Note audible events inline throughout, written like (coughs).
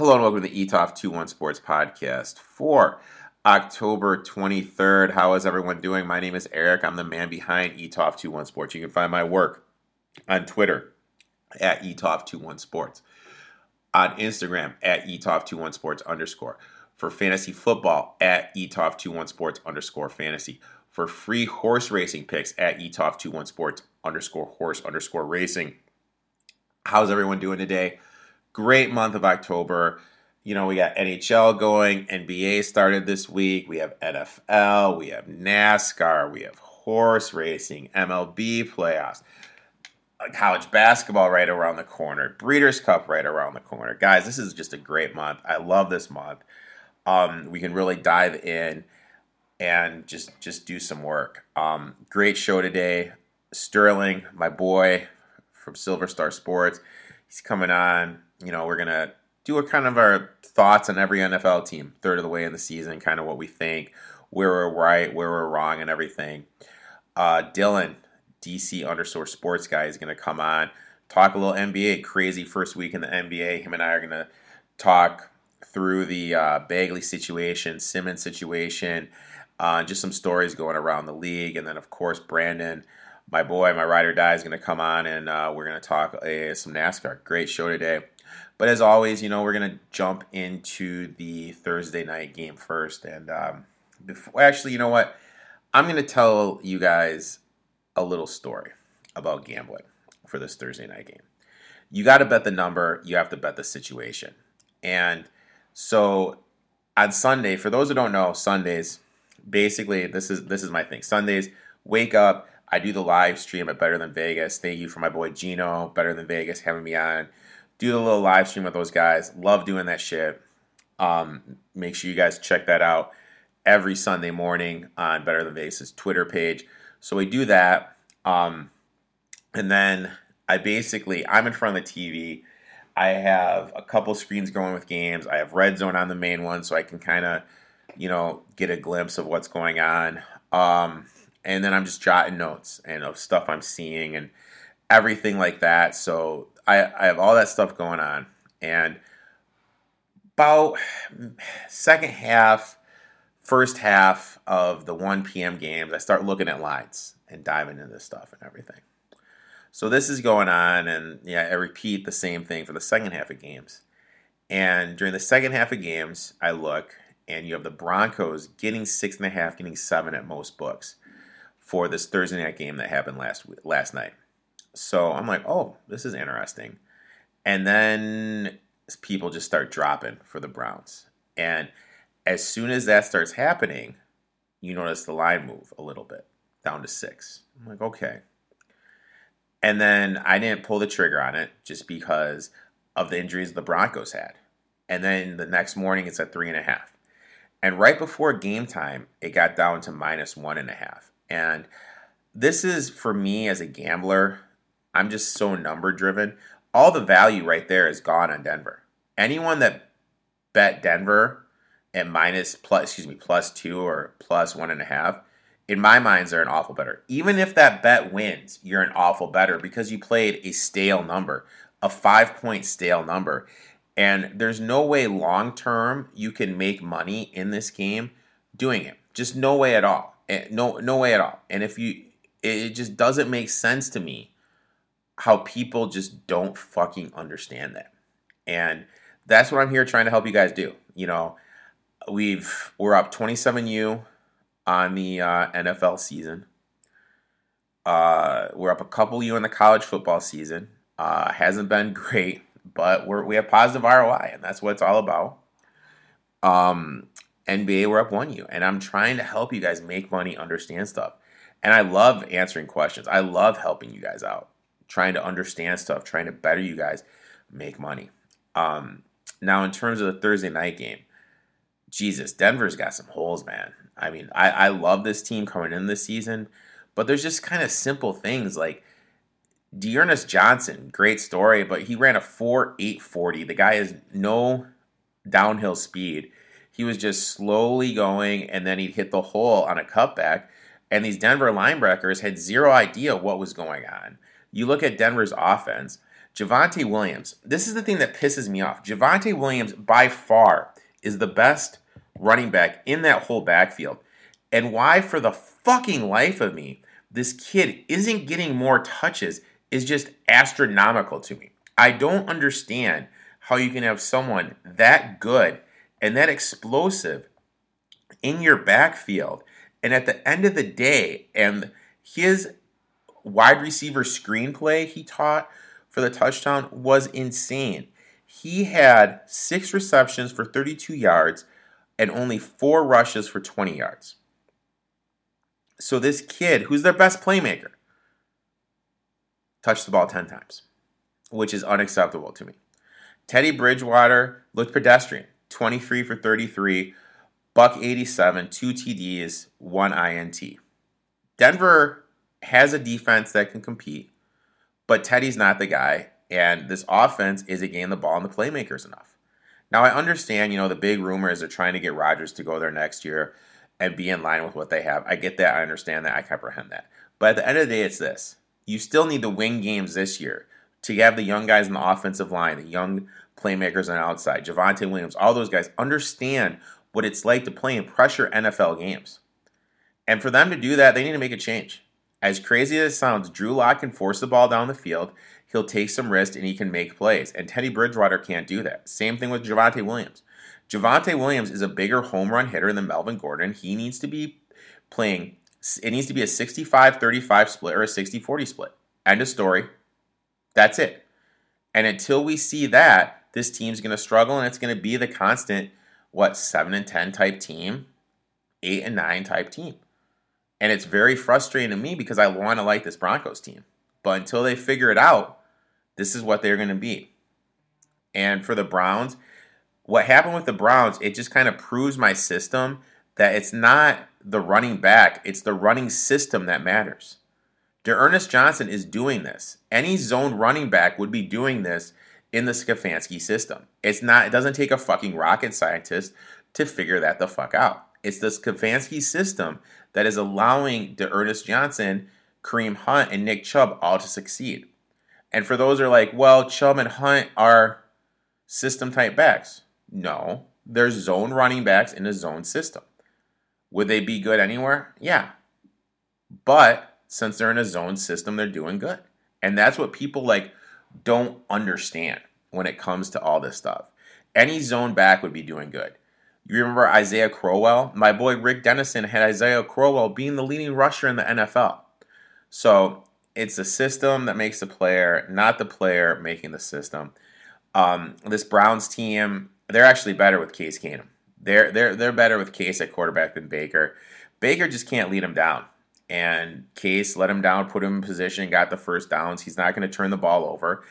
Hello and welcome to the ETOF 21 Sports Podcast for October 23rd. How is everyone doing? My name is Eric. I'm the man behind ETOF 21 Sports. You can find my work on Twitter at ETOF 21 Sports, on Instagram at ETOF 21 Sports underscore, for fantasy football at ETOF 21 Sports underscore fantasy, for free horse racing picks at ETOF 21 Sports underscore horse underscore racing. How's everyone doing today? Great month of October. You know, we got NHL going, NBA started this week, we have NFL, we have NASCAR, we have horse racing, MLB playoffs, uh, college basketball right around the corner, Breeders' Cup right around the corner. Guys, this is just a great month. I love this month. Um, we can really dive in and just just do some work. Um, great show today. Sterling, my boy from Silver Star Sports, he's coming on you know, we're gonna do a kind of our thoughts on every NFL team, third of the way in the season, kind of what we think, where we're right, where we're wrong, and everything. Uh, Dylan, DC underscore sports guy, is gonna come on, talk a little NBA. Crazy first week in the NBA. Him and I are gonna talk through the uh, Bagley situation, Simmons situation, uh, just some stories going around the league, and then of course Brandon my boy, my ride or die, is going to come on and uh, we're going to talk uh, some NASCAR. Great show today. But as always, you know, we're going to jump into the Thursday night game first. And um, before, actually, you know what? I'm going to tell you guys a little story about gambling for this Thursday night game. You got to bet the number, you have to bet the situation. And so on Sunday, for those who don't know, Sundays, basically this is this is my thing. Sundays, wake up, I do the live stream at Better Than Vegas. Thank you for my boy Gino, Better Than Vegas, having me on do the little live stream with those guys. Love doing that shit. Um, make sure you guys check that out every Sunday morning on Better Than Vegas' Twitter page. So we do that. Um, and then I basically, I'm in front of the TV. I have a couple screens going with games. I have Red Zone on the main one so I can kind of, you know, get a glimpse of what's going on. Um, and then I'm just jotting notes and of stuff I'm seeing and everything like that. So I, I have all that stuff going on. And about second half, first half of the 1 p.m. games, I start looking at lines and diving into this stuff and everything. So this is going on, and yeah, I repeat the same thing for the second half of games. And during the second half of games, I look, and you have the Broncos getting six and a half, getting seven at most books for this Thursday night game that happened last last night. So I'm like, oh, this is interesting. And then people just start dropping for the Browns. And as soon as that starts happening, you notice the line move a little bit down to six. I'm like, okay. And then I didn't pull the trigger on it just because of the injuries the Broncos had. And then the next morning it's at three and a half. And right before game time, it got down to minus one and a half. And this is for me as a gambler, I'm just so number driven. All the value right there is gone on Denver. Anyone that bet Denver at minus plus, excuse me, plus two or plus one and a half, in my minds, they're an awful better. Even if that bet wins, you're an awful better because you played a stale number, a five point stale number. And there's no way long term you can make money in this game doing it. Just no way at all. Eh, no, no way at all. And if you, it just doesn't make sense to me how people just don't fucking understand that. And that's what I'm here trying to help you guys do. You know, we've we're up 27U on the uh, NFL season. Uh, we're up a couple U in the college football season. Uh, hasn't been (laughs) great, but we're we have positive ROI, and that's what it's all about. Um, NBA, we're up one U, and I'm trying to help you guys make money, understand stuff, and I love answering questions. I love helping you guys out trying to understand stuff, trying to better you guys make money. Um, now, in terms of the Thursday night game, Jesus, Denver's got some holes, man. I mean, I, I love this team coming in this season, but there's just kind of simple things like D'Ernest Johnson, great story, but he ran a 4 840. The guy has no downhill speed. He was just slowly going, and then he'd hit the hole on a cutback. And these Denver linebackers had zero idea what was going on. You look at Denver's offense, Javonte Williams. This is the thing that pisses me off. Javonte Williams, by far, is the best running back in that whole backfield. And why, for the fucking life of me, this kid isn't getting more touches is just astronomical to me. I don't understand how you can have someone that good and that explosive in your backfield. And at the end of the day, and his wide receiver screenplay he taught for the touchdown was insane. He had six receptions for 32 yards and only four rushes for 20 yards. So this kid, who's their best playmaker, touched the ball 10 times, which is unacceptable to me. Teddy Bridgewater looked pedestrian 23 for 33, buck 87, two TDs, one INT. Denver has a defense that can compete, but Teddy's not the guy, and this offense isn't getting the ball and the playmakers enough. Now I understand, you know, the big rumor is they're trying to get Rodgers to go there next year and be in line with what they have. I get that, I understand that, I comprehend that. But at the end of the day, it's this. You still need to win games this year to have the young guys in the offensive line, the young playmakers on the outside, Javonte Williams, all those guys understand what it's like to play in pressure NFL games. And for them to do that, they need to make a change. As crazy as it sounds, Drew Lock can force the ball down the field. He'll take some risk and he can make plays. And Teddy Bridgewater can't do that. Same thing with Javonte Williams. Javonte Williams is a bigger home run hitter than Melvin Gordon. He needs to be playing it needs to be a 65 35 split or a 60 40 split. End of story. That's it. And until we see that, this team's going to struggle and it's going to be the constant, what, 7 and 10 type team, 8 and 9 type team. And it's very frustrating to me because I want to like this Broncos team. But until they figure it out, this is what they're going to be. And for the Browns, what happened with the Browns, it just kind of proves my system that it's not the running back, it's the running system that matters. D'Ernest Johnson is doing this. Any zone running back would be doing this in the Stefanski system. It's not it doesn't take a fucking rocket scientist to figure that the fuck out. It's the Stefanski system that is allowing D'Ernest Johnson, Kareem Hunt, and Nick Chubb all to succeed. And for those who are like, well, Chubb and Hunt are system type backs. No, they're zone running backs in a zone system. Would they be good anywhere? Yeah. But since they're in a zone system, they're doing good. And that's what people like don't understand when it comes to all this stuff. Any zone back would be doing good. You remember Isaiah Crowell? My boy Rick Dennison had Isaiah Crowell being the leading rusher in the NFL. So it's the system that makes the player, not the player making the system. Um, this Browns team, they're actually better with Case Keenum. They're they're they're better with Case at quarterback than Baker. Baker just can't lead him down. And Case let him down, put him in position, got the first downs. He's not going to turn the ball over.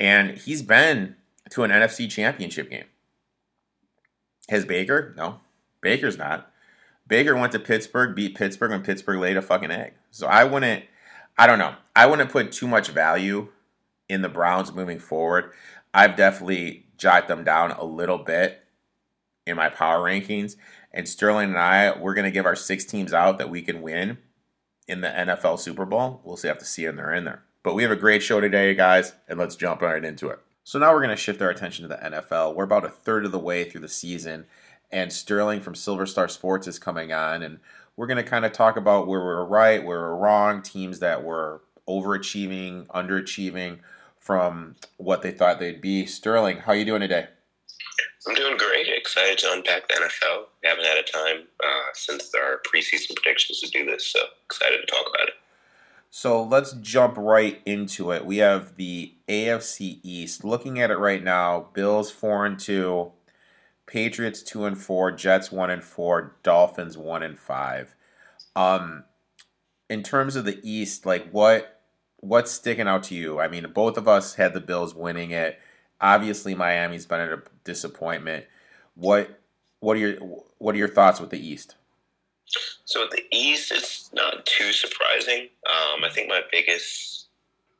And he's been to an NFC championship game. Has Baker? No. Baker's not. Baker went to Pittsburgh, beat Pittsburgh, and Pittsburgh laid a fucking egg. So I wouldn't, I don't know. I wouldn't put too much value in the Browns moving forward. I've definitely jotted them down a little bit in my power rankings. And Sterling and I, we're going to give our six teams out that we can win in the NFL Super Bowl. We'll see have to see if they're in there. But we have a great show today, guys, and let's jump right into it. So now we're going to shift our attention to the NFL. We're about a third of the way through the season, and Sterling from Silver Star Sports is coming on, and we're going to kind of talk about where we're right, where we're wrong, teams that were overachieving, underachieving from what they thought they'd be. Sterling, how are you doing today? I'm doing great. Excited to unpack the NFL. We haven't had a time uh, since our preseason predictions to do this, so excited to talk about it. So let's jump right into it. We have the AFC East. Looking at it right now, Bills four and two, Patriots two and four, Jets one and four, Dolphins one and five. Um, in terms of the East, like what what's sticking out to you? I mean, both of us had the Bills winning it. Obviously, Miami's been a disappointment. What what are your what are your thoughts with the East? So with the East, it's not too surprising. Um, I think my biggest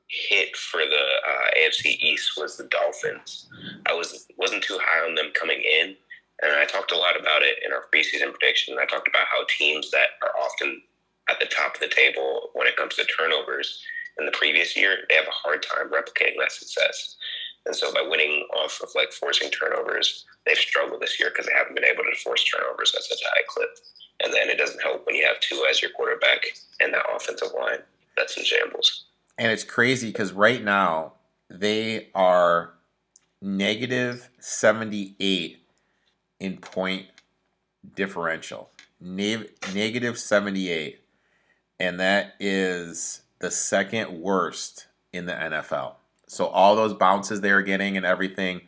hit for the uh, AFC East was the Dolphins. I was wasn't too high on them coming in, and I talked a lot about it in our preseason prediction. I talked about how teams that are often at the top of the table when it comes to turnovers in the previous year, they have a hard time replicating that success. And so by winning off of like forcing turnovers, they've struggled this year because they haven't been able to force turnovers at such a high clip. And then it doesn't help when you have two as your quarterback and that offensive line that's in shambles. And it's crazy because right now they are negative 78 in point differential. Ne- negative 78. And that is the second worst in the NFL. So all those bounces they were getting and everything,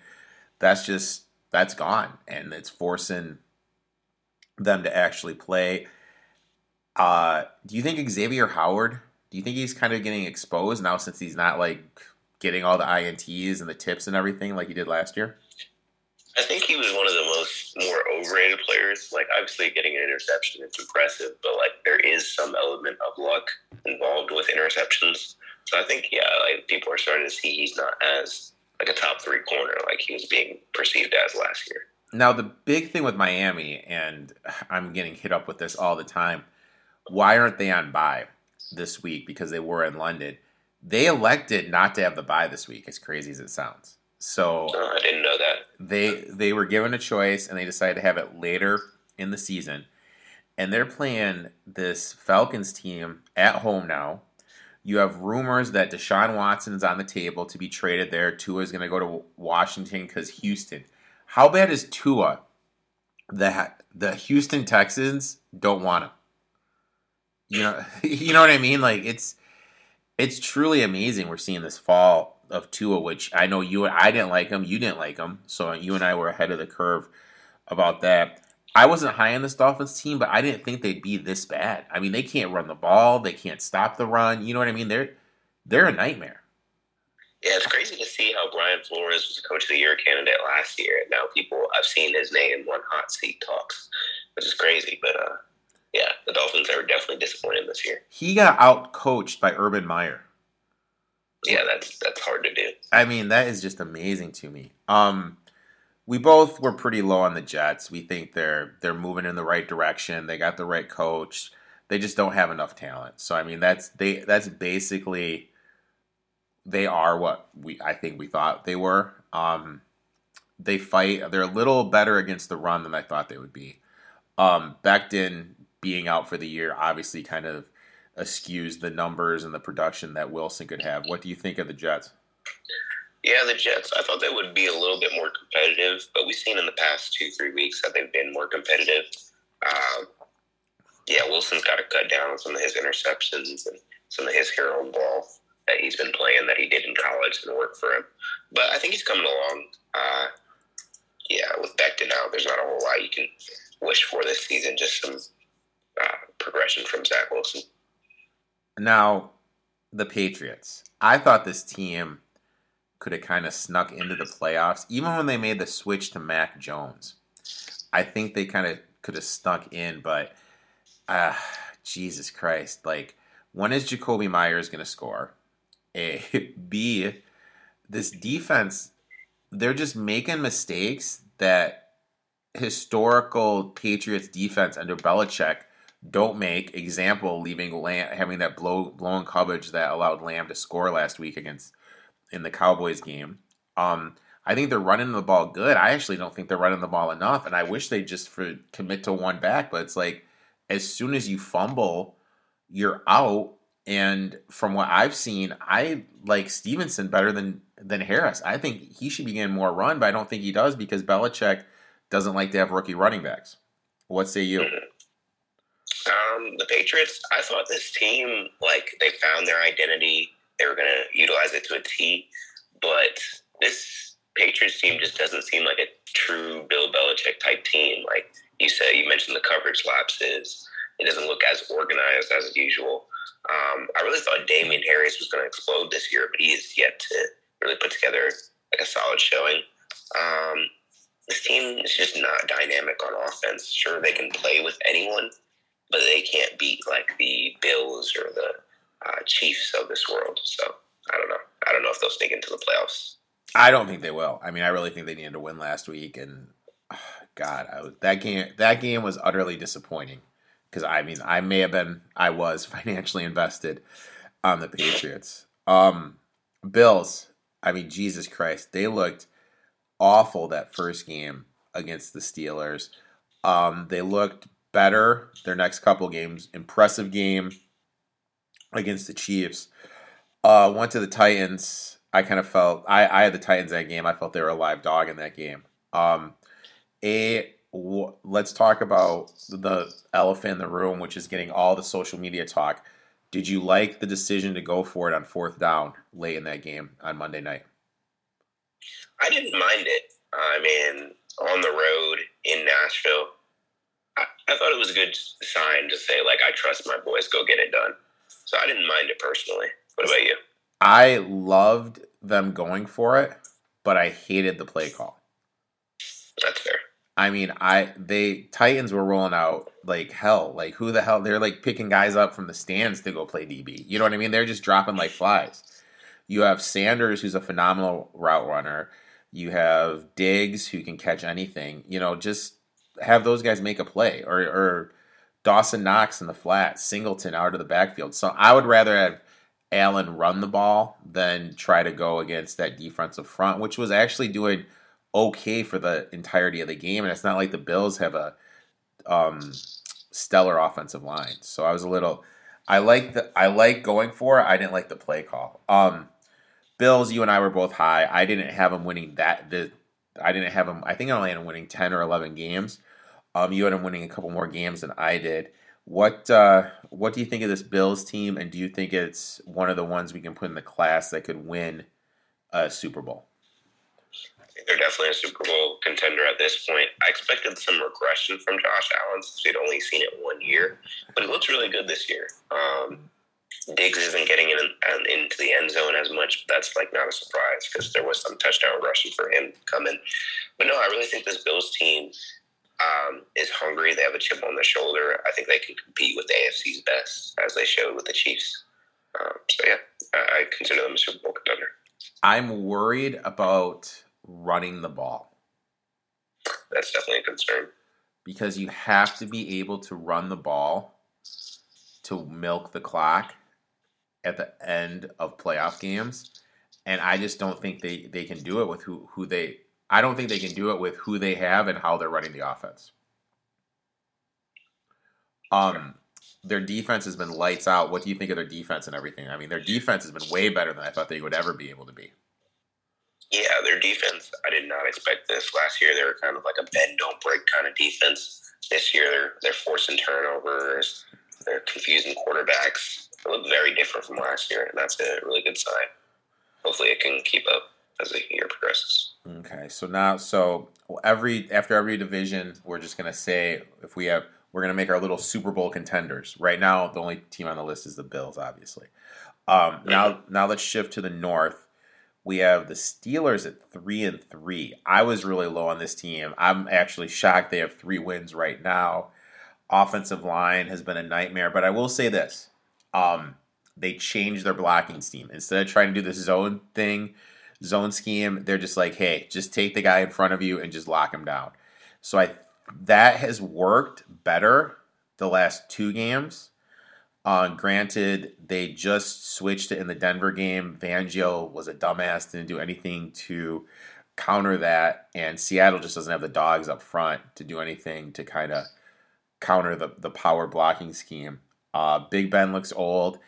that's just that's gone, and it's forcing them to actually play. Uh, do you think Xavier Howard? Do you think he's kind of getting exposed now since he's not like getting all the ints and the tips and everything like he did last year? I think he was one of the most more overrated players. Like obviously getting an interception, it's impressive, but like there is some element of luck involved with interceptions. So I think yeah, like people are starting to see he's not as like a top three corner like he was being perceived as last year. Now the big thing with Miami, and I'm getting hit up with this all the time. Why aren't they on buy this week? Because they were in London. They elected not to have the buy this week. As crazy as it sounds. So uh, I didn't know that. They they were given a choice and they decided to have it later in the season. And they're playing this Falcons team at home now you have rumors that Deshaun Watson is on the table to be traded there. Tua is going to go to Washington because Houston. How bad is Tua that the Houston Texans don't want him? You know, (laughs) you know what I mean? Like it's it's truly amazing. We're seeing this fall of Tua, which I know you and I didn't like him, you didn't like him, so you and I were ahead of the curve about that. I wasn't high on this Dolphins team, but I didn't think they'd be this bad. I mean, they can't run the ball, they can't stop the run. You know what I mean? They're they're a nightmare. Yeah, it's crazy to see how Brian Flores was a coach of the year candidate last year. And now people I've seen his name on hot seat talks, which is crazy. But uh, yeah, the Dolphins are definitely disappointed this year. He got out coached by Urban Meyer. Yeah, that's that's hard to do. I mean, that is just amazing to me. Um, we both were pretty low on the Jets. We think they're they're moving in the right direction. They got the right coach. They just don't have enough talent. So I mean that's they that's basically they are what we I think we thought they were. Um, they fight. They're a little better against the run than I thought they would be. Um, Becton being out for the year obviously kind of askews the numbers and the production that Wilson could have. What do you think of the Jets? Yeah, the Jets. I thought they would be a little bit more competitive, but we've seen in the past two, three weeks that they've been more competitive. Um, yeah, Wilson's got to cut down on some of his interceptions and some of his hero ball that he's been playing that he did in college and work for him. But I think he's coming along. Uh, yeah, with Becton out, there's not a whole lot you can wish for this season. Just some uh, progression from Zach Wilson. Now, the Patriots. I thought this team could have kind of snuck into the playoffs, even when they made the switch to Mac Jones. I think they kind of could have snuck in, but uh, Jesus Christ, like when is Jakobi Meyers going to score? A (laughs) B, this defense, they're just making mistakes that historical Patriots defense under Belichick don't make. Example, leaving Lamb, having that blow blown coverage that allowed Lamb to score last week against in the Cowboys game. Um, I think they're running the ball good. I actually don't think they're running the ball enough, and I wish they just for commit to one back. But it's like as soon as you fumble, you're out. And from what I've seen, I like Stevenson better than than Harris. I think he should be getting more run, but I don't think he does because Belichick doesn't like to have rookie running backs. What say you? Um, the Patriots. I thought this team like they found their identity they were going to utilize it to a T. But this Patriots team just doesn't seem like a true Bill Belichick type team. Like you said, you mentioned the coverage lapses. It doesn't look as organized as usual. Um, I really thought Damien Harris was going to explode this year, but he is yet to really put together like a solid showing. Um, this team is just not dynamic on offense. Sure, they can play with anyone, but they can't beat like the Bills or the uh, Chiefs of this world. So I don't know. I don't know if they'll sneak into the playoffs. I don't think they will. I mean, I really think they needed to win last week, and oh, (sighs) God, I, that game that game was utterly disappointing because I mean, I may have been, I was (laughs) financially invested. on the Patriots. Um, Bills. I mean, Jesus Christ, they looked awful that first game against the Steelers. Um, they looked better their next couple games. Impressive game against the Chiefs. Uh, went to the Titans. I kind of felt I, I had the Titans that game. I felt they were a live dog in that game. Um, a w- let's talk about the elephant in the room, which is getting all the social media talk. Did you like the decision to go for it on fourth down late in that game on Monday night? I didn't mind it. I mean, on the road in Nashville, I, I thought it was a good sign to say, like, I trust my boys, go get it done. So I didn't mind it personally. What about you? I loved them going for it, but I hated the play call. That's fair. I mean, I they Titans were rolling out like hell. Like who the hell? They're like picking guys up from the stands to go play DB. You know what I mean? They're just dropping like flies. You have Sanders, who's a phenomenal route runner. You have Diggs, who can catch anything. You know, just have those guys make a play, or or Dawson Knox in the flat, Singleton out of the backfield. So I would rather have Allen run the ball than try to go against that defensive front, which was actually doing okay for the entirety of the game. And it's not like the Bills have a um, stellar offensive line. So I was a little. I like the I like going for it. I didn't like the play call. Um, Bills, you and I were both high. I didn't have them winning that. The I didn't have them. I think I only had them winning ten or eleven games. Um, you had up winning a couple more games than I did. What uh, what do you think of this Bills team, and do you think it's one of the ones we can put in the class that could win a Super Bowl? they're definitely a Super Bowl contender at this point. I expected some regression from Josh Allen since we'd only seen it one year, but he looks really good this year. Um, Diggs isn't getting in, into the end zone as much. But that's like not a surprise because there was some touchdown regression for him coming. But no, I really think this Bills team um, is hungry. They have a chip on their shoulder. I think they can compete with the AFC's best, as they showed with the Chiefs. Um, so yeah, I, I consider them a Super Bowl contender. I'm worried about running the ball. That's definitely a concern. Because you have to be able to run the ball to milk the clock at the end of playoff games. And I just don't think they, they can do it with who, who they I don't think they can do it with who they have and how they're running the offense. Um their defense has been lights out. What do you think of their defense and everything? I mean, their defense has been way better than I thought they would ever be able to be. Yeah, their defense, I did not expect this. Last year, they were kind of like a bend, don't break kind of defense. This year, they're, they're forcing turnovers, they're confusing quarterbacks. They look very different from last year, and that's a really good sign. Hopefully, it can keep up as the year progresses. Okay, so now, so every after every division, we're just gonna say if we have, we're gonna make our little Super Bowl contenders. Right now, the only team on the list is the Bills, obviously. Um. Now, now let's shift to the North we have the Steelers at three and three. I was really low on this team. I'm actually shocked they have three wins right now. Offensive line has been a nightmare, but I will say this: um, they changed their blocking scheme instead of trying to do the zone thing, zone scheme. They're just like, hey, just take the guy in front of you and just lock him down. So I that has worked better the last two games. Uh, granted, they just switched it in the Denver game. Fangio was a dumbass, didn't do anything to counter that, and Seattle just doesn't have the dogs up front to do anything to kind of counter the, the power blocking scheme. Uh, Big Ben looks old,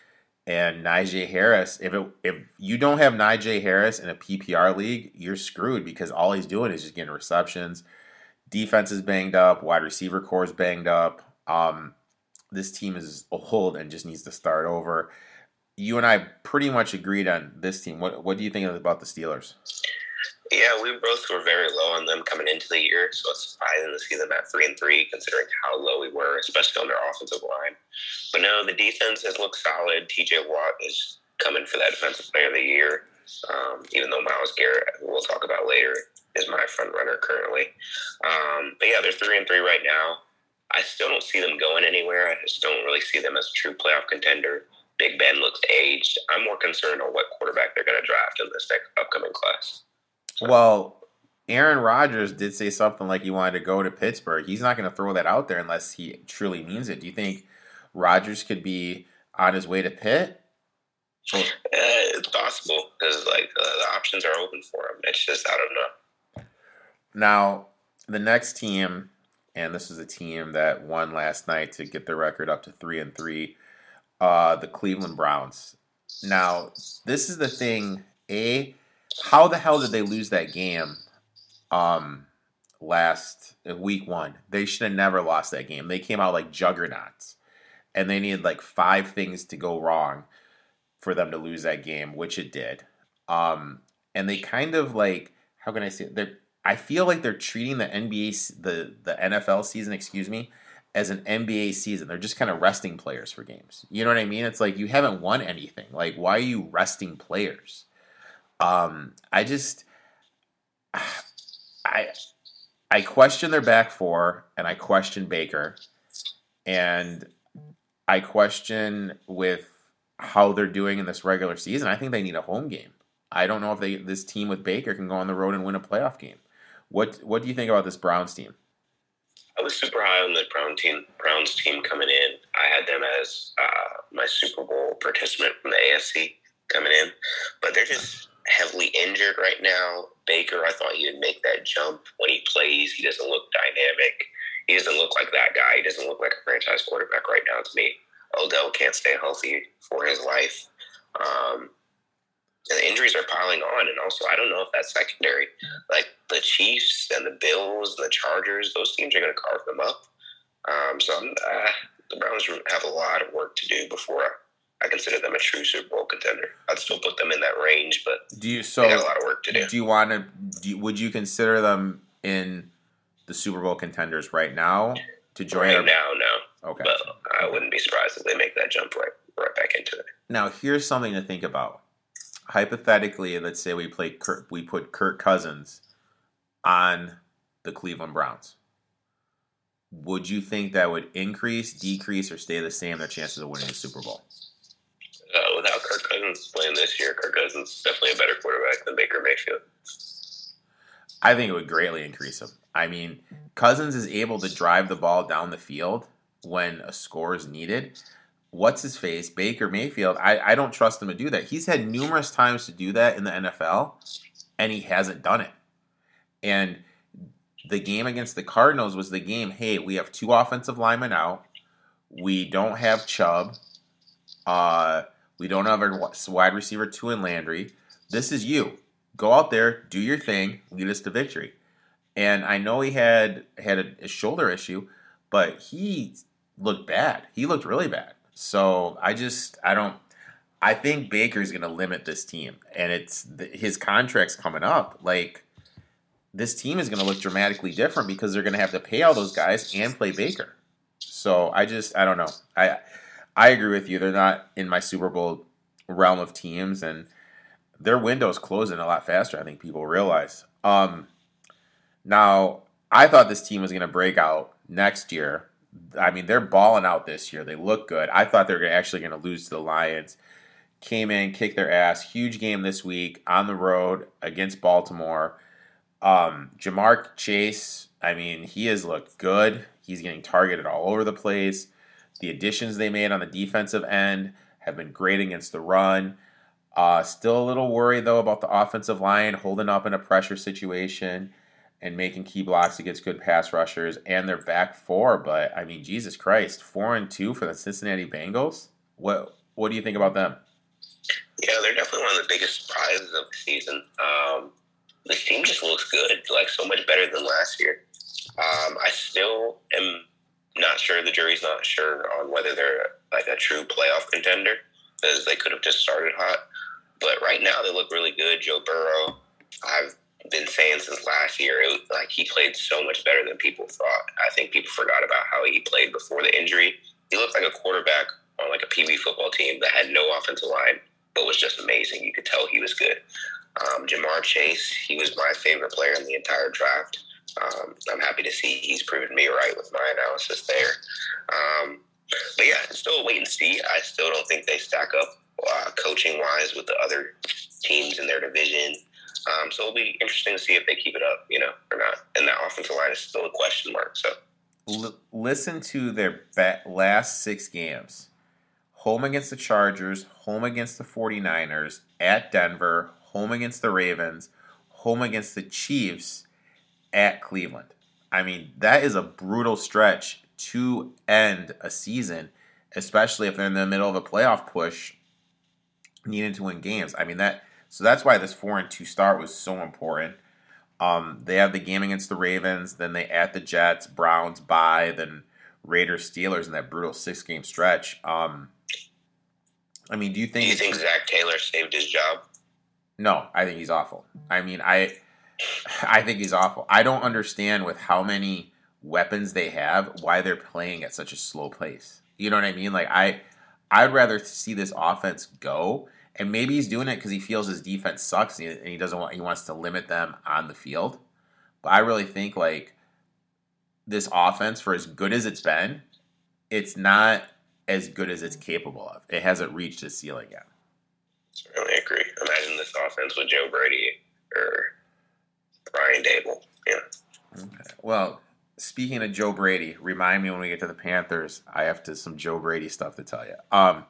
and Najee Harris. If it, if you don't have Najee Harris in a PPR league, you're screwed because all he's doing is just getting receptions. Defense is banged up, wide receiver core is banged up. Um, this team is old and just needs to start over. You and I pretty much agreed on this team. What what do you think about the Steelers? Yeah, we both were very low on them coming into the year, so it's surprising to see them at three and three, considering how low we were, especially on their offensive line. But no, the defense has looked solid. T.J. Watt is coming for that defensive player of the year, um, even though Myles Garrett, who we'll talk about later, is my front runner currently. Um, but yeah, they're three and three right now. I still don't see them going anywhere. I just don't really see them as a true playoff contender. Big Ben looks aged. I'm more concerned on what quarterback they're going to draft in this upcoming class. So. Well, Aaron Rodgers did say something like he wanted to go to Pittsburgh. He's not going to throw that out there unless he truly means it. Do you think Rodgers could be on his way to Pitt? Uh, it's possible because like uh, the options are open for him. It's just I don't know. Now the next team, and this is a team that won last night to get their record up to three and three. Uh, the Cleveland Browns. Now this is the thing. A, how the hell did they lose that game? Um, last uh, week one, they should have never lost that game. They came out like juggernauts, and they needed like five things to go wrong for them to lose that game, which it did. Um, and they kind of like how can I say they I feel like they're treating the NBA the the NFL season, excuse me, as an NBA season. They're just kind of resting players for games. You know what I mean? It's like you haven't won anything. Like why are you resting players? Um, I just (sighs) I I question their back four and I question Baker and I question with how they're doing in this regular season. I think they need a home game. I don't know if they this team with Baker can go on the road and win a playoff game. What what do you think about this Browns team? I was super high on the Brown team, Browns team coming in. I had them as uh, my Super Bowl participant from the AFC coming in, but they're just heavily injured right now. Baker, I thought he would make that jump when he plays. He doesn't look dynamic. He doesn't look like that guy. He doesn't look like a franchise quarterback right now to me. Odell can't stay healthy for his life. Um, and the injuries are piling on. And also, I don't know if that secondary, like the Chiefs and the Bills and the Chargers, those teams are going to carve them up. Um, so uh, the Browns have a lot of work to do before I consider them a true Super Bowl contender. I'd still put them in that range, but do you so they got a lot of work to do. Do you want to? Do would you consider them in the Super Bowl contenders right now to join? Right our, now, no. Okay. But I wouldn't be surprised if they make that jump right right back into it. Now, here's something to think about. Hypothetically, let's say we play Kirk, we put Kirk Cousins on the Cleveland Browns. Would you think that would increase, decrease, or stay the same their chances of winning the Super Bowl? Uh, without Kirk Cousins playing this year, Kirk Cousins is definitely a better quarterback than Baker Mayfield. I think it would greatly increase him. I mean, Cousins is able to drive the ball down the field when a score is needed. What's his face? Baker Mayfield. I, I don't trust him to do that. He's had numerous times to do that in the NFL, and he hasn't done it. And the game against the Cardinals was the game. Hey, we have two offensive linemen out. We don't have Chubb. Uh, we don't have a wide receiver two in Landry. This is you. Go out there, do your thing, lead us to victory. And I know he had had a, a shoulder issue, but he looked bad. He looked really bad. So I just I don't. I think Baker's going to limit this team, and it's his contract's coming up. Like this team is going to look dramatically different because they're going to have to pay all those guys and play Baker. So I just I don't know. I I agree with you. They're not in my Super Bowl realm of teams, and their window's closing a lot faster. I think people realize. Um, now, I thought this team was going to break out next year. I mean, they're balling out this year. They look good. I thought they were actually going to lose to the Lions. Came in, kicked their ass. Huge game this week on the road against Baltimore. Um, Ja'Marr Chase. I mean, he has looked good. He's getting targeted all over the place. The additions they made on the defensive end have been great against the run. Uh, still a little worried though about the offensive line holding up in a pressure situation and making key blocks against good pass rushers and their back four. But I mean, Jesus Christ, four and two for the Cincinnati Bengals. What what do you think about them? Yeah, they're definitely one of the biggest surprises of the season. Um, the team just looks good, like so much better than last year. Um, I still am not sure. The jury's not sure on whether they're like a true playoff contender because they could have just started hot. But right now, they look really good. Joe Burrow, I've been saying since last year, it was like he played so much better than people thought. I think people forgot about how he played before the injury. He looked like a quarterback on like a PB football team that had no offensive line, but was just amazing. You could tell he was good. Um, Ja'Marr Chase, he was my favorite player in the entire draft. Um, I'm happy to see he's proven me right with my analysis there. Um, but yeah, still wait and see. I still don't think they stack up uh, coaching wise with the other teams in their division. Um, so it'll be interesting to see if they keep it up, you know, or not. And that offensive line is still a question mark. So L- listen to their last six games. home against the Chargers, home against the 49ers, at Denver, home against the Ravens, home against the Chiefs, at Cleveland. I mean, that is a brutal stretch to end a season, especially if they're in the middle of a playoff push, needing to win games. I mean that so that's why this four and two start was so important. Um, they have the game against the Ravens, then they at the Jets, Browns, bye, then Raiders, Steelers in that brutal six game stretch. Um, I mean, do you think? Do you think Zac Taylor saved his job? No, I think he's awful. I mean, I, I think he's awful. I don't understand with how many weapons they have why they're playing at such a slow pace. You know what I mean? Like I, I'd rather see this offense go and maybe he's doing it because he feels his defense sucks and he doesn't want he wants to limit them on the field. But I really think like this offense, for as good as it's been, it's not as good as it's capable of. It hasn't reached its ceiling yet. I agree. Imagine this offense with Joe Brady or Brian Daboll. Yeah. Okay. Well, speaking of Joe Brady, remind me when we get to the Panthers. I have to some Joe Brady stuff to tell you. Um,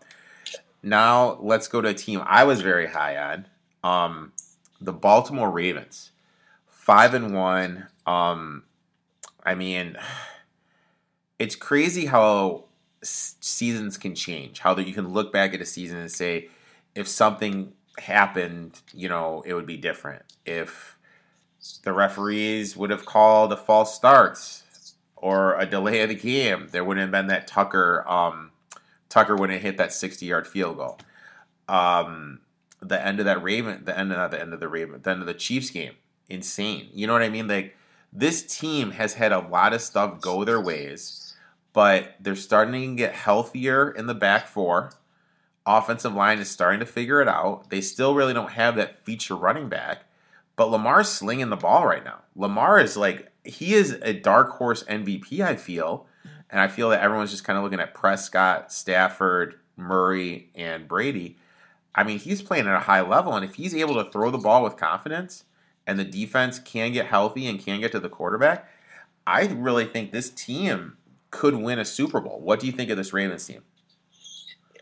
now let's go to a team I was very high on. Um, the Baltimore Ravens, five and one. Um, I mean, (sighs) it's crazy how seasons can change. How that you can look back at a season and say, if something happened, you know, it would be different. If the referees would have called a false start or a delay of the game, there wouldn't have been that Tucker. Um, Tucker wouldn't have hit that 60 yard field goal. Um, the end of that Raven, the end of the end of the Raven, the end of the Chiefs game, insane. You know what I mean? Like this team has had a lot of stuff go their ways, but they're starting to get healthier in the back four. Offensive line is starting to figure it out. They still really don't have that feature running back, but Lamar's slinging the ball right now. Lamar is like he is a dark horse MVP. I feel and I feel that everyone's just kind of looking at Prescott, Stafford, Murray, and Brady. I mean, he's playing at a high level, and if he's able to throw the ball with confidence and the defense can get healthy and can get to the quarterback, I really think this team could win a Super Bowl. What do you think of this Ravens team?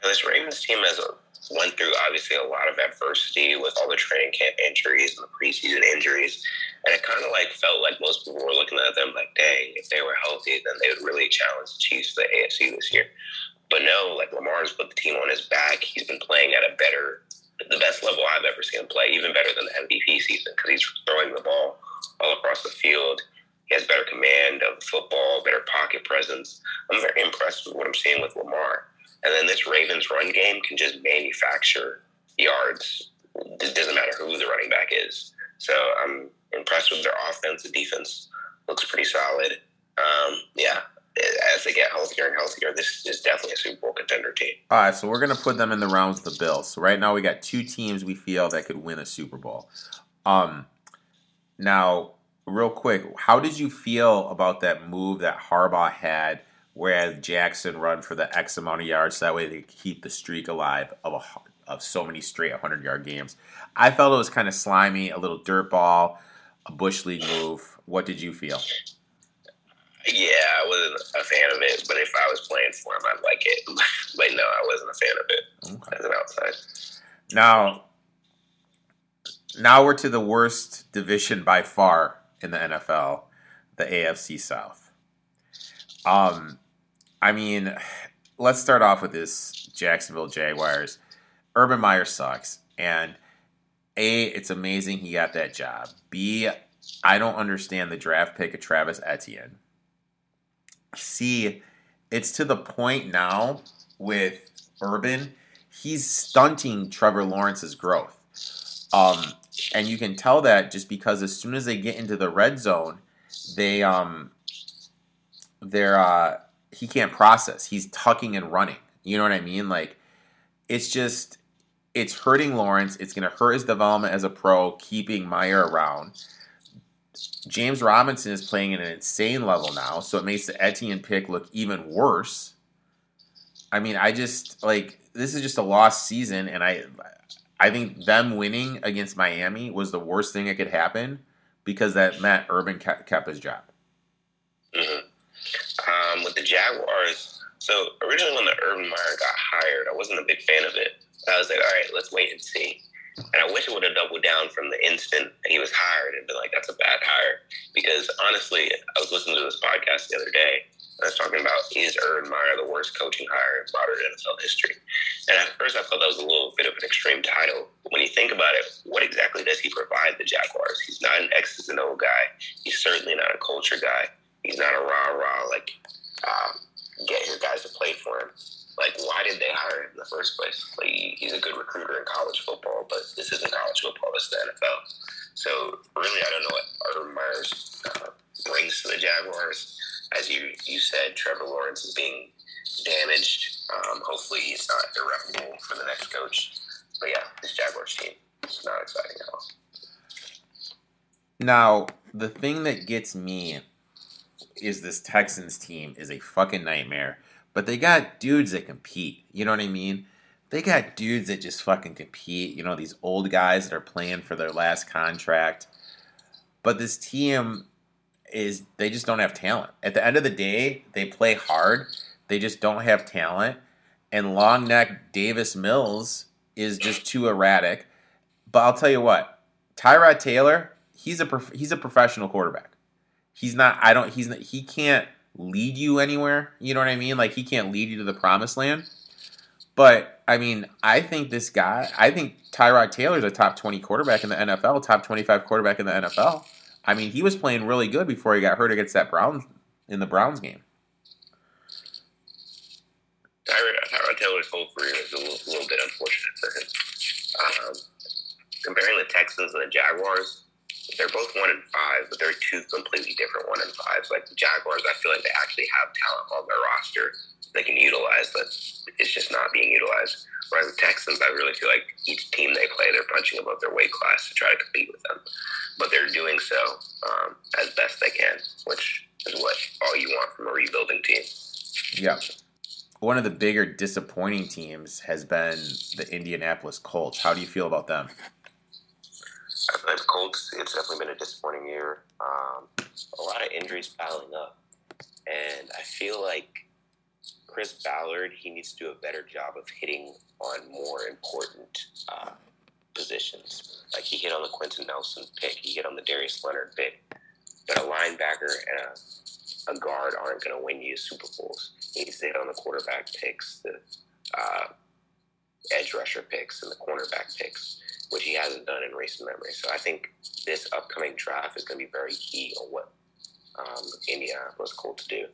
this Ravens team has a went through obviously a lot of adversity with all the training camp injuries and the preseason injuries. And it kind of like felt like most people were looking at them like, dang, if they were healthy, then they would really challenge the Chiefs for the AFC this year. But no, like Lamar's put the team on his back. He's been playing at a better, the best level I've ever seen him play, even better than the MVP season because he's throwing the ball all across the field. He has better command of the football, better pocket presence. I'm very impressed with what I'm seeing with Lamar. And then this Ravens run game can just manufacture yards. It doesn't matter who the running back is. So I'm impressed with their offense. The defense looks pretty solid. Um, yeah, as they get healthier and healthier, this is definitely a Super Bowl contender team. All right, so we're gonna put them in the rounds of the Bills. So right now we got two teams we feel that could win a Super Bowl. Um, now, real quick, how did you feel about that move that Harbaugh had whereas Jackson run for the X amount of yards. So that way they keep the streak alive of a, of so many straight 100 yard games. I felt it was kind of slimy, a little dirt ball, a bush league move. What did you feel? Yeah, I wasn't a fan of it, but if I was playing for him, I'd like it. (laughs) but no, I wasn't a fan of it okay. as an outside. Now, now we're to the worst division by far in the NFL, the AFC South. Um, I mean, (sighs) let's start off with this Jacksonville Jaguars. Urban Meyer sucks. And A, it's amazing he got that job. B, I don't understand the draft pick of Travis Etienne. C, it's to the point now with Urban, he's stunting Trevor Lawrence's growth. Um, and you can tell that just because as soon as they get into the red zone, they um they're uh he can't process. He's tucking and running. You know what I mean? Like it's just it's hurting Lawrence. It's going to hurt his development as a pro, keeping Meyer around. James Robinson is playing at an insane level now, so it makes the Etienne pick look even worse. I mean, I just like this is just a lost season, and I, I think them winning against Miami was the worst thing that could happen because that meant Urban kept, his job. Mm-hmm. Jaguars, So originally, when the Urban Meyer got hired, I wasn't a big fan of it. I was like, all right, let's wait and see. And I wish it would have doubled down from the instant he was hired and been like, that's a bad hire. Because honestly, I was listening to this podcast the other day. And I was talking about is Urban Meyer the worst coaching hire in modern NFL history? And at first, I thought that was a little bit of an extreme title. But when you think about it, what exactly does he provide the Jaguars? He's not an X's and O guy. He's certainly not a culture guy. He's not a rah rah like um, get your guys to play for him like why did they hire him in the first place? Like he's a good recruiter in college football, but this isn't college football. This is the NFL. So really, I don't know what Urban Meyers uh, brings to the Jaguars. As you you said, Trevor Lawrence is being damaged. Um, hopefully, he's not irreparable for the next coach. But yeah, this Jaguars team is not exciting at all. Now, the thing that gets me is this Texans team is a fucking nightmare but they got dudes that compete. You know what I mean? They got dudes that just fucking compete. You know, these old guys that are playing for their last contract. But this team is, they just don't have talent. At the end of the day, they play hard. They just don't have talent. And long neck Davis Mills is just too erratic. But I'll tell you what, Tyrod Taylor, he's a he's a professional quarterback. He's not. I don't. He's not, he can't lead you anywhere. You know what I mean? Like he can't lead you to the promised land. But I mean, I think this guy, I think Tyrod Taylor's a top 20 quarterback in the NFL, top 25 quarterback in the NFL. I mean, he was playing really good before he got hurt against that Browns in the Browns game. Tyrod, Tyrod Taylor's whole career is a little, little bit unfortunate for him. Um, comparing the Texans and the Jaguars, they're both one and five, but they're two completely different one and fives. Like the Jaguars, I feel like they actually have talent on their roster they can utilize, but it's just not being utilized. Whereas the Texans, I really feel like each team they play, they're punching above their weight class to try to compete with them. But they're doing so um, as best they can, which is what all you want from a rebuilding team. Yeah. One of the bigger disappointing teams has been the Indianapolis Colts. How do you feel about them? The Colts, it's definitely been a disappointing year. Um, a lot of injuries piling up, and I feel like Chris Ballard he needs to do a better job of hitting on more important uh, positions. Like he hit on the Quenton Nelson pick, he hit on the Darius Leonard pick, but a linebacker and a, a guard aren't going to win you Super Bowls. He needs to hit on the quarterback picks, the uh, edge rusher picks, and the cornerback picks which he hasn't done in recent memory. So I think this upcoming draft is going to be very key on what um, Indianapolis Colts do.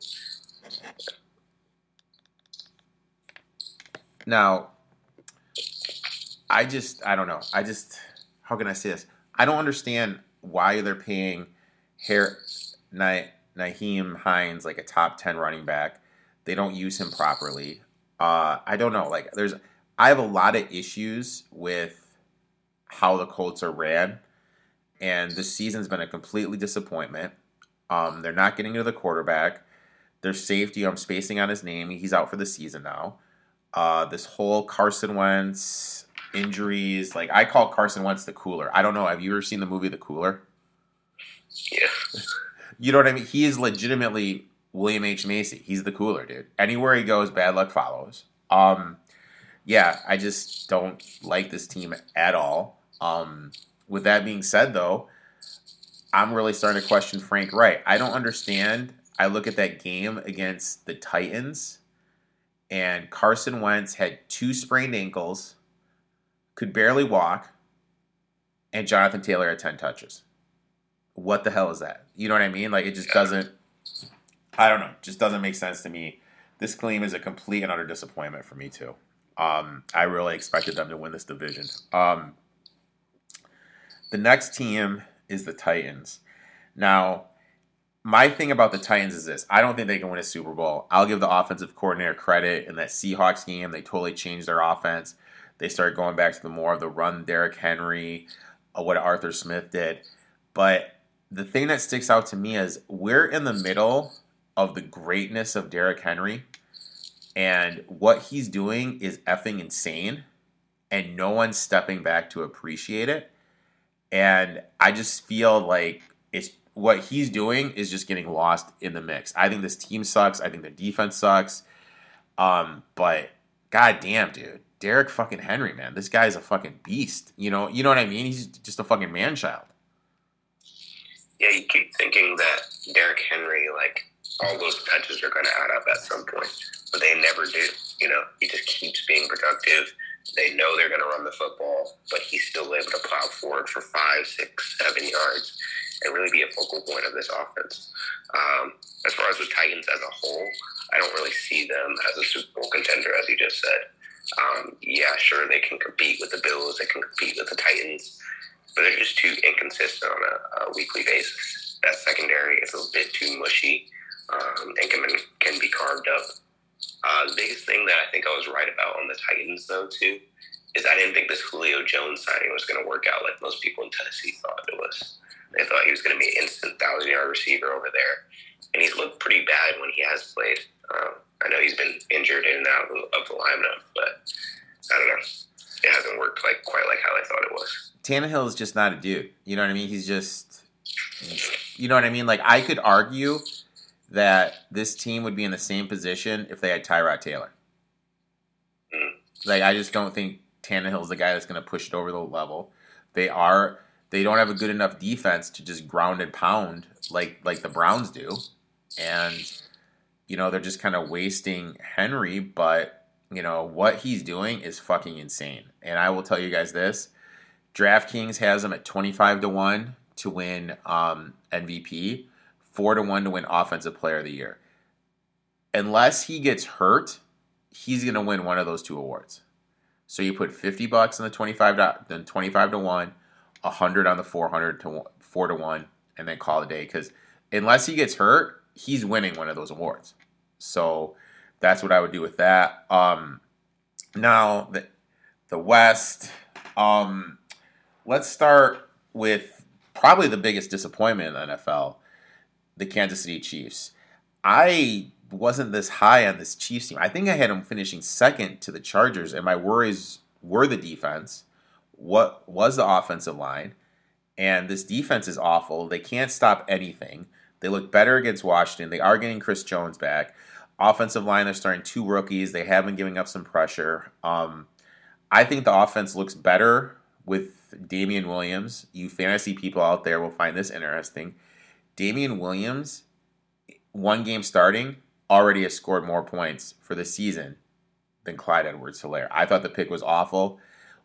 Now, I just, I don't know. I just, how can I say this? I don't understand why they're paying Her- Na- Nyheim Hines like a top 10 running back. They don't use him properly. Uh, I don't know. Like, there's, I have a lot of issues with how the Colts are ran. And this season's been a completely disappointment. Um, they're not getting to the quarterback. Their safety, I'm spacing on his name. He's out for the season now. Uh, this whole Carson Wentz injuries, like I call Carson Wentz the cooler. I don't know. Have you ever seen the movie The Cooler? Yeah. (laughs) You know what I mean? He is legitimately William H. Macy. He's the cooler, dude. Anywhere he goes, bad luck follows. Um, yeah, I just don't like this team at all. Um, with that being said, though, I'm really starting to question Frank Reich. I don't understand. I look at that game against the Titans, and Carson Wentz had two sprained ankles, could barely walk, and Jonathan Taylor had 10 touches. What the hell is that? You know what I mean? Like, it just doesn't, I don't know, just doesn't make sense to me. This claim is a complete and utter disappointment for me, too. Um, I really expected them to win this division. Um, the next team is the Titans. Now, my thing about the Titans is this I don't think they can win a Super Bowl. I'll give the offensive coordinator credit. In that Seahawks game, they totally changed their offense. They started going back to the more of the run Derrick Henry, uh, what Arthur Smith did. But the thing that sticks out to me is we're in the middle of the greatness of Derrick Henry, and what he's doing is effing insane, and no one's stepping back to appreciate it and I just feel like it's what he's doing is just getting lost in the mix. I think this team sucks. I think the defense sucks. Um, but goddamn, dude, Derrick fucking Henry, man, this guy's a fucking beast. You know, you know what I mean? He's just a fucking man child. Yeah, you keep thinking that Derrick Henry, like all those touches are going to add up at some point, but they never do. You know, he just keeps being productive. They know they're going to run the football, but he's still able to plow forward for five, six, seven yards and really be a focal point of this offense. Um, as far as the Titans as a whole, I don't really see them as a Super Bowl contender, as you just said. Um, yeah, sure, they can compete with the Bills, they can compete with the Titans, but they're just too inconsistent on a, a weekly basis. That secondary is a bit too mushy um, and can, can be carved up. Uh, the biggest thing that I think I was right about on the Titans, though, too, is I didn't think this Julio Jones signing was going to work out like most people in Tennessee thought it was. They thought he was going to be an instant thousand yard receiver over there, and he's looked pretty bad when he has played. Um, I know he's been injured in and out of the lineup, but I don't know. It hasn't worked like quite like how I thought it was. Tannehill is just not a dude. You know what I mean? He's just, you know what I mean? Like I could argue that this team would be in the same position if they had Tyrod Taylor. Mm. Like I just don't think Tannehill's the guy that's going to push it over the level. They are they don't have a good enough defense to just ground and pound like like the Browns do, and you know they're just kind of wasting Henry. But you know what he's doing is fucking insane. And I will tell you guys this: DraftKings has him at twenty five to one to win um, MVP, four to one to win Offensive Player of the Year. Unless he gets hurt, he's going to win one of those two awards. So you put 50 bucks on the 25 to, then 25 to 1 100 on the 400 to 4 to 1 and then call it a day because unless he gets hurt he's winning one of those awards so that's what i would do with that um, now the, the west um, let's start with probably the biggest disappointment in the nfl the kansas city chiefs i wasn't this high on this chiefs team i think i had them finishing second to the chargers and my worries were the defense what was the offensive line. And this defense is awful. They can't stop anything. They look better against Washington. They are getting Chris Jones back. Offensive line, they're starting two rookies. They have been giving up some pressure. Um, I think the offense looks better with Damien Williams. You fantasy people out there will find this interesting. Damien Williams, one game starting, already has scored more points for the season than Clyde Edwards Helaire. I thought the pick was awful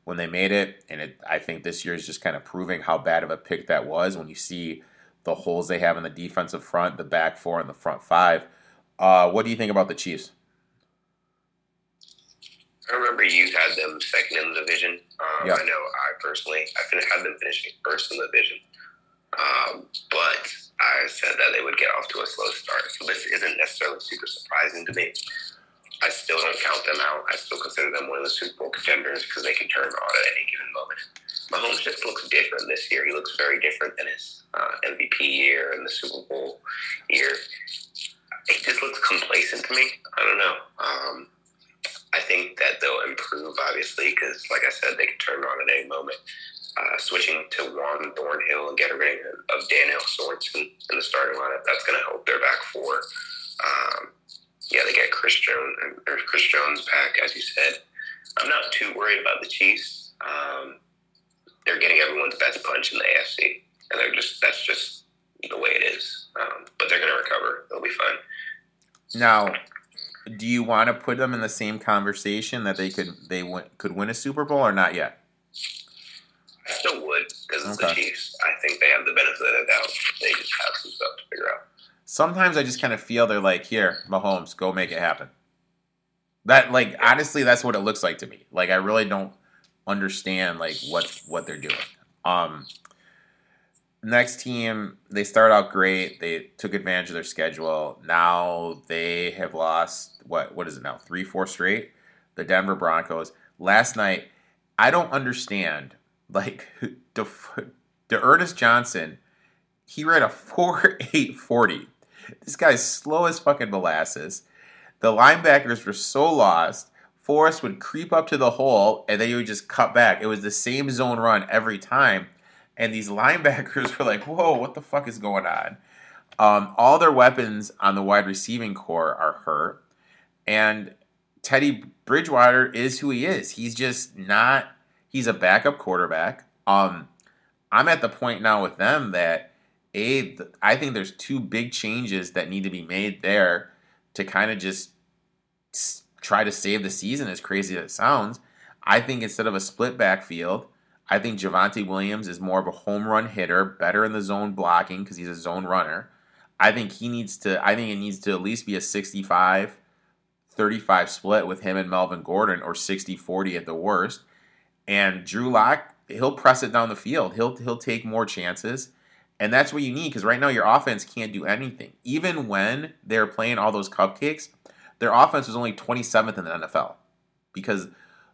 when they made it. And it, I think this year is just kind of proving how bad of a pick that was when you see the holes they have in the defensive front, the back four, and the front five. Uh, what do you think about the Chiefs? I remember you had them second in the division. Um, yeah. I know I personally I had them finishing first in the division, um, but I said that they would get off to a slow start. So this isn't necessarily super surprising to me. I still don't count them out. I still consider them one of the Super Bowl contenders because they can turn on at any given moment. Mahomes just looks different this year. He looks very different than his uh, MVP year and the Super Bowl year. He just looks complacent to me. I don't know. Um, I think that they'll improve, obviously, because, like I said, they can turn on at any moment. Uh, switching to Juan Thornhill and getting rid of Daniel Sorensen in the starting lineup, that's going to help their back four. Um, yeah, they get Chris Jones or Chris Jones back, as you said. I'm not too worried about the Chiefs. Um, they're getting everyone's best punch in the AFC, and they're just that's just the way it is. Um, but they're going to recover. They'll be fine. Now, do you want to put them in the same conversation that they could they could win a Super Bowl or not yet? I still would because it's okay. the Chiefs. I think they have the benefit of the doubt. They just have some stuff to figure out sometimes I just kind of feel they're like, here, Mahomes, go make it happen. That like honestly, that's what it looks like to me. Like I really don't understand like what what they're doing. Um, next team, they start out great. They took advantage of their schedule. Now they have lost what what is it now? Three, four straight. The Denver Broncos. Last night, I don't understand. Like the D'Ernest Johnson, he ran a four eight forty this guy's slow as fucking molasses. The linebackers were so lost. Forrest would creep up to the hole and then he would just cut back. It was the same zone run every time. And these (laughs) linebackers were like, whoa, what the fuck is going on? Um, all their weapons on the wide receiving core are hurt. And Teddy Bridgewater is who he is. He's just not. He's a backup quarterback. Um, I'm at the point now with them that a I think there's two big changes that need to be made there to kind of just try to save the season. As crazy as it sounds, I think instead of a split backfield, I think Javonte Williams is more of a home run hitter, better in the zone blocking because he's a zone runner. I think he needs to. I think it needs to at least be a 65 35 split with him and Melvin Gordon, or 60 40 at the worst. And Drew Lock, he'll press it down the field. He'll he'll take more chances. And that's what you need because right now your offense can't do anything. Even when they're playing all those cupcakes, their offense was only 27th in the NFL because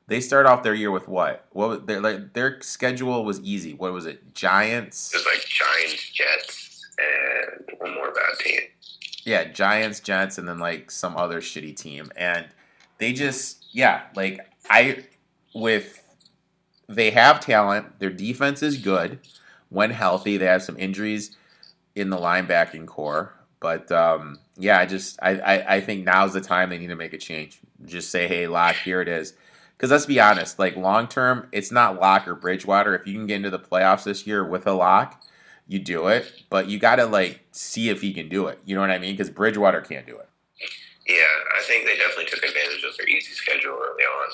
they start off their year with what? What their like their schedule was easy. What was it? Giants. It was like Giants, Jets, and one more bad team. Yeah, Giants, Jets, and then like some other shitty team, and they just yeah, like I with they have talent. Their defense is good when healthy. They have some injuries in the linebacking core, but um, yeah, I just I, I, I think now's the time they need to make a change. Just say, hey, Lock, here it is. Because let's be honest, like long term, it's not Lock or Bridgewater. If you can get into the playoffs this year with a Lock, you do it. But you got to like see if he can do it. You know what I mean? Because Bridgewater can't do it. Yeah, I think they definitely took advantage of their easy schedule early on.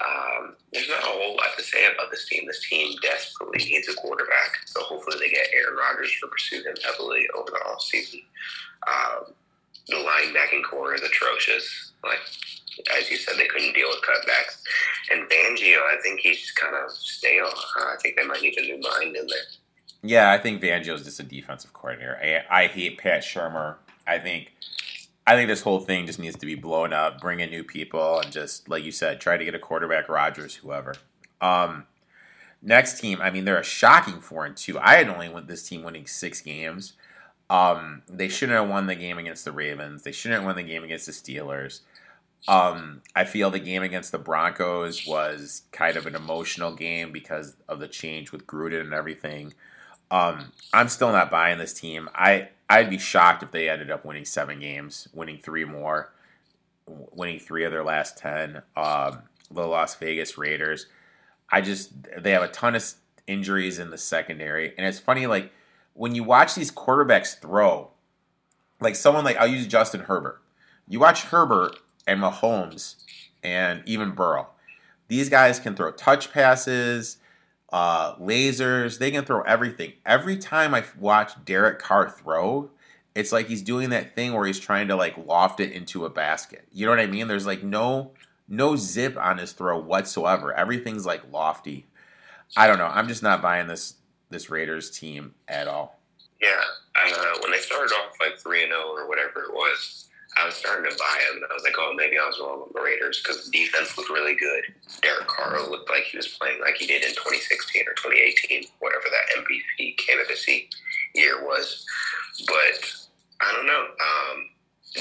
Um, there's not a whole lot to say about this team. This team desperately needs a quarterback, so hopefully they get Aaron Rodgers to pursue him heavily over the offseason. Um, the linebacking core is atrocious. Like as you said, they couldn't deal with cutbacks. And Fangio, I think he's kind of stale. Uh, I think they might need a new mind in there. Yeah, I think Fangio's just a defensive coordinator. I, I hate Pat Shurmur. I think I think this whole thing just needs to be blown up, bring in new people, and just like you said, try to get a quarterback, Rodgers, whoever. Um, next team, I mean, they're a shocking four and two. I had only went this team winning six games. Um, they shouldn't have won the game against the Ravens. They shouldn't have won the game against the Steelers. Um, I feel the game against the Broncos was kind of an emotional game because of the change with Gruden and everything. Um, I'm still not buying this team. I I'd be shocked if they ended up winning seven games, winning three more, winning three of their last ten. Um, the Las Vegas Raiders. I just they have a ton of injuries in the secondary, and it's funny like when you watch these quarterbacks throw, like someone like I'll use Justin Herbert. You watch Herbert and Mahomes and even Burrow. These guys can throw touch passes uh, lasers. They can throw everything. Every time I watch Derek Carr throw, it's like he's doing that thing where he's trying to like loft it into a basket. You know what I mean? There's like no no zip on his throw whatsoever. Everything's like lofty. I don't know. I'm just not buying this this Raiders team at all. Yeah, uh, when they started off like three and zero oh or whatever it was, I was starting to buy him. I was like, oh, maybe I was wrong with the Raiders because the defense looked really good. Derek Carr looked like he was playing like he did in 2016 or 2018, whatever that MVP candidacy year was. But I don't know. Um,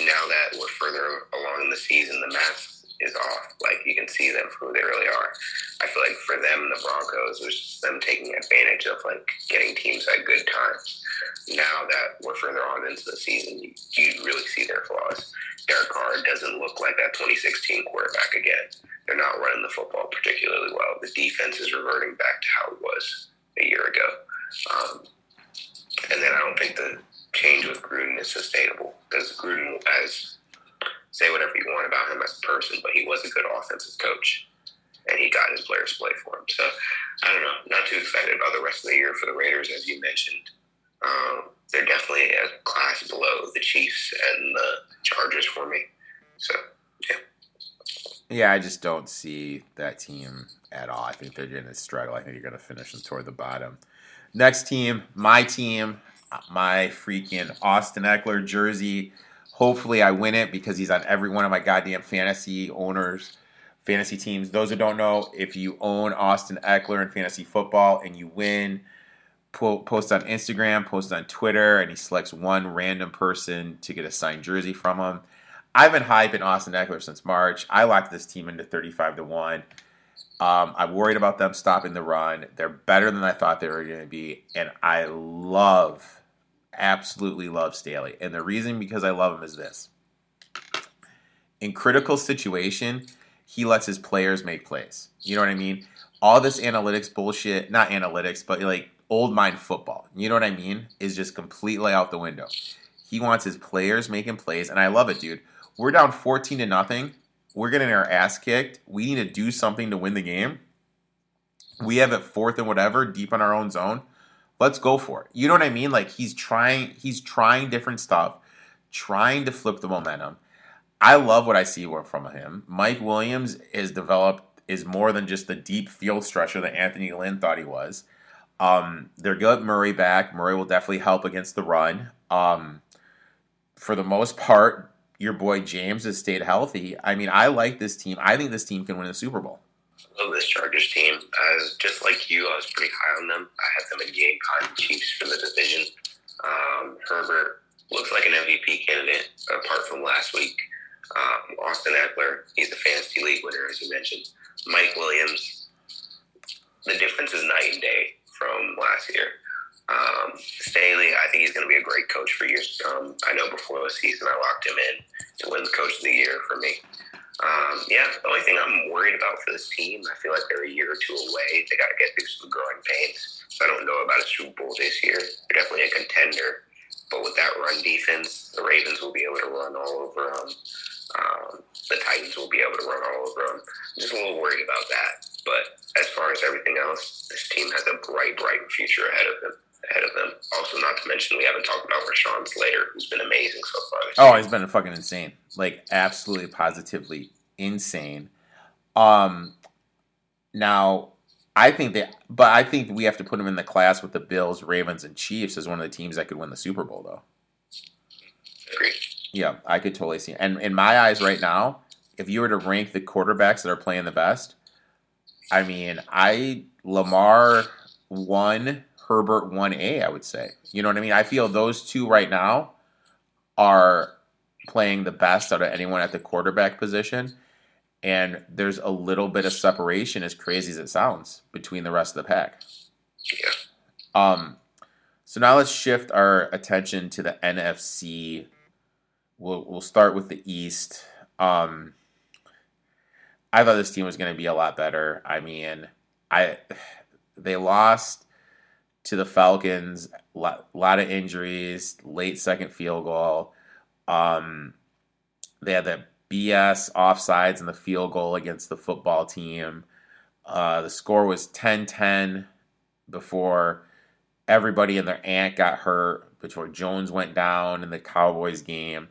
now that we're further along in the season, the math is off. Like you can see them for who they really are. I feel like for them, the Broncos was just them taking advantage of like getting teams at good times. Now that we're further on into the season, you, you really see their flaws. Derek Carr doesn't look like that 2016 quarterback again. They're not running the football particularly well. The defense is reverting back to how it was a year ago. Um, and then I don't think the change with Gruden is sustainable because Gruden, as say whatever you want about him as a person, but he was a good offensive coach, and he got his players play for him. So I don't know, not too excited about the rest of the year for the Raiders, as you mentioned. Um, they're definitely a class below the Chiefs and the Chargers for me. So yeah. Yeah, I just don't see that team at all. I think they're going to struggle. I think they're going to finish them toward the bottom. Next team, my team, my freaking Austin Ekeler jersey. Hopefully, I win it because he's on every one of my goddamn fantasy owners, fantasy teams. Those who don't know, if you own Austin Ekeler in fantasy football and you win, post on Instagram, post on Twitter, and he selects one random person to get a signed jersey from him. I've been hyping Austin Ekeler since March. I locked this team into 35 to 1. Um, I'm worried about them stopping the run. They're better than I thought they were going to be. And I love absolutely love Staley. And the reason because I love him is this. in critical situation, he lets his players make plays. You know what I mean? All this analytics bullshit, not analytics, but like old mind football. You know what I mean? Is just completely out the window. He wants his players making plays, and I love it, dude. We're down 14 to nothing. We're getting our ass kicked. We need to do something to win the game. We have it fourth and whatever, deep in our own zone. Let's go for it. You know what I mean? Like he's trying, he's trying different stuff, trying to flip the momentum. I love what I see from him. Mike Williams is developed is more than just the deep field stretcher that Anthony Lynn thought he was. Um, they're good Murray back. Murray will definitely help against the run. Um, for the most part, your boy James has stayed healthy. I mean, I like this team. I think this team can win a Super Bowl. I love this Chargers team. As just like you, I was pretty high on them. I had them in game con Chiefs for the division. Um, Herbert looks like an MVP candidate, apart from last week. Um, Austin Ekeler, he's a fantasy league winner, as you mentioned. Mike Williams, the difference is night and day from last year. Um, Staley, I think he's going to be a great coach for years to come. I know before the season I locked him in to win the coach of the year for me. Um, yeah, the only thing I'm worried about for this team, I feel like they're a year or two away. They got to get through some growing pains. So I don't know about a Super Bowl this year. They're definitely a contender. But with that run defense, the Ravens will be able to run all over them. Um, the Titans will be able to run all over them. I'm just a little worried about that. But as far as everything else, this team has a bright, bright future ahead of them ahead of them. Also, not to mention, we haven't talked about Rashawn Slater, who's been amazing so far. oh, he's been fucking insane. Like, absolutely, positively insane. Um, now, I think that, but I think we have to put him in the class with the Bills, Ravens, and Chiefs as one of the teams that could win the Super Bowl, though. Agreed. Yeah, I could totally see. It. And in my eyes, right now, if you were to rank the quarterbacks that are playing the best, I mean, I Lamar one Herbert 1A, I would say. You know what I mean? I feel those two right now are playing the best out of anyone at the quarterback position. And there's a little bit of separation, as crazy as it sounds, between the rest of the pack. Yeah. Um, so now let's shift our attention to the NFC. We'll, we'll start with the East. Um, I thought this team was going to be a lot better. I mean, I they lost to the Falcons. A lot, lot, of injuries, late second field goal. Um, they had the BS offsides in the field goal against the football team. Uh, the score was 10 10 before everybody and their aunt got hurt, before Jones went down in the Cowboys game.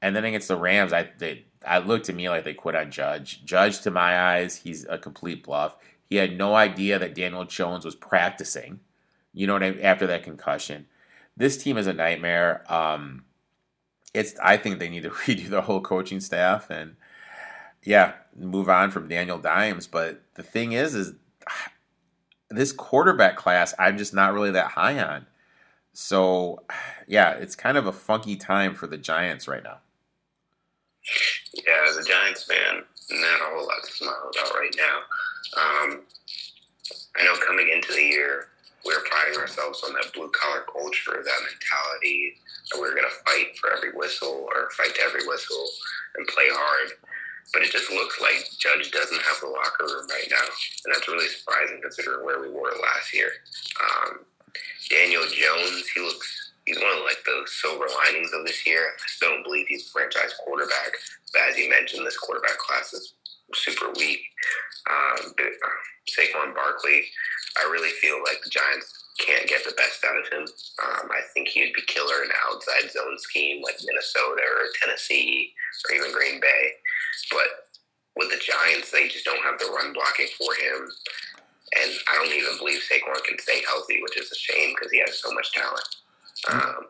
And then against the Rams, I they I looked to me like they quit on Judge. Judge, to my eyes, he's a complete bluff. He had no idea that Daniel Jones was practicing. You know what I mean? After that concussion, this team is a nightmare. Um, it's I think they need to (laughs) redo the whole coaching staff and yeah, move on from Daniel Dimes. But the thing is, is (sighs) this quarterback class I'm just not really that high on. So (sighs) yeah, it's kind of a funky time for the Giants right now. Yeah, a Giants fan, not a whole lot to smile about right now. Um, I know coming into the year, we were priding ourselves on that blue collar culture, that mentality that we were going to fight for every whistle or fight to every whistle and play hard. But it just looks like Judge doesn't have the locker room right now, and that's really surprising considering where we were last year. Um, Daniel Jones, he looks he's one of like the silver linings of this year. I still don't believe he's a franchise quarterback, but as you mentioned, this quarterback class is super weak. Um, uh, Saquon Barkley, I really feel like the Giants can't get the best out of him. Um, I think he'd be killer in an outside zone scheme like Minnesota or Tennessee or even Green Bay. But with the Giants, they just don't have the run blocking for him. And I don't even believe Saquon can stay healthy, which is a shame because he has so much talent. Um,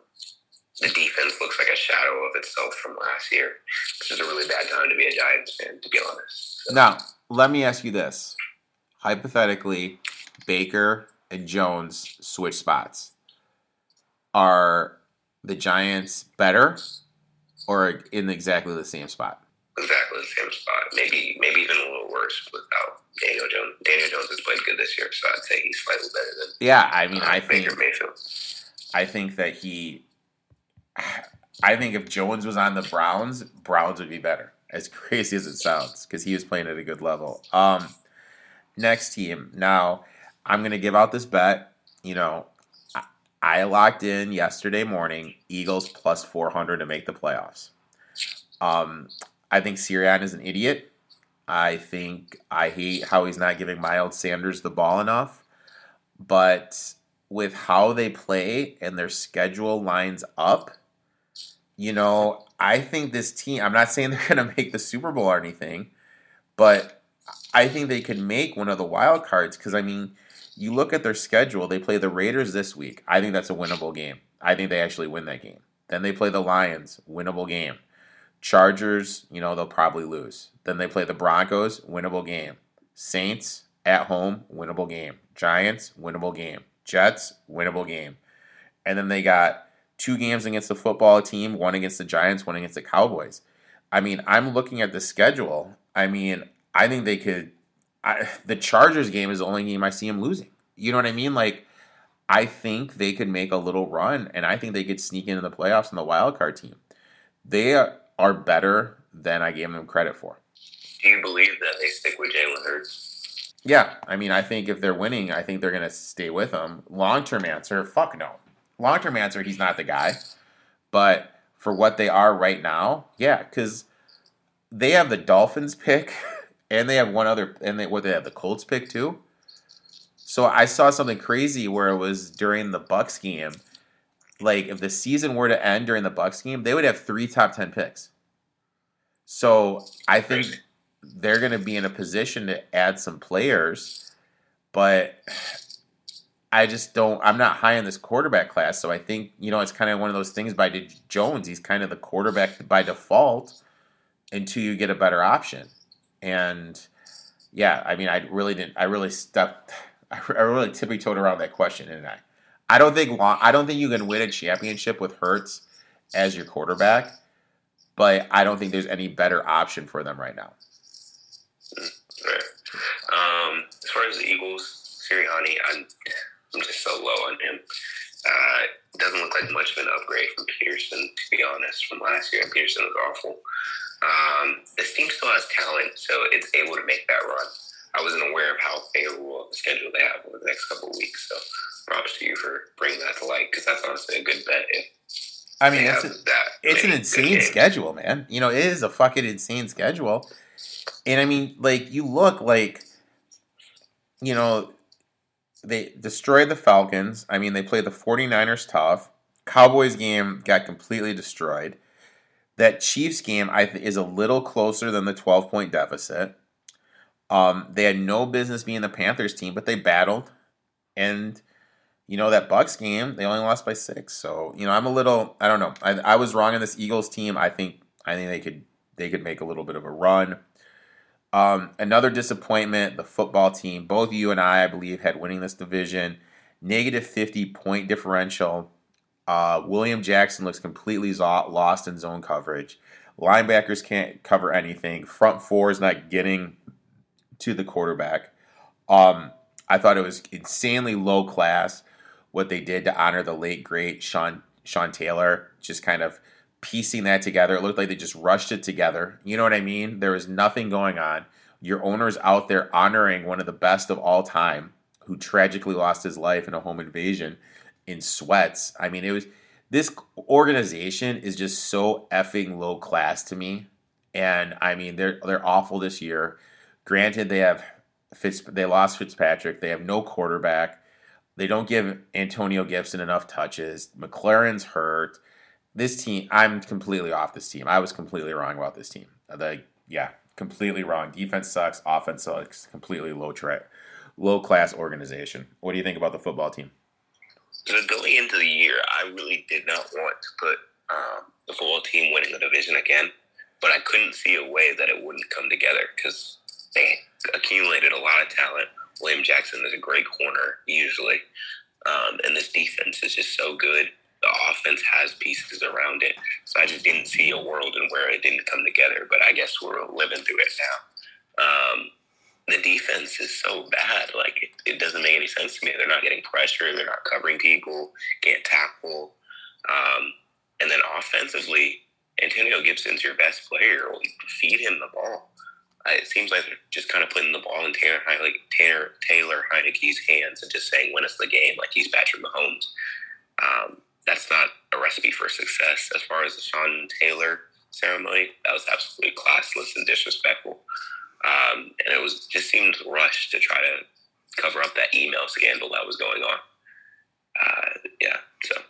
the defense looks like a shadow of itself from last year. This is a really bad time to be a Giants fan, to be honest. So. Now, let me ask you this. Hypothetically, Baker and Jones switch spots. Are the Giants better or in exactly the same spot? Exactly the same spot. Maybe maybe even a little worse without Daniel Jones. Daniel Jones has played good this year, so I'd say he's slightly better than Yeah, I mean uh, I think Baker Mayfield. I think that he (sighs) I think if Jones was on the Browns, Browns would be better. as crazy as it sounds, because he was playing at a good level. Um, next team. Now, I'm going to give out this bet. You know, I, locked in yesterday morning Eagles plus 400 to make the playoffs. Um, I think Sirianni is an idiot. I think I hate how he's not giving Miles Sanders the ball enough. But with how they play and their schedule lines up, you know, I think this team, I'm not saying (laughs) they're going to make the Super Bowl or anything, but I think they could make one of the wild cards because, I mean, you look at their schedule, they play the Raiders this week. I think that's a winnable game. I think they actually win that game. Then they play the Lions, winnable game. Chargers, you know, they'll probably lose. Then they play the Broncos, winnable game. Saints at home, winnable game. Giants, winnable game. Jets, winnable game. And then they got two games against the football team, one against the Giants, one against the Cowboys. I mean, I'm looking at the schedule. I mean, I think they could. I, the Chargers game is the only game I see them losing. You know what I mean? Like, I think they could make a little run, and I think they could sneak into the playoffs in the wild card team. They are better than I gave them credit for. Do you believe that they stick with Jalen Hurts? Yeah, I mean, I think if they're winning, I think they're going to stay with him. Long term answer, fuck no. Long term answer, he's not the guy. But for what they are right now, yeah, because they have the Dolphins pick, (laughs) and they have one other, and they what they have the Colts pick too. So I saw something crazy where it was during the Bucks game. Like if the season were to end during the Bucks game, they would have three top ten picks. So I think they're going to be in a position to add some players, but I just don't. I'm not high on this quarterback class, so I think you know it's kind of one of those things by Jones. He's kind of the quarterback by default until you get a better option. And yeah, I mean, I really didn't. I really stepped. I really tippy toed around that question, didn't I? I don't think. I don't think you can win a championship with Hurts as your quarterback but I don't think there's any better option for them right now. Right. Um, as far as the Eagles, Sirianni, I'm, I'm just so low on him. Uh, doesn't look like much of an upgrade from Pederson, to be honest, from last year. Pederson was awful. Um, this team still has talent, so it's able to make that run. I wasn't aware of how favorable the schedule they have over the next couple of weeks, so props to you for bringing that to light because that's honestly a good bet if I mean, it's, a, it's an insane schedule, man. You know, it is a fucking insane schedule. And I mean, like, you look like, you know, they destroyed the Falcons. I mean, they played the 49ers tough. Cowboys game got completely destroyed. That Chiefs game I th- is a little closer than the 12 point deficit. Um, they had no business being the Panthers team, but they battled. And you know that Bucks game they only lost by six. So you know I'm a little I don't know I, I was wrong on this Eagles team. I think I think they could they could make a little bit of a run. Um, another disappointment, the football team. Both you and I, I believe, had winning this division. Negative 50 point differential. Uh, William Jackson looks completely lost in zone coverage. Linebackers can't cover anything. Front four is not getting to the quarterback. Um, I thought it was insanely low class what they did to honor the late great Sean Sean Taylor, just kind of piecing that together. It looked like they just rushed it together. You know what I mean? There was nothing going on. Your owner's out there honoring one of the best of all time, who tragically lost his life in a home invasion in sweats. I mean, it was this organization is just so effing low class to me. And I mean, they're they're awful this year. Granted, they have Fitz, they lost Fitzpatrick. They have no quarterback. They don't give Antonio Gibson enough touches. McLaurin's hurt. This team, I'm completely off this team. I was completely wrong about this team. The yeah, completely wrong. Defense sucks. Offense sucks. Completely low tra- low class organization. What do you think about the football team? Going into the year, I really did not want to put um, the football team winning the division again, but I couldn't see a way that it wouldn't come together because they accumulated a lot of talent William Jackson is a great corner usually, um, and this defense is just so good. The offense has pieces around it, so I just didn't see a world in where it didn't come together. But I guess we're living through it now. Um, the defense is so bad; like it, it, doesn't make any sense to me. They're not getting pressure. They're not covering people. Can't tackle. Um, and then offensively, Antonio Gibson's your best player. Feed him the ball. It seems like they're just kind of putting the ball in Taylor, Taylor, Taylor Heinicke's hands and just saying, win us the game like he's Patrick Mahomes. Um, that's not a recipe for success. As far as the Sean Taylor ceremony, that was absolutely classless and disrespectful. Um, and it was just seemed rushed to try to cover up that email scandal that was going on. Uh, yeah, so.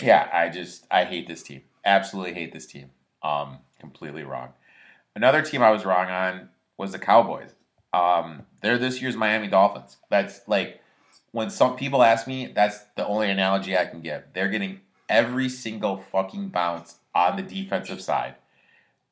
Yeah, I just I hate this team. Absolutely hate this team. Um, completely wrong. Another team I was wrong on was the Cowboys. Um, they're this year's Miami Dolphins. That's like when some people ask me, that's the only analogy I can give. They're getting every single fucking bounce on the defensive side.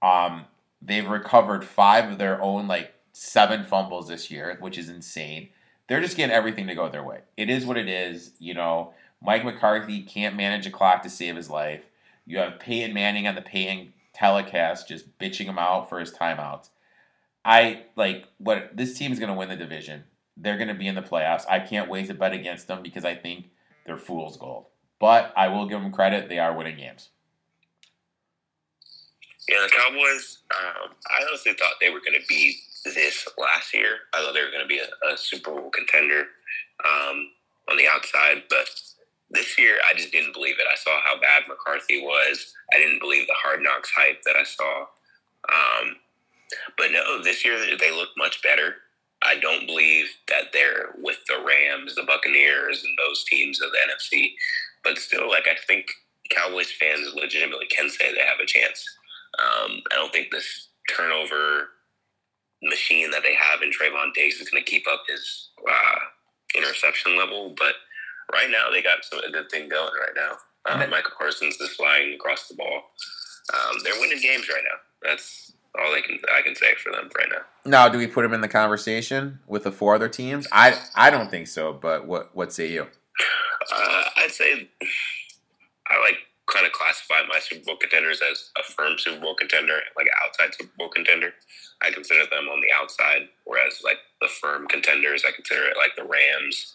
Um, they've recovered five of their own like seven fumbles this year, which is insane. They're just getting everything to go their way. It is what it is. You know, Mike McCarthy can't manage a clock to save his life. You have Peyton Manning on the Peyton telecast just bitching him out for his timeouts. I like what this team is going to win the division. They're going to be in the playoffs. I can't wait to bet against them because I think they're fool's gold. But I will give them credit; they are winning games. Yeah, the Cowboys. Um, I honestly thought they were going to be this last year. I thought they were going to be a, a, Super Bowl contender um, on the outside, but this year I just didn't believe it. I saw how bad McCarthy was. I didn't believe the hard knocks hype that I saw. Um, but no, this year they look much better. I don't believe that they're with the Rams, the Buccaneers, and those teams of the NFC. But still, like I think Cowboys fans legitimately can say they have a chance. Um, I don't think this turnover machine that they have in Trevon Diggs is going to keep up his uh, interception level, but right now they got some a good thing going right now. Um, Micah Parsons is flying across the ball. Um, they're winning games right now. That's all I can I can say for them right now. Now, do we put them in the conversation with the four other teams? I I don't think so. But what what say you? Uh, I'd say I like kind of classify my Super Bowl contenders as a firm Super Bowl contender, like outside Super Bowl contender. I consider them on the outside, whereas like the firm contenders, I consider it like the Rams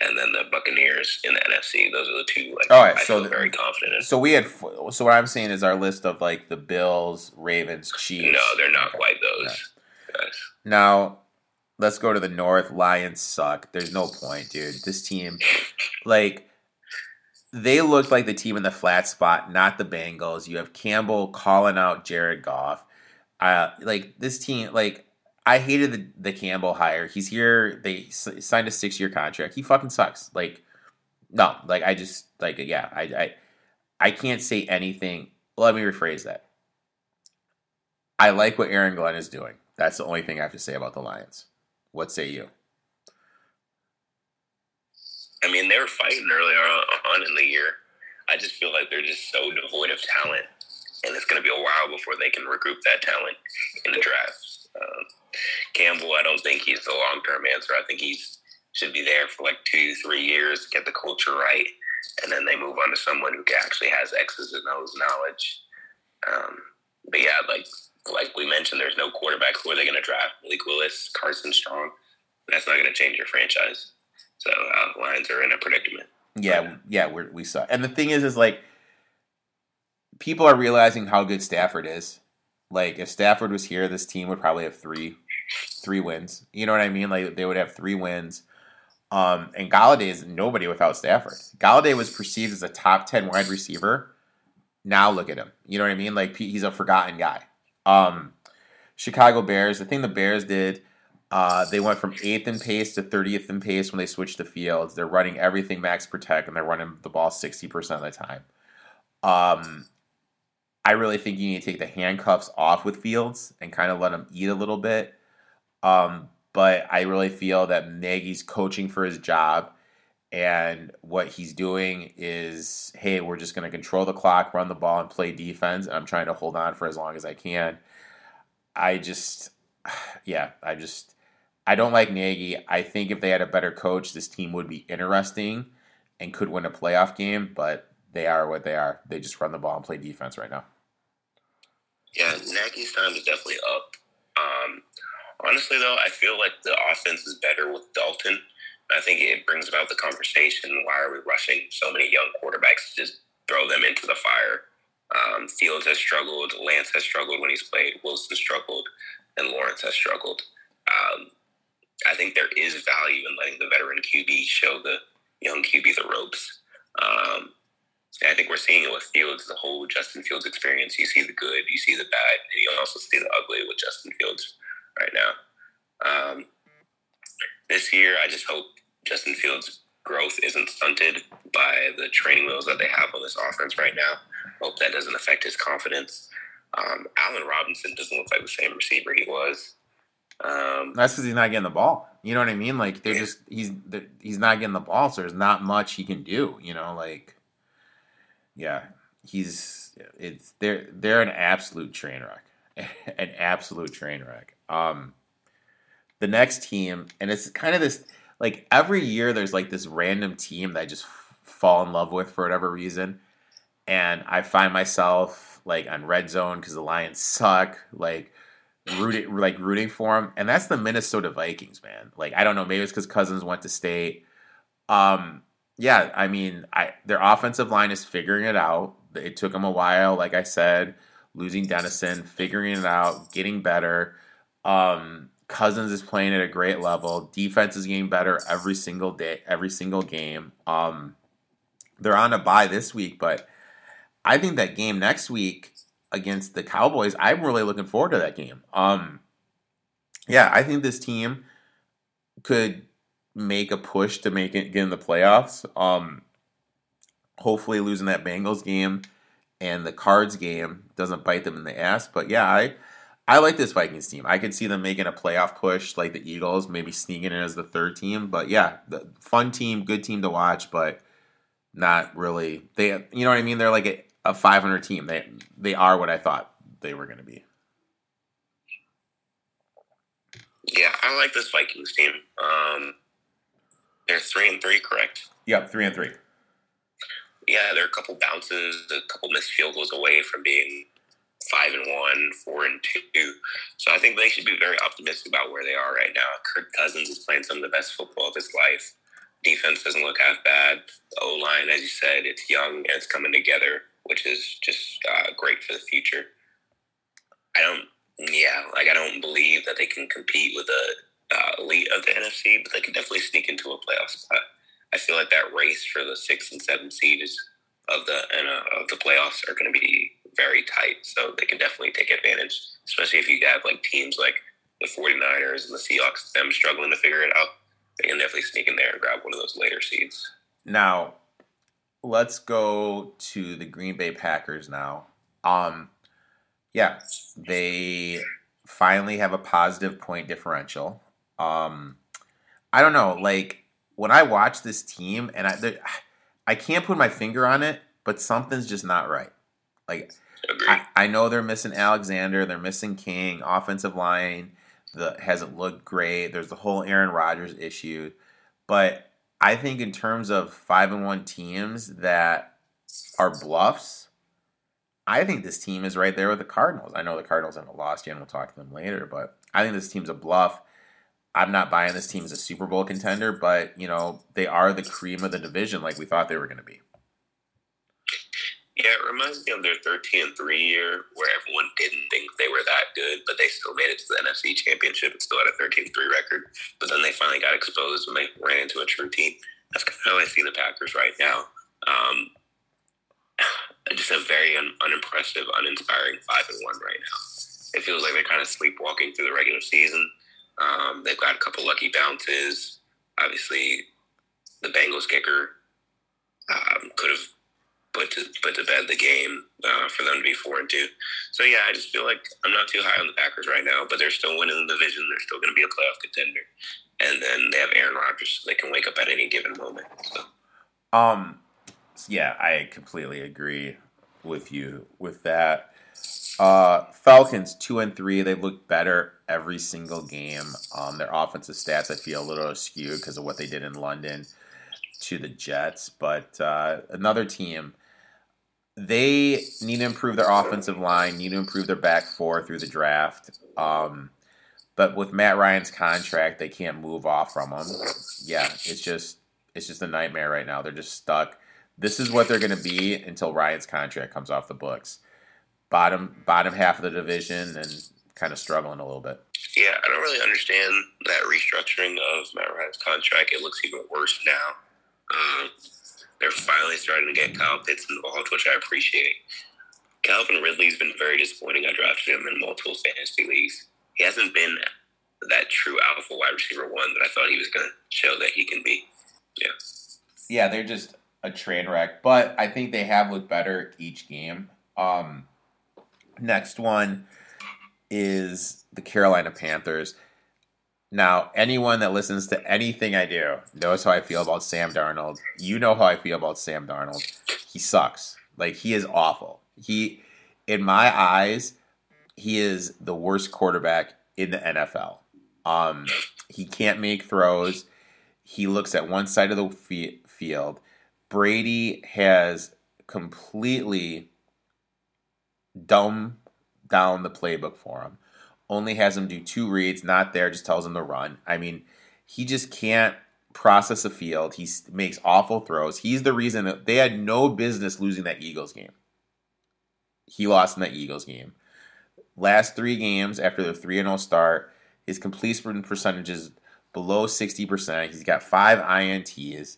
and then the Buccaneers in the NFC. Those are the two. Like, All right, I so very confident. In. So we had. So what I'm saying is our list of like the Bills, Ravens, Chiefs. No, they're not okay. quite those. Now let's go to the North. Lions suck. There's no point, dude. This team, like they looked like the team in the flat spot, not the Bengals. You have Campbell calling out Jared Goff. Uh, like this team, like I hated the, the Campbell hire. He's here. They s- signed a six year contract. He fucking sucks. Like no, like I just like yeah. I I I can't say anything. Let me rephrase that. I like what Aaron Glenn is doing. That's the only thing I have to say about the Lions. What say you? I mean, they were fighting earlier on in the year. I just feel like they're just so devoid of talent, and it's going to be a while before they can regroup that talent in the draft. Um, Campbell, I don't think he's the long term answer. I think he should be there for like two, three years, to get the culture right, and then they move on to someone who actually has X's and O's knowledge. Um, but yeah, like like we mentioned, there's no quarterback. Who are they going to draft? Malik Willis, Carson Strong. That's not going to change your franchise. So uh, Lions are in a predicament. Yeah, yeah, we we saw. And the thing is, is like people are realizing how good Stafford is. Like if Stafford was here, this team would probably have three, three wins. You know what I mean? Like they would have three wins. Um, and Golladay is nobody without Stafford. Golladay was perceived as a top ten wide receiver. Now look at him. You know what I mean? Like he's a forgotten guy. Um, Chicago Bears. The thing the Bears did uh, they went from eighth in pace to 30th in pace when they switched the fields. They're running everything max protect and they're running the ball 60% of the time. Um, I really think you need to take the handcuffs off with Fields and kind of let him eat a little bit. Um, but I really feel that Nagy's coaching for his job. And what he's doing is, hey, we're just going to control the clock, run the ball, and play defense. And I'm trying to hold on for as long as I can. I just, (sighs) yeah, I just, I don't like Nagy. I think if they had a better coach, this team would be interesting and could win a playoff game, but they are what they are. They just run the ball and play defense right now. Yeah, Nagy's time is definitely up. Um, honestly, though, I feel like the offense is better with Dalton. I think it brings about the conversation why are we rushing so many young quarterbacks? Just throw them into the fire. Um, Fields has struggled. Lance has struggled when he's played. Wilson struggled, and Lawrence has struggled. Um, I think there is value in letting the veteran QB show the young QB the ropes. Um, I think we're seeing it with Fields, the whole Justin Fields experience. You see the good, you see the bad, and you also see the ugly with Justin Fields right now. Um, this year, I just hope Justin Fields' growth isn't stunted by the training wheels that they have on this offense right now. Hope that doesn't affect his confidence. Um, Allen Robinson doesn't look like the same receiver he was. Um, That's because he's not getting the ball. You know what I mean? Like they're Yeah. just he's they're, he's not getting the ball, so there's not much he can do. You know, like yeah, he's it's they're they're an absolute train wreck, (laughs) an absolute train wreck. Um, the next team, and it's kind of this like every year there's like this random team that I just f- fall in love with for whatever reason, and I find myself like on red zone because the Lions suck, like rooting like rooting for them, and that's the Minnesota Vikings, man. Like I don't know, maybe it's because Cousins went to state. Um, yeah, I mean, I their offensive line is figuring it out. It took them a while, like I said, losing Dennison, figuring it out, getting better. Um, Cousins is playing at a great level. Defense is getting better every single day, every single game. Um, they're on a bye this week, but I think that game next week against the Cowboys, I'm really looking forward to that game. Um, yeah, I think this team could make a push to make it get in the playoffs. Um, hopefully, losing that Bengals game and the Cards game doesn't bite them in the ass. But yeah, I I like this Vikings team. I could see them making a playoff push like the Eagles, maybe sneaking in as the third team. But yeah, the fun team, good team to watch, but not really. They, you know what I mean? They're like a, a 500 team. They they are what I thought they were going to be. yeah, I like this Vikings team. Um, they're three and three, correct? Yep, three and three. Yeah, they're a couple bounces, a couple missed field goals away from being five and one, four and two. So I think they should be very optimistic about where they are right now. Kirk Cousins is playing some of the best football of his life. Defense doesn't look half bad. The O line, as you said, it's young and it's coming together, which is just uh, great for the future. I don't, yeah, like I don't believe that they can compete with the uh, elite of the NFC, but they can definitely sneak into a playoff spot. I feel like that race for the six and seven seeds of the and, uh, of the playoffs are going to be very tight. So they can definitely take advantage, especially if you have like teams like the 49ers and the Seahawks, them struggling to figure it out. They can definitely sneak in there and grab one of those later seeds. Now, let's go to the Green Bay Packers now. Um, yeah, they finally have a positive point differential. Um, I don't know, like when I watch this team, and I there- I can't put my finger on it, but something's just not right. Like I, I know they're missing Alexander, they're missing King, offensive line the hasn't looked great. There's the whole Aaron Rodgers issue, but I think in terms of five and one teams that are bluffs, I think this team is right there with the Cardinals. I know the Cardinals haven't lost yet, and we'll talk to them later, but I think this team's a bluff. I'm not buying this team as a Super Bowl contender, but you know they are the cream of the division, like we thought they were going to be. Yeah, it reminds me of their 13 and 3 year where everyone didn't think they were that good, but they still made it to the NFC Championship and still had a 13 3 record. But then they finally got exposed and they ran into a true team. That's kind of how I see the Packers right now. Um, (sighs) just a very un- unimpressive, uninspiring 5 and 1 right now. It feels like they're kind of sleepwalking through the regular season. Um, they've got a couple lucky bounces. Obviously, the Bengals kicker um, could have put to put to bed the game uh, for them to be four and two. So yeah, I just feel like I'm not too high on the Packers right now, but they're still winning the division. They're still going to be a playoff contender, and then they have Aaron Rodgers, so they can wake up at any given moment. So Um, yeah, I completely agree with you with that. Uh, Falcons two and three. They look better every single game. Um, their offensive stats I feel a little skewed because of what they did in London to the Jets, but uh, another team. They need to improve their offensive line. Need to improve their back four through the draft. Um, but with Matt Ryan's contract, they can't move off from him. Yeah, it's just it's just a nightmare right now. They're just stuck. this is what they're going to be until Ryan's contract comes off the books. Bottom bottom half of the division and kind of struggling a little bit. Yeah, I don't really understand that restructuring of Matt Ryan's contract. It looks even worse now. Um, they're finally starting to get Kyle Pitts involved, which I appreciate. Calvin Ridley's been very disappointing. I drafted him in multiple fantasy leagues. He hasn't been that true alpha wide receiver one that I thought he was going to show that he can be. Yeah. Yeah, they're just a train wreck, but I think they have looked better each game. Um, next one is the Carolina Panthers. Now, anyone that listens to anything I do knows how I feel about Sam Darnold. You know how I feel about Sam Darnold. He sucks. Like he is awful. He in my eyes, he is the worst quarterback in the NFL. Um, he can't make throws. He looks at one side of the field. Brady has completely dumb down the playbook for him. Only has him do two reads, not there, just tells him to run. I mean, he just can't process a field. He makes awful throws. He's the reason that they had no business losing that Eagles game. He lost in that Eagles game. Last three games after the 3 0 start, his completion percentage is below 60%. He's got five INTs.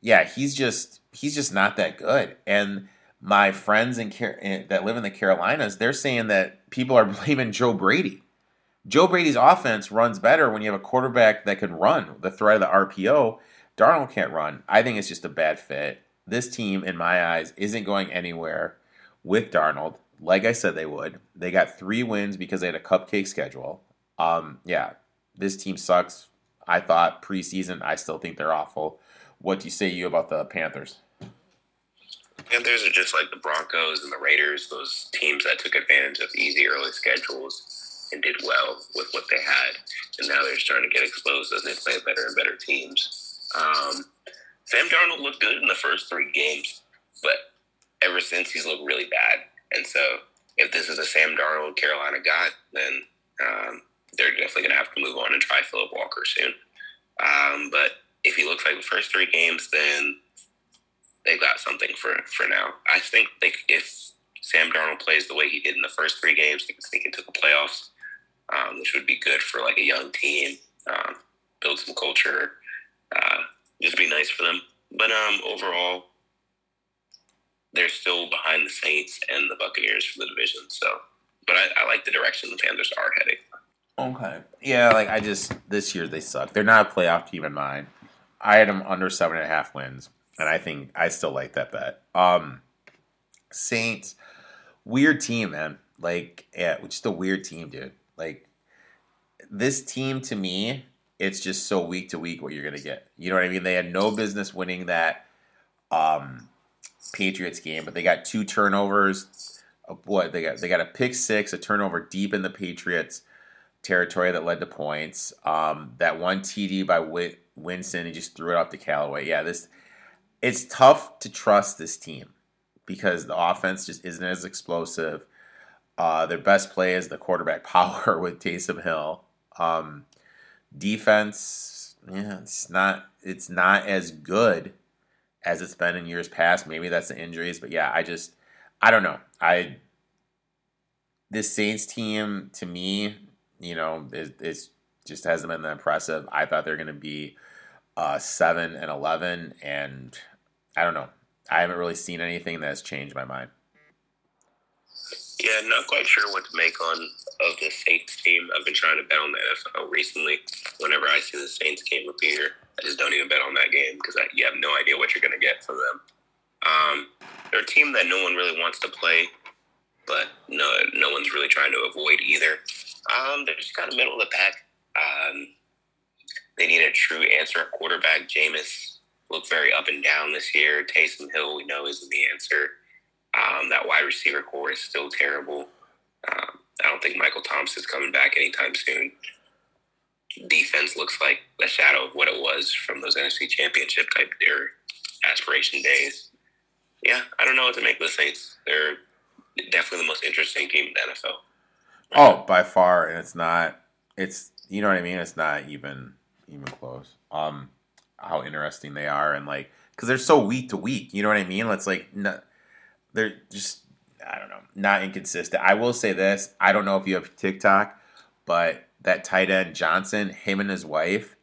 Yeah, he's just he's just not that good. And my friends in Car- that live in the Carolinas, they're saying that people are (laughs) blaming Joe Brady. Joe Brady's offense runs better when you have a quarterback that can run the threat of the RPO. Darnold can't run. I think it's just a bad fit. This team, in my eyes, isn't going anywhere with Darnold. Like I said, they would. They got three wins because they had a cupcake schedule. Um, yeah, this team sucks. I thought preseason. I still think they're awful. What do you say you about the Panthers? Panthers are just like the Broncos and the Raiders, those teams that took advantage of easy early schedules and did well with what they had. And now they're starting to get exposed as they play better and better teams. Um, Sam Darnold looked good in the first three games, but ever since he's looked really bad. And so if this is a Sam Darnold Carolina guy, then um, they're definitely going to have to move on and try Philip Walker soon. Um, but if he looks like the first three games, then they got something for for now. I think like if Sam Darnold plays the way he did in the first three games, they can sneak into the playoffs, um, which would be good for like a young team, um, build some culture, uh, just be nice for them. But um, overall, they're still behind the Saints and the Buccaneers for the division. So, but I, I like the direction the Panthers are heading. Okay. Yeah, like I just this year they suck. They're not a playoff team in mine. I had them under seven and a half wins, and I think I still like that bet. Um, Saints, weird team, man. Like, yeah, just a weird team, dude. Like, this team to me, it's just so week to week what you're gonna get. You know what I mean? They had no business winning that um, Patriots game, but they got two turnovers. What they got? They got a pick six, a turnover deep in the Patriots territory that led to points. Um, that one TD by Win- Winston, he just threw it off to Callaway. Yeah, this it's tough to trust this team because the offense just isn't as explosive. Uh, their best play is the quarterback (laughs) power with Taysom Hill. Um, defense, yeah, it's not it's not as good as it's been in years past. Maybe that's the injuries, but yeah, I just I don't know. I this Saints team to me you know, it, it's just hasn't been that impressive. I thought they're going to be uh, seven and eleven, and I don't know. I haven't really seen anything that's changed my mind. Yeah, not quite sure what to make on of the Saints team. I've been trying to bet on the NFL recently. Whenever I see the Saints game appear, I just don't even bet on that game because you have no idea what you're going to get from them. Um, they're a team that no one really wants to play, but no, no one's really trying to avoid either. Um, they're just kind of middle of the pack. Um, they need a true answer at quarterback. Jameis looked very up and down this year. Taysom Hill, we know, isn't the answer. Um, that wide receiver core is still terrible. Um, I don't think Michael Thomas's coming back anytime soon. Defense looks like a shadow of what it was from those NFC Championship type their aspiration days. Yeah, I don't know what to make of the Saints. They're definitely the most interesting team in the NFL. Oh, by far, and it's not. It's you know what I mean. It's not even even close. Um, how interesting they are, and like because they're so week to week. You know what I mean? It's like not, they're just I don't know, not inconsistent. I will say this: I don't know if you have TikTok, but that tight end Johnson, him and his wife,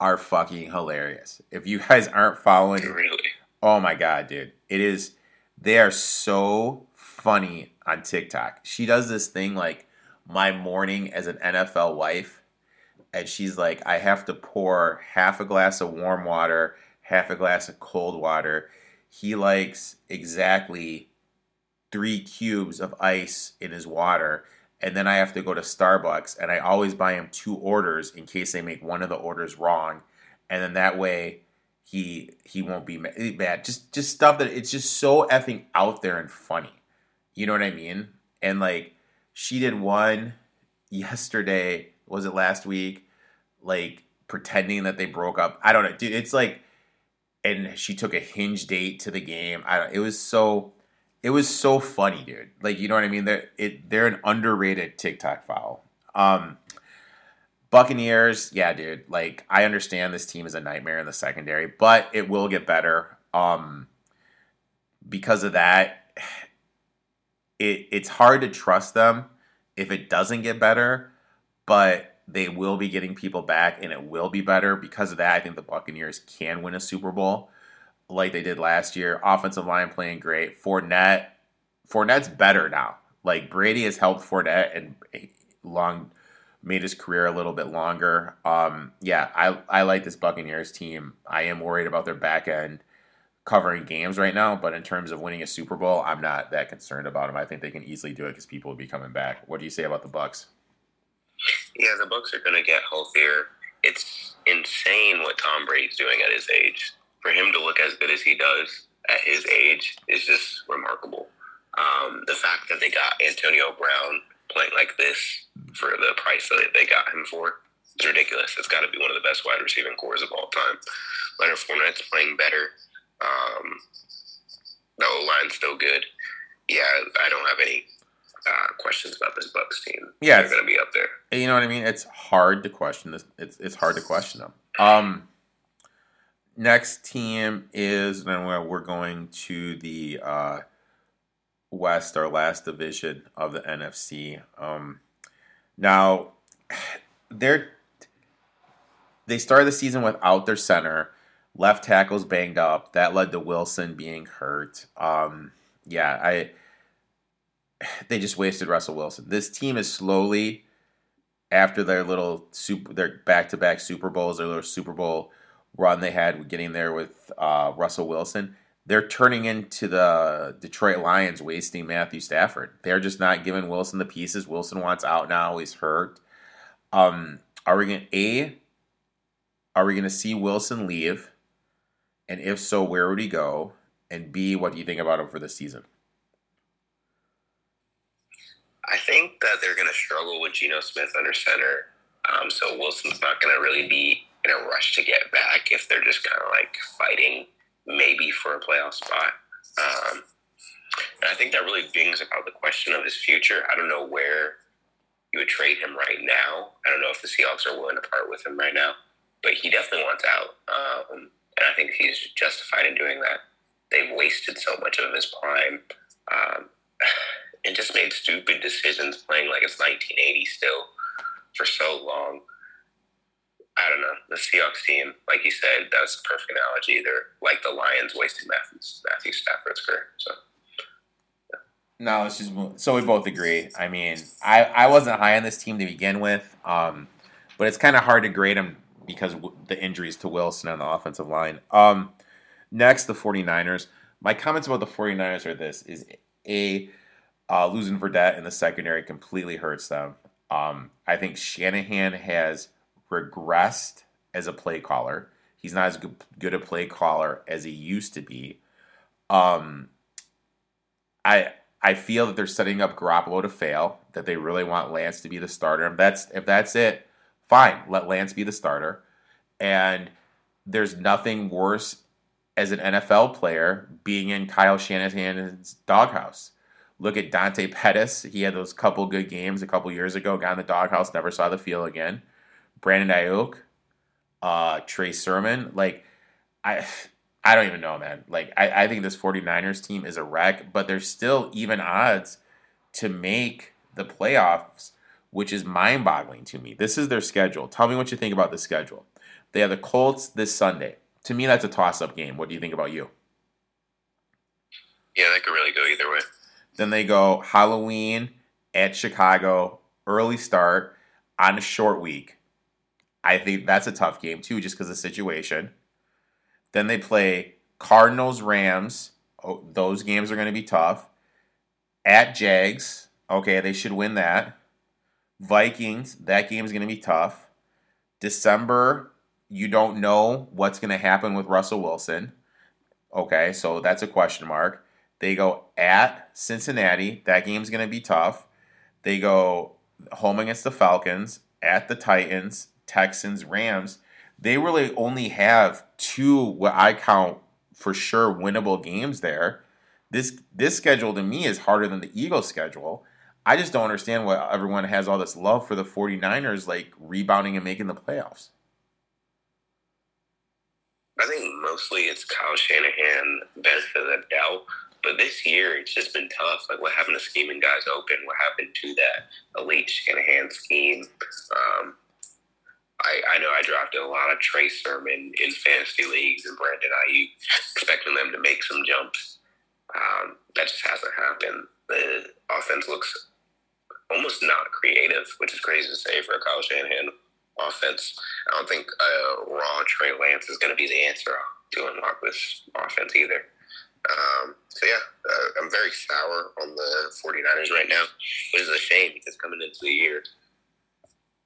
are fucking hilarious. If you guys aren't following, Really? oh my god, dude, it is. They are so funny on TikTok. She does this thing like my morning as an NFL wife, and she's like, I have to pour half a glass of warm water, half a glass of cold water. He likes exactly three cubes of ice in his water. And then I have to go to Starbucks and I always buy him two orders in case they make one of the orders wrong. And then that way he he won't be ma- eh, mad. Just just stuff that it's just so effing out there and funny. You know what I mean? And like she did one (laughs) yesterday, was it last week? Like pretending that they broke up. I don't know, dude. It's like, and she took a hinge date to the game. I don't. It was so, it was so funny, dude. Like you know what I mean? They're it. They're an underrated TikTok foul. Um, Buccaneers, yeah, dude. Like I understand this team is a nightmare in the secondary, but it will get better. Um, because of that, (sighs) it it's hard to trust them if it doesn't get better, but they will be getting people back and it will be better. Because of that, I think the Buccaneers can win a Super Bowl like they did last year. Offensive line playing great. Fournette, Fournette's better now. Like Brady has helped Fournette and long made his career a little bit longer. Um, yeah, I I like this Buccaneers team. I am worried about their back end covering games right now, but in terms of winning a Super Bowl, I'm not that concerned about them. I think they can easily do it because people will be coming back. What do you say about the Bucks? Yeah, the Bucks are going to get healthier. It's insane what Tom Brady's doing at his age. For him to look as good as he does at his age is just remarkable. Um, the fact that they got Antonio Brown playing like this for the price that they got him for is ridiculous. It's got to be one of the best wide receiving cores of all time. Leonard Fournette's playing better. Um, the line's still good. Yeah, I don't have any uh, questions about this Bucks team. Yeah, they're it's- going to be up there. You know what I mean? It's hard to question this. It's it's hard to question them. Um, next team is then we're we're going to the uh, West, our last division of the NFC. Um, now they're they started the season without their center. Left tackle's banged up. That led to Wilson being hurt. Um, yeah, I (sighs) they just wasted Russell Wilson. This team is slowly after their little super their back to back Super Bowls, their little Super Bowl run they had getting there with uh, Russell Wilson, they're turning into the Detroit Lions wasting Matthew Stafford. They're just not giving Wilson the pieces. Wilson wants out now. He's hurt. Um, are we going to a? Are we going to see Wilson leave? And if so, where would he go? And B, what do you think about him for the season? I think that they're going to struggle with Geno Smith under center. Um, so Wilson's not going to really be in a rush to get back if they're just kind of like fighting maybe for a playoff spot. Um, and I think that really brings about the question of his future. I don't know where you would trade him right now. I don't know if the Seahawks are willing to part with him right now, but he definitely wants out. Um, and I think he's justified in doing that. They've wasted so much of his prime. Um, and just made stupid decisions playing like it's 1980 still for so long. I don't know. The Seahawks team, like you said, that's the perfect analogy. They're like the Lions wasting Matthew, Matthew Stafford's career. So No, let's just. So we both agree. I mean, I, I wasn't high on this team to begin with, um, but it's kind of hard to grade them because the injuries to Wilson on the offensive line. Um, next, the 49ers. My comments about the 49ers are this is A, uh, losing Verrett in the secondary completely hurts them. Um, I think Shanahan has regressed as a play caller. He's not as good, a play caller as he used to be. Um, I I feel that they're setting up Garoppolo to fail. That they really want Lance to be the starter. If that's if that's it, fine. Let Lance be the starter. And there's nothing worse as an NFL player being in Kyle Shanahan's doghouse. Look at Dante Pettis. He had those couple good games a couple years ago. Got in the doghouse, never saw the field again. Brandon Aiyuk, uh, Trey Sermon. Like I, (sighs) I don't even know, man. Like, I, I think this 49ers team is a wreck, but there's still even odds to make the playoffs, which is mind boggling to me. This is their schedule. Tell me what you think about the schedule. They have the Colts this Sunday. To me, that's a toss up game. What do you think about you? Yeah, that could really go either way. Then they go Halloween at Chicago, early start on a short week. I think that's a tough game too, just because of the situation. Then they play Cardinals, Rams. Oh, those games are going to be tough. At Jags, okay, they should win that. Vikings, that game is going to be tough. December, you don't know what's going to happen with Russell Wilson. Okay, so that's a question mark. They go at Cincinnati. That game's going to be tough. They go home against the Falcons, at the Titans, Texans, Rams. They really only have two what I count for sure winnable games there. This this schedule to me is harder than the Eagles schedule. I just don't understand why everyone has all this love for the 49ers like rebounding and making the playoffs. I think mostly it's Kyle Shanahan benefit of the doubt. But this year, it's just been tough. Like, what happened to scheming guys open? What happened to that elite Shanahan scheme? Um, I, I know I drafted a lot of Trey Sermon in fantasy leagues and Brandon Aiyuk, expecting them to make some jumps. Um, that just hasn't happened. The offense looks almost not creative, which is crazy to say for a Kyle Shanahan offense. I don't think uh, raw Trey Lance is going to be the answer to unlock this offense either. Um, so yeah, uh, I'm very sour on the 49ers right now, which is a shame because coming into the year,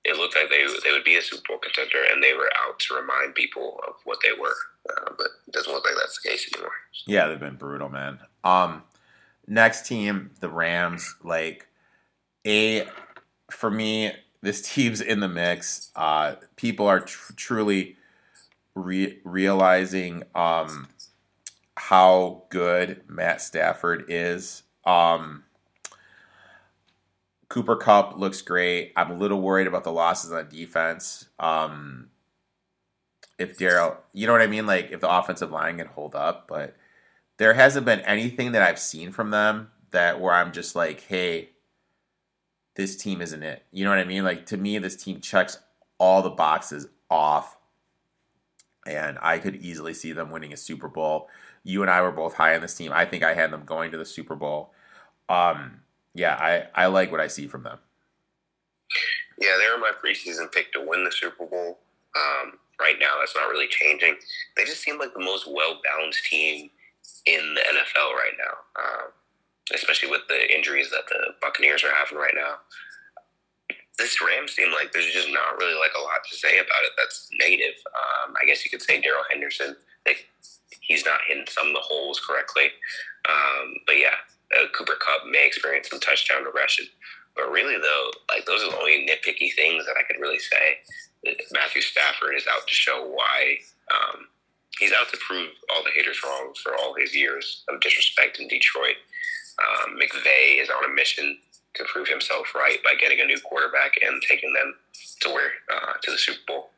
it looked like they they would be a Super Bowl contender, and they were out to remind people of what they were. Uh, but it doesn't look like that's the case anymore. Yeah, they've been brutal, man. Um, next team, the Rams. Like a for me, this team's in the mix. Uh, people are tr- truly re- realizing um, how good Matt Stafford is. Um, Cooper Kupp looks great. I'm a little worried about the losses on defense. Um, if Darrell, you know what I mean? Like if the offensive line can hold up, but there hasn't been anything that I've seen from them that where I'm just like, hey, this team isn't it. You know what I mean? Like to me, this team checks all the boxes off, and I could easily see them winning a Super Bowl. You and I were both high on this team. I think I had them going to the Super Bowl. Um, yeah, I, I like what I see from them. Yeah, they were my preseason pick to win the Super Bowl. Um, right now, that's not really changing. They just seem like the most well balanced team in the NFL right now, um, especially with the injuries that the Buccaneers are having right now. This Rams seem like there's just not really like a lot to say about it that's negative. Um, I guess you could say Darrell Henderson. Like, he's not hitting some of the holes correctly. Um, but yeah, uh, Cooper Kupp may experience some touchdown regression. But really, though, like those are the only nitpicky things that I could really say. Matthew Stafford is out to show why um, he's out to prove all the haters wrong for all his years of disrespect in Detroit. Um, McVay is on a mission to prove himself right by getting a new quarterback and taking them to where uh, to the Super Bowl.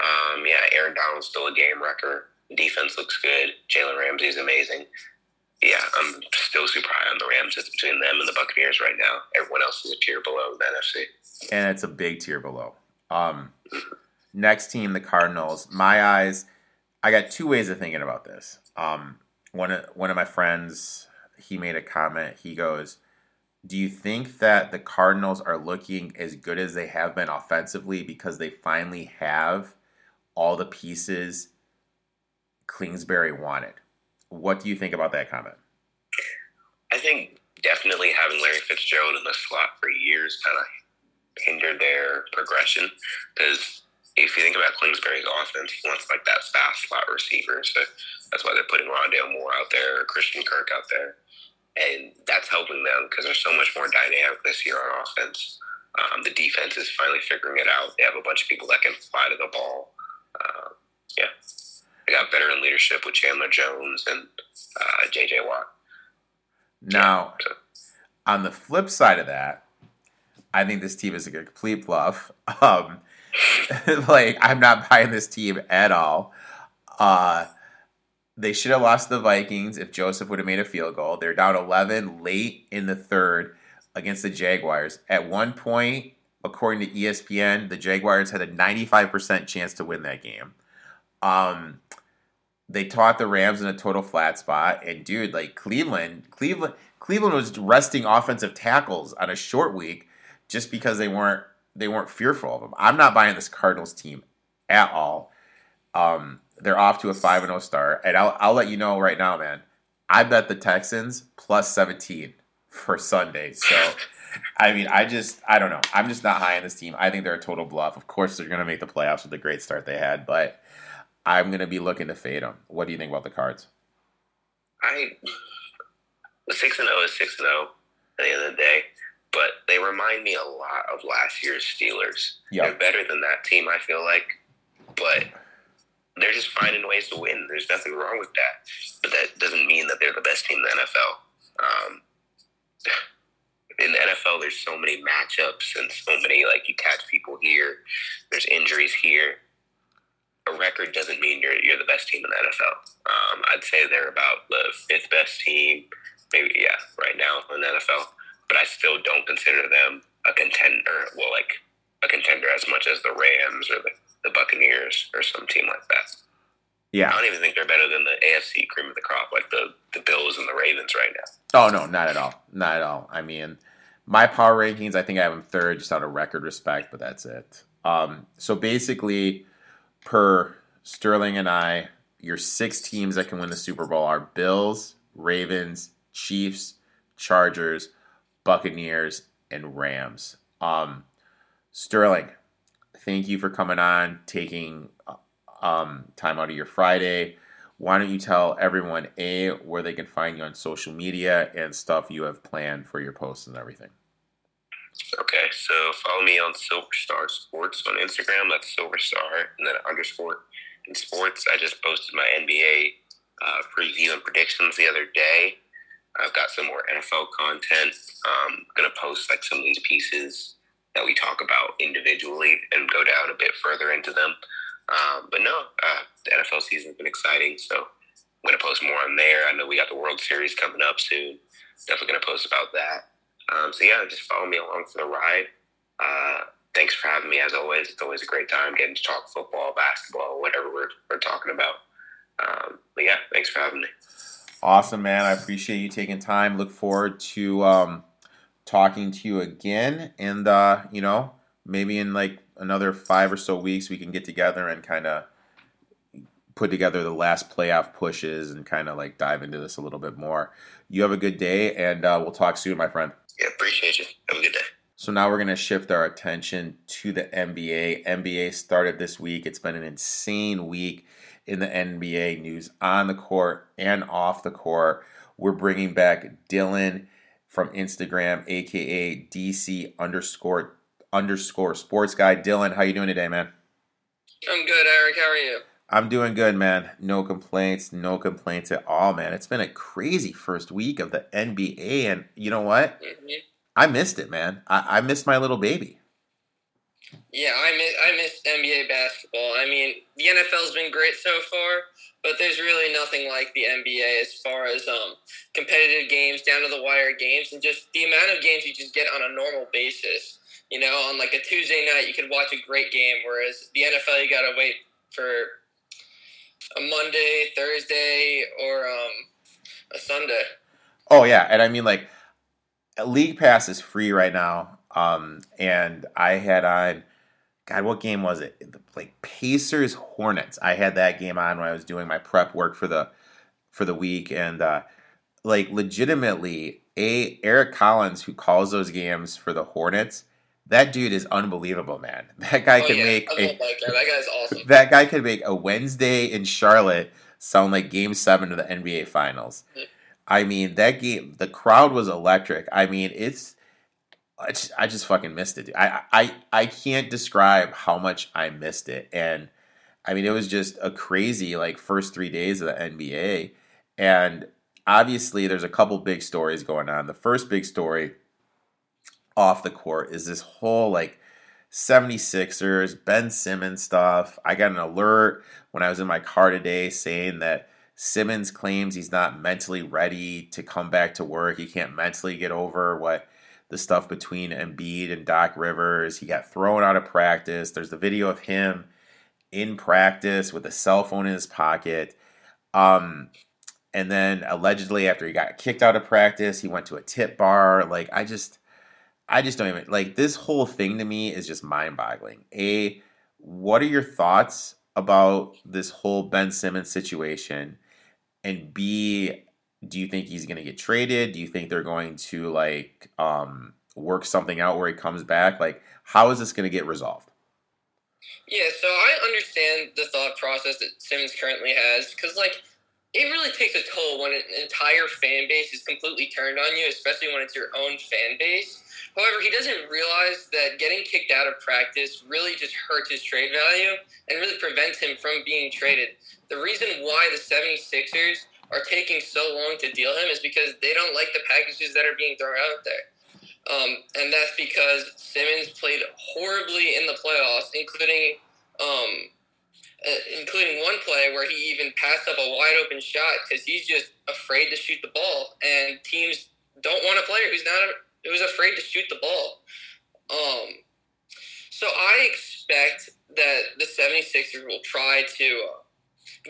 Um, yeah, Aaron Donald's still a game wrecker. Defense looks good. Jalen Ramsey is amazing yeah, I'm still super high on the Rams. It's between them and the Buccaneers right now. Everyone else is a tier below the NFC. And it's a big tier below. Um, next team, the Cardinals. My eyes, I got two ways of thinking about this. Um, one of one of my friends, he made a comment. He goes, "Do you think that the Cardinals are looking as good as they have been offensively because they finally have all the pieces Kingsbury wanted?" What do you think about that comment? I think definitely having Larry Fitzgerald in the slot for years kind of hindered their progression because if you think about Kingsbury's offense, he wants like that fast slot receiver. So that's why they're putting Rondale Moore out there, or Christian Kirk out there. And that's helping them because they're so much more dynamic this year on offense. Um, the defense is finally figuring it out. They have a bunch of people that can fly to the ball. Uh, yeah. They got veteran leadership with Chandler Jones and uh, J.J. Watt. Now, so. on the flip side of that, I think this team is a complete bluff. Um, (laughs) like I'm not buying this team at all. Uh, they should have lost the Vikings if Joseph would have made a field goal. They're down 11 late in the third against the Jaguars. At one point, according to ESPN, the Jaguars had a 95% chance to win that game. Um, they taught the Rams in a total flat spot, and dude, like Cleveland, Cleveland, Cleveland was resting offensive tackles on a short week just because they weren't they weren't fearful of them. I'm not buying this Cardinals team at all. Um, they're off to a five and zero start, and I'll I'll let you know right now, man. I bet the Texans plus seventeen for Sunday. So, I mean, I just I don't know. I'm just not high on this team. I think they're a total bluff. Of course, they're going to make the playoffs with the great start they had, but I'm going to be looking to fade them. What do you think about the Cards? I six and zero is six and zero at the end of the day, but they remind me a lot of last year's Steelers. Yep. They're better than that team, I feel like, but they're just finding ways to win. There's nothing wrong with that, but that doesn't mean that they're the best team in the NFL. Um, in the NFL, there's so many matchups and so many like you catch people here. There's injuries here. A record doesn't mean you're you're the best team in the NFL. Um, I'd say they're about the fifth best team, maybe yeah, right now in the NFL. But I still don't consider them a contender. Well, like a contender as much as the Rams or the, the Buccaneers or some team like that. Yeah. I don't even think they're better than the AFC cream of the crop, like the the Bills and the Ravens right now. Oh no, not at all. Not at all. I mean, my power rankings, I think I have them third, just out of record respect, but that's it. Um, so basically, per Sterling and I, your six teams that can win the Super Bowl are Bills, Ravens, Chiefs, Chargers, Buccaneers, and Rams. Um, Sterling, thank you for coming on, taking um, time out of your Friday. Why don't you tell everyone a where they can find you on social media and stuff you have planned for your posts and everything? Okay, so follow me on Silverstar Sports on Instagram. That's Silverstar and then underscore in sports. I just posted my NBA uh, preview and predictions the other day. I've got some more NFL content. I'm gonna post like some of these pieces that we talk about individually and go down a bit further into them. Um, but no, uh, the NFL season's been exciting, so I'm gonna post more on there. I know we got the World Series coming up soon. Definitely gonna post about that. Um, so yeah, just follow me along for the ride. Uh, thanks for having me. As always, it's always a great time getting to talk football, basketball, whatever we're, we're talking about. Um, but yeah, thanks for having me. Awesome, man. I appreciate you taking time. Look forward to um, talking to you again, and uh, you know, maybe in like another five or so weeks, we can get together and kind of put together the last playoff pushes and kind of like dive into this a little bit more. You have a good day, and uh, we'll talk soon, my friend. Yeah, appreciate you. Have a good day. So now we're going to shift our attention to the NBA. NBA started this week. It's been an insane week in the NBA news on the court and off the court. We're bringing back Dylan from Instagram, aka DC underscore underscore sports guy. Dylan, how you doing today, man? I'm good, Eric. How are you? I'm doing good, man. No complaints, no complaints at all, man. It's been a crazy first week of the NBA, and you know what? Mm-hmm. I missed it, man. I, I missed my little baby. Yeah, I miss I miss NBA basketball. I mean, the NFL's been great so far, but there's really nothing like the NBA as far as um competitive games, down to the wire games, and just the amount of games you just get on a normal basis. You know, on like a Tuesday night, you could watch a great game, whereas the NFL, you gotta wait for a Monday, Thursday, or um, a Sunday. Oh yeah, and I mean like League Pass is free right now. Um, and I had on God, what game was it? Like Pacers Hornets. I had that game on when I was doing my prep work for the for the week, and uh, like legitimately, a Eric Collins who calls those games for the Hornets. That dude is unbelievable, man. (laughs) That guy Oh, can yeah, make I a, that guy. That guy's awesome. (laughs) that guy could make a Wednesday in Charlotte sound like Game Seven of the NBA Finals. Mhm. I mean, that game, the crowd was electric. I mean, it's, I just, I just fucking missed it. dude. I, I, I can't describe how much I missed it, and I mean, it was just a crazy like first three days of the NBA, and obviously, there's a couple big stories going on. The first big story off the court is this whole like 76ers, Ben Simmons stuff. I got an alert when I was in my car today saying that Simmons claims he's not mentally ready to come back to work. He can't mentally get over what the stuff between Embiid and Doc Rivers. He got thrown out of practice. There's the video of him in practice with a cell phone in his pocket. Um, and then allegedly after he got kicked out of practice, he went to a tip bar. Like I just I just don't even like this whole thing to me is just mind-boggling. A what are your thoughts about this whole Ben Simmons situation? And B do you think he's going to get traded? Do you think they're going to like um work something out where he comes back? Like how is this going to get resolved? Yeah, so I understand the thought process that Simmons currently has because, like, it really takes a toll when an entire fan base is completely turned on you, especially when it's your own fan base. However, he doesn't realize that getting kicked out of practice really just hurts his trade value and really prevents him from being traded. The reason why the 76ers are taking so long to deal him is because they don't like the packages that are being thrown out there. Um, and that's because Simmons played horribly in the playoffs, including um, uh, including one play where he even passed up a wide open shot because he's just afraid to shoot the ball, and teams don't want a player who's not a, was afraid to shoot the ball. Um, so I expect that the 76ers will try to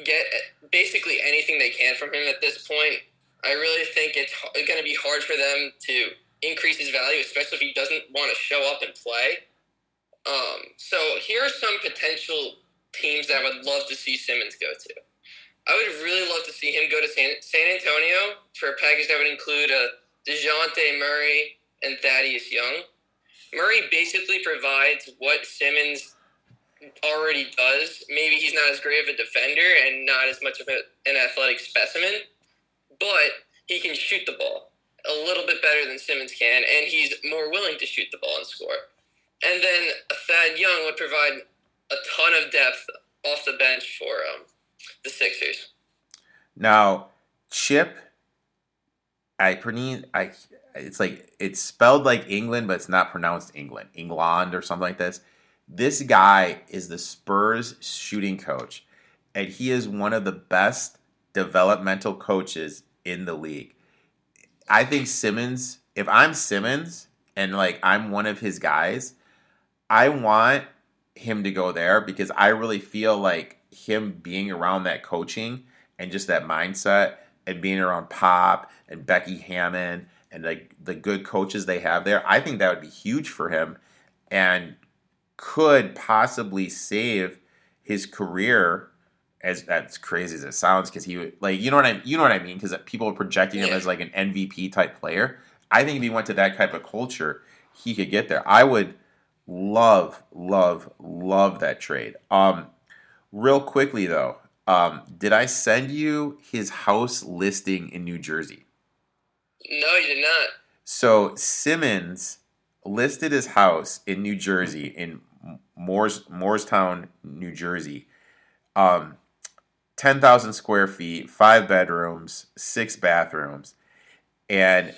get basically anything they can from him at this point. I really think it's going to be hard for them to increase his value, especially if he doesn't want to show up and play. Um, so here are some potential teams that I would love to see Simmons go to. I would really love to see him go to San, San Antonio for a package that would include a DeJounte Murray and Thaddeus Young. Murray basically provides what Simmons already does. Maybe he's not as great of a defender and not as much of a, an athletic specimen, but he can shoot the ball a little bit better than Simmons can, and he's more willing to shoot the ball and score. And then Thad Young would provide a ton of depth off the bench for um, the Sixers. Now, Chip, I I. It's like it's spelled like England, but it's not pronounced England, England or something like this. This guy is the Spurs shooting coach, and he is one of the best developmental coaches in the league. I think Simmons, if I'm Simmons and like I'm one of his guys, I want him to go there because I really feel like him being around that coaching and just that mindset and being around Pop and Becky Hammon and like the good coaches they have there, I think that would be huge for him and could possibly save his career as as crazy as it sounds because he would like you know what I you know what I mean because people are projecting him as like an MVP type player. I think if he went to that type of culture, he could get there. I would love, love, love that trade. Um, real quickly though, um, did I send you his house listing in New Jersey? No, you did not. So Simmons listed his house in New Jersey in Moores Moorestown, New Jersey. Um, 10,000 square feet, five bedrooms, six bathrooms. And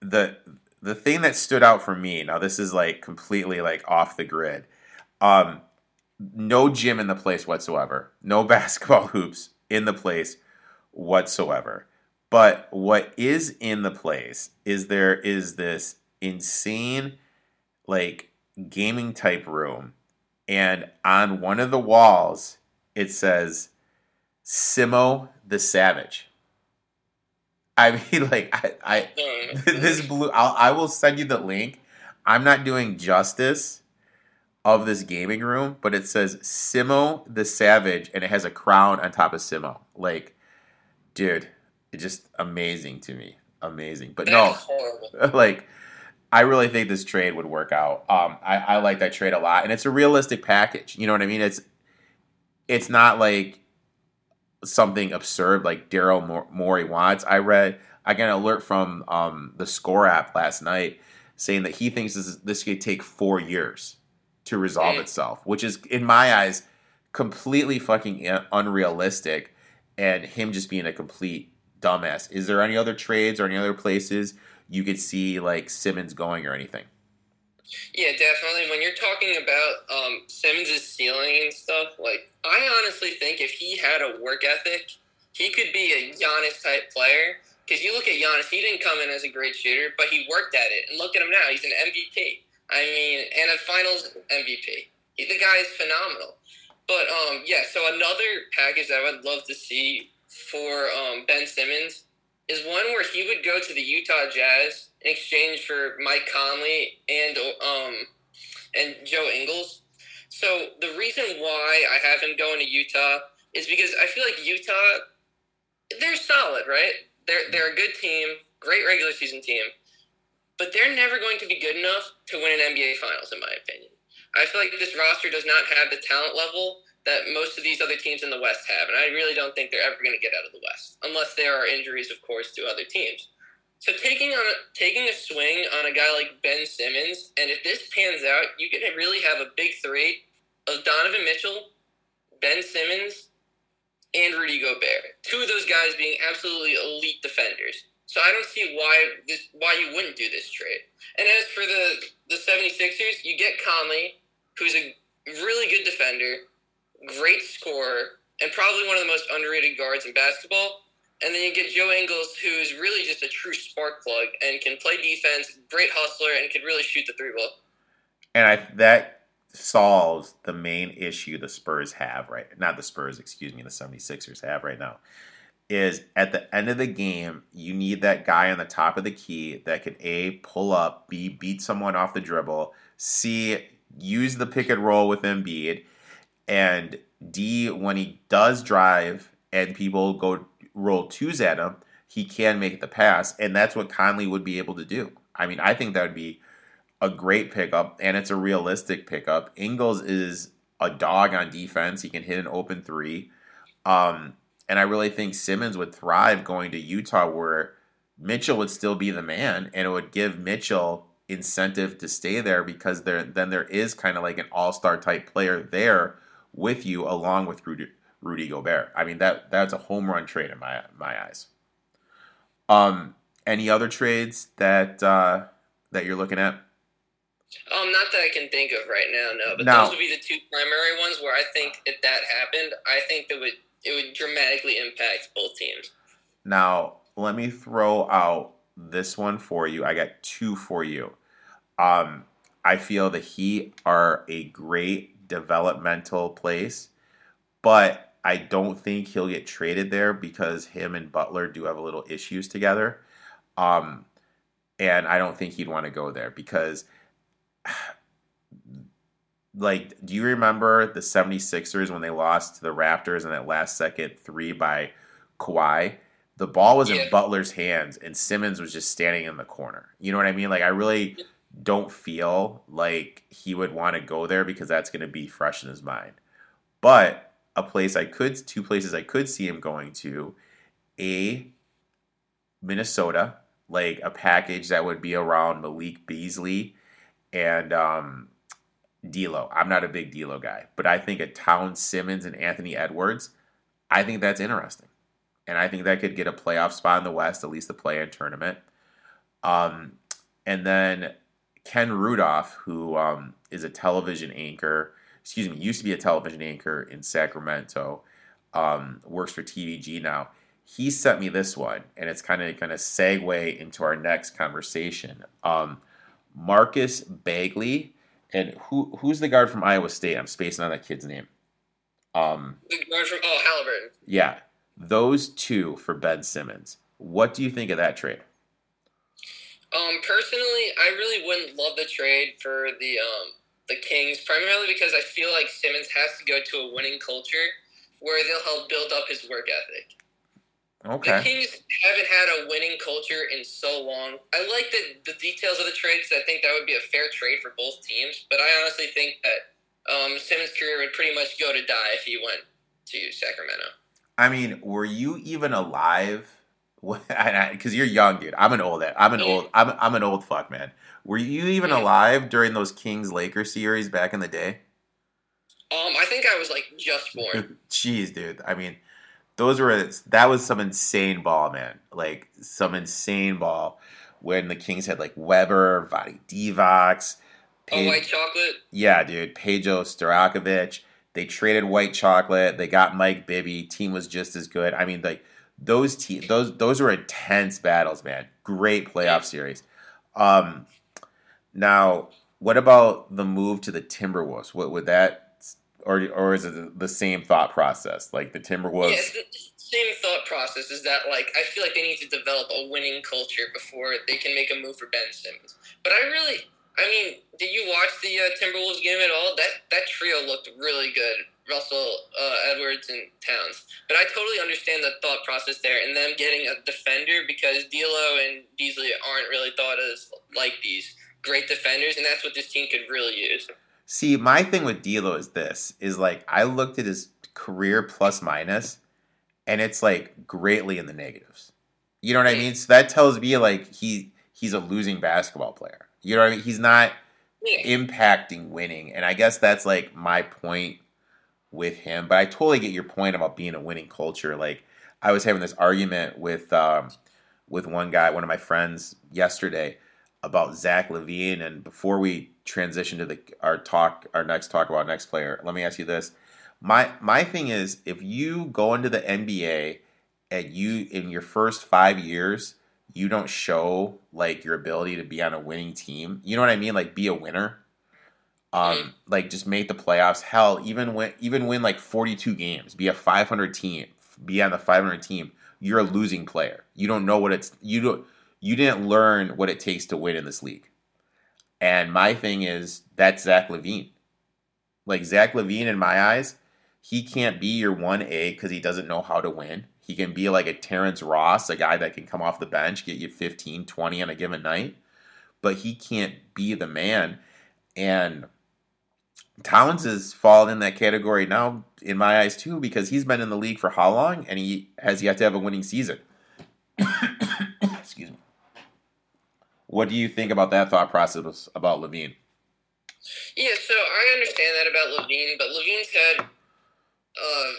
the the thing that stood out for me, now this is like completely like off the grid. Um no gym in the place whatsoever. No (laughs) basketball hoops in the place whatsoever. But what is in the place is there is this insane like gaming type room and on one of the walls it says Simo the Savage. I mean, (laughs) like I, I this blue. I'll, I will send you the link. I'm not doing justice of this gaming room, but it says Simo the Savage, and it has a crown on top of Simo. Like, dude, just amazing to me. Amazing, but no, (laughs) like. I really think this trade would work out. Um, I, I like that trade a lot, and it's a realistic package. You know what I mean? It's it's not like something absurd like Daryl Morey wants. I read I got an alert from um, the Score app last night saying that he thinks this is, this could take four years to resolve itself, which is in my eyes completely fucking unrealistic, and him just being a complete dumbass. Is there any other trades or any other places you could see like Simmons going or anything? Yeah, definitely. When you're talking about um, Simmons' ceiling and stuff, like I honestly think if he had a work ethic, he could be a Giannis type player. Because you look at Giannis, he didn't come in as a great shooter, but he worked at it. And look at him now; he's an MVP. I mean, and a Finals MVP. He, the guy is phenomenal. But um, yeah. So another package that I would love to see for um, Ben Simmons is one where he would go to the Utah Jazz in exchange for Mike Conley and um and Joe Ingles. So the reason why I have him going to Utah is because I feel like Utah they're solid, right? They're they're a good team, great regular season team, but they're never going to be good enough to win an NBA Finals, in my opinion. I feel like this roster does not have the talent level that most of these other teams in the West have, and I really don't think they're ever going to get out of the West unless there are injuries, of course, to other teams. So taking on a, taking a swing on a guy like Ben Simmons, and if this pans out, you can really have a big three of Donovan Mitchell, Ben Simmons, and Rudy Gobert. Two of those guys being absolutely elite defenders. So I don't see why this why you wouldn't do this trade. And as for the the 76ers, you get Conley, who's a really good defender, great scorer, and probably one of the most underrated guards in basketball. And then you get Joe Ingles, who's really just a true spark plug and can play defense, great hustler, and can really shoot the three ball. And I that solves the main issue the Spurs have right not the Spurs, excuse me, the 76ers have right now. Is at the end of the game, you need that guy on the top of the key that can A pull up, B beat someone off the dribble, C use the pick and roll with Embiid, and D when he does drive and people go roll twos at him, he can make the pass, and that's what Conley would be able to do. I mean, I think that would be a great pickup, and it's a realistic pickup. Ingles is a dog on defense; he can hit an open three, um, and I really think Simmons would thrive going to Utah, where Mitchell would still be the man, and it would give Mitchell incentive to stay there because there then there is kind of like an all star type player there with you, along with Rudy, Rudy Gobert. I mean that that's a home run trade in my my eyes. Um, any other trades that uh, that you're looking at? Um, not that I can think of right now, no. But those would be the two primary ones where I think if that happened, I think that would it would dramatically impact both teams. Now, let me throw out this one for you. I got two for you. Um, I feel the Heat are a great developmental place, but I don't think he'll get traded there because him and Butler do have a little issues together. Um, and I don't think he'd want to go there because (sighs) like do you remember the 76ers when they lost to the Raptors in that last second 3 by Kawhi? The ball was Yeah. in Butler's hands and Simmons was just standing in the corner. You know what I mean? Like I really don't feel like he would want to go there because that's going to be fresh in his mind. But a place I could two places I could see him going to a Minnesota, like a package that would be around Malik Beasley and um, D'Lo. I'm not a big D'Lo guy, but I think a Town Simmons and Anthony Edwards, I think that's interesting, and I think that could get a playoff spot in the West, at least the play-in tournament. Um, and then Ken Rudolph, who um, is a television anchor, excuse me, used to be a television anchor in Sacramento, um, works for TVG now. He sent me this one, and it's kind of going to segue into our next conversation. Um, Marcus Bagley, and who who's the guard from Iowa State? I'm spacing on that kid's name. Um, The guard from oh Halliburton. yeah, those two for Ben Simmons. What do you think of that trade? Um, personally, I really wouldn't love the trade for the um the Kings, primarily because I feel like Simmons has to go to a winning culture where they'll help build up his work ethic. Okay. The Kings haven't had a winning culture in so long. I like the, the details of the trade because I think that would be a fair trade for both teams. But I honestly think that um, Simmons' career would pretty much go to die if he went to Sacramento. I mean, were you even alive? (laughs) Because you're young, dude. I'm an old. I'm an old. I'm I'm an old fuck, man. Were you even alive during those Kings Lakers series back in the day? Um, I think I was like just born. (laughs) Jeez, dude. I mean, those were that was some insane ball, man. Like some insane ball when the Kings had like Webber, Vlade Divac, oh, white chocolate. yeah, dude, Peja Stojakovic, They traded White Chocolate. They got Mike Bibby. Team was just as good. I mean, like those te- those those were intense battles, man. Great playoff series. Um, now, what about the move to the Timberwolves? What would that, or or is it the same thought process? Like the Timberwolves. Yeah, same thought process is that like I feel like they need to develop a winning culture before they can make a move for Ben Simmons. But I really, I mean, did you watch the uh, Timberwolves game at all? That that trio looked really good. Russell, uh, Edwards, and Towns. But I totally understand the thought process there, and them getting a defender because D'Lo and Beasley aren't really thought as like these great defenders, and that's what this team could really use. See, my thing with D'Lo is this: is like I looked at his career plus minus, and it's like greatly in the negatives. You know what I mean? So that tells me like he he's a losing basketball player. You know what I mean? He's not Yeah. impacting winning, and I guess that's like my point with him. But I totally get your point about being a winning culture. Like I was having this argument with um, with one guy, one of my friends yesterday about Zach LaVine. And before we transition to the our talk, our next talk about next player, let me ask you this: my my thing is, if you go into the NBA and you in your first five years you don't show like your ability to be on a winning team, you know what I mean? Like be a winner. Um, Mhm. like just make the playoffs. Hell, even win, even win like forty two games, be a five hundred team, be on the five hundred team. You're a losing player. You don't know what it's you don't you didn't learn what it takes to win in this league. And my thing is that's Zach LaVine. Like Zach LaVine, in my eyes, he can't be your one A because he doesn't know how to win. He can be like a Terrence Ross, a guy that can come off the bench, get you 15, 20 on a given night, but he can't be the man. And Towns has fallen in that category now, in my eyes, too, because he's been in the league for how long and he has yet to have a winning season. (coughs) Excuse me. What do you think about that thought process about LaVine? Yeah, so I understand that about LaVine, but LaVine's had um,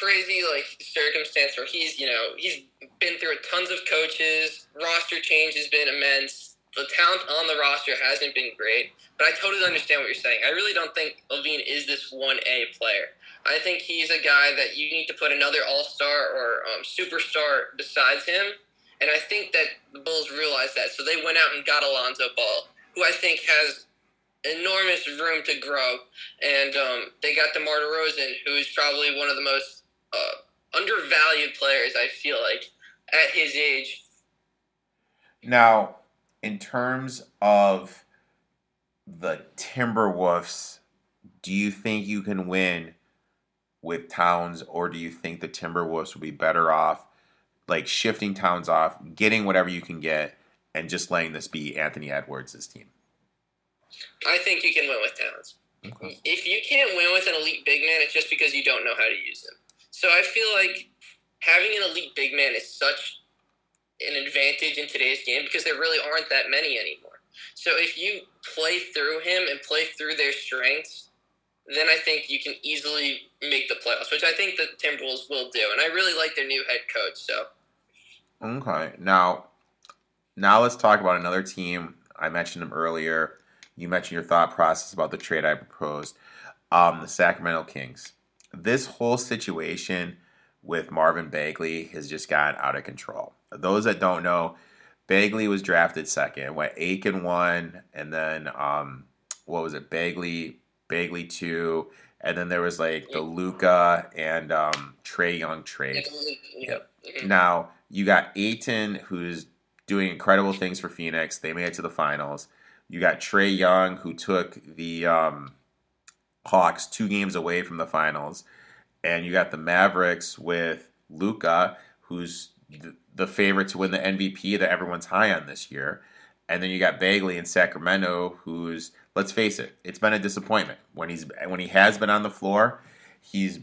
crazy like circumstance where he's you know he's been through tons of coaches. Roster change has been immense. The talent on the roster hasn't been great, but I totally understand what you're saying. I really don't think LaVine is this one A player. I think he's a guy that you need to put another All Star or um, superstar besides him, and I think that the Bulls realized that, so they went out and got Alonzo Ball, who I think has enormous room to grow. And um, they got DeMar DeRozan, who is probably one of the most uh, undervalued players, I feel like, at his age. Now, in terms of the Timberwolves, do you think you can win with Towns, or do you think the Timberwolves would be better off, like shifting Towns off, getting whatever you can get, and just letting this be Anthony Edwards' team? I think you can win with Towns. Okay. If you can't win with an elite big man, it's just because you don't know how to use him. So I feel like having an elite big man is such an advantage in today's game because there really aren't that many anymore. So if you play through him and play through their strengths, then I think you can easily make the playoffs, which I think the Timberwolves will do. And I really like their new head coach. So Okay. Now, now let's talk about another team. I mentioned them earlier. You mentioned your thought process about the trade I proposed. Um, the Sacramento Kings. This whole situation with Marvin Bagley has just gotten out of control. Those that don't know, Bagley was drafted second, went Ayton one, and then um, what was it? Bagley, Bagley two, and then there was like the Luka and um, Trae Young trade. Yep. Mhm. Now you got Ayton, who's doing incredible things for Phoenix. They made it to the finals. You got Trae Young, who took the um, Hawks two games away from the finals, and you got the Mavericks with Luka, who's the favorite to win the MVP that everyone's high on this year. And then you got Bagley in Sacramento, who's let's face it, it's been a disappointment when he's when he has been on the floor. He's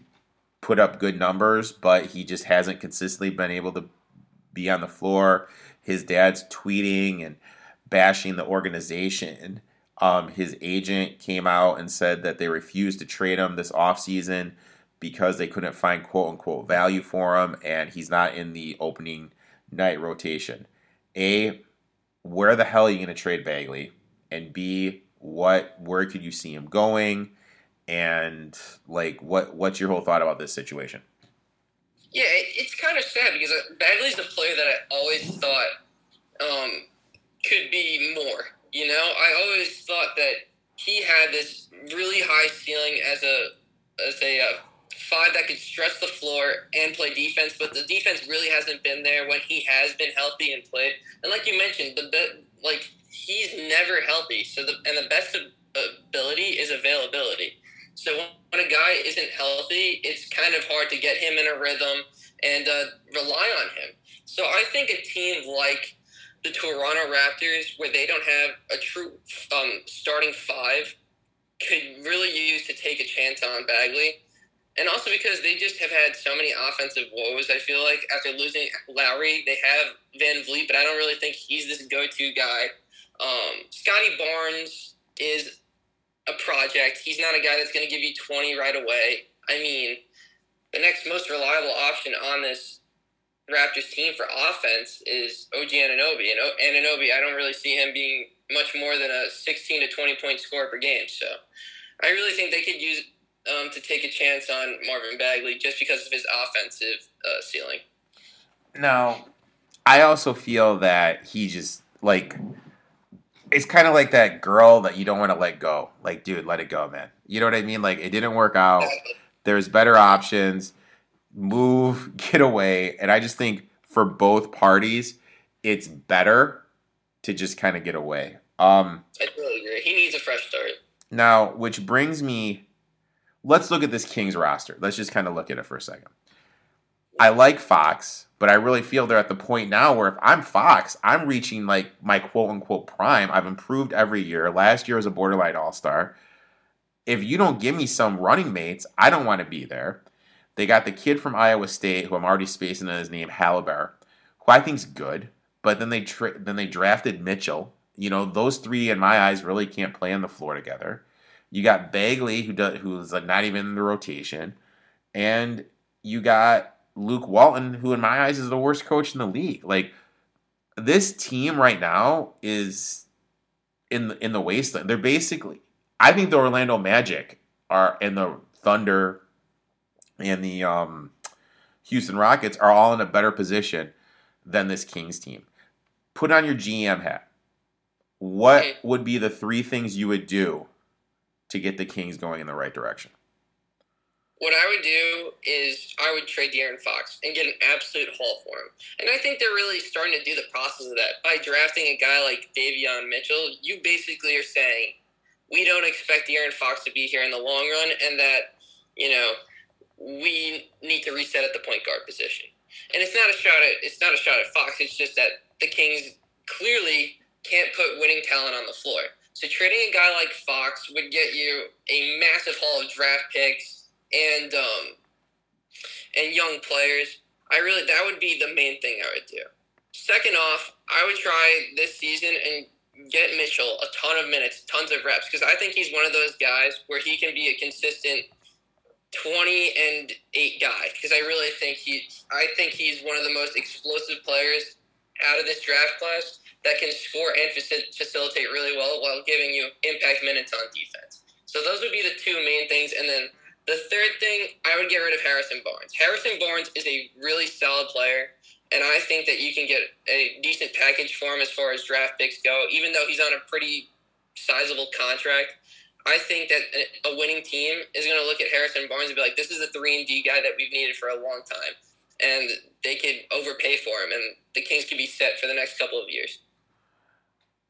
put up good numbers, but he just hasn't consistently been able to be on the floor. His dad's tweeting and bashing the organization. Um, his agent came out and said that they refused to trade him this offseason because they couldn't find quote unquote value for him and he's not in the opening night rotation. A, where the hell are you going to trade Bagley? And B, what where could you see him going? and like what what's your whole thought about this situation? Yeah, it's kind of sad because uh, Bagley's a player that I always thought um, could be more. You know, I always thought that he had this really high ceiling as a as a uh, five that could stretch the floor and play defense, but the defense really hasn't been there when he has been healthy and played. And like you mentioned, the like he's never healthy. So the and the best ability is availability. So when a guy isn't healthy, it's kind of hard to get him in a rhythm and uh, rely on him. So I think a team like the Toronto Raptors, where they don't have a true um, starting five, could really use to take a chance on Bagley. And also because they just have had so many offensive woes, I feel like after losing Lowry, they have VanVleet, but I don't really think he's this go-to guy. Um, Scottie Barnes is a project. He's not a guy that's going to give you 20 right away. I mean, the next most reliable option on this Raptors team for offense is OG Anunoby. And Anunoby, I don't really see him being much more than a 16 to 20 point score per game. So I really think they could use um, to take a chance on Marvin Bagley just because of his offensive uh, ceiling. Now, I also feel that he just like it's kind of like that girl that you don't want to let go. Like, dude, let it go, man. You know what I mean? Like, it didn't work out. There's better options. Move, (laughs) get away. And I just think for both parties, it's better to just kind of get away. Um, I totally agree. He needs a fresh start. Now, which brings me, let's look at this Kings roster. Let's just kind of look at it for a second. I like Fox, but I really feel they're at the point now where if I'm Fox, I'm reaching like my quote unquote prime. I've improved every year. Last year was a borderline all star. If you don't give me some running mates, I don't want to be there. They got the kid from Iowa State, who I'm already spacing on his name, Halliburton, who I think's good. But then they tra- then they drafted Mitchell. You know, those three in my eyes really can't play on the floor together. You got Bagley, who does, who's like not even in the rotation, and you got Luke Walton, who in my eyes is the worst coach in the league. Like this team right now is in the, in the wasteland. They're basically, I think the Orlando Magic are and the Thunder and the um, Houston Rockets are all in a better position than this Kings team. Put on your GM hat. What would be the three things you would do to get the Kings going in the right direction? what I would do is I would trade De'Aaron Fox and get an absolute haul for him. And I think they're really starting to do the process of that. By drafting a guy like Davion Mitchell, you basically are saying, we don't expect De'Aaron Fox to be here in the long run and that, you know, we need to reset at the point guard position. And it's not a shot at it's not a shot at Fox, it's just that the Kings clearly can't put winning talent on the floor. So trading a guy like Fox would get you a massive haul of draft picks, and um, and young players. I really that would be the main thing I would do. Second off, I would try this season and get Mitchell a ton of minutes, tons of reps, because I think he's one of those guys where he can be a consistent twenty and eight guy. Because I really think he, I think he's one of the most explosive players out of this draft class that can score and facilitate really well while giving you impact minutes on defense. So those would be the two main things, and then the third thing, I would get rid of Harrison Barnes. Harrison Barnes is a really solid player, and I think that you can get a decent package for him as far as draft picks go, even though he's on a pretty sizable contract. I think that a winning team is going to look at Harrison Barnes and be like, this is a 3 and D guy that we've needed for a long time. And they could overpay for him, and the Kings could be set for the next couple of years.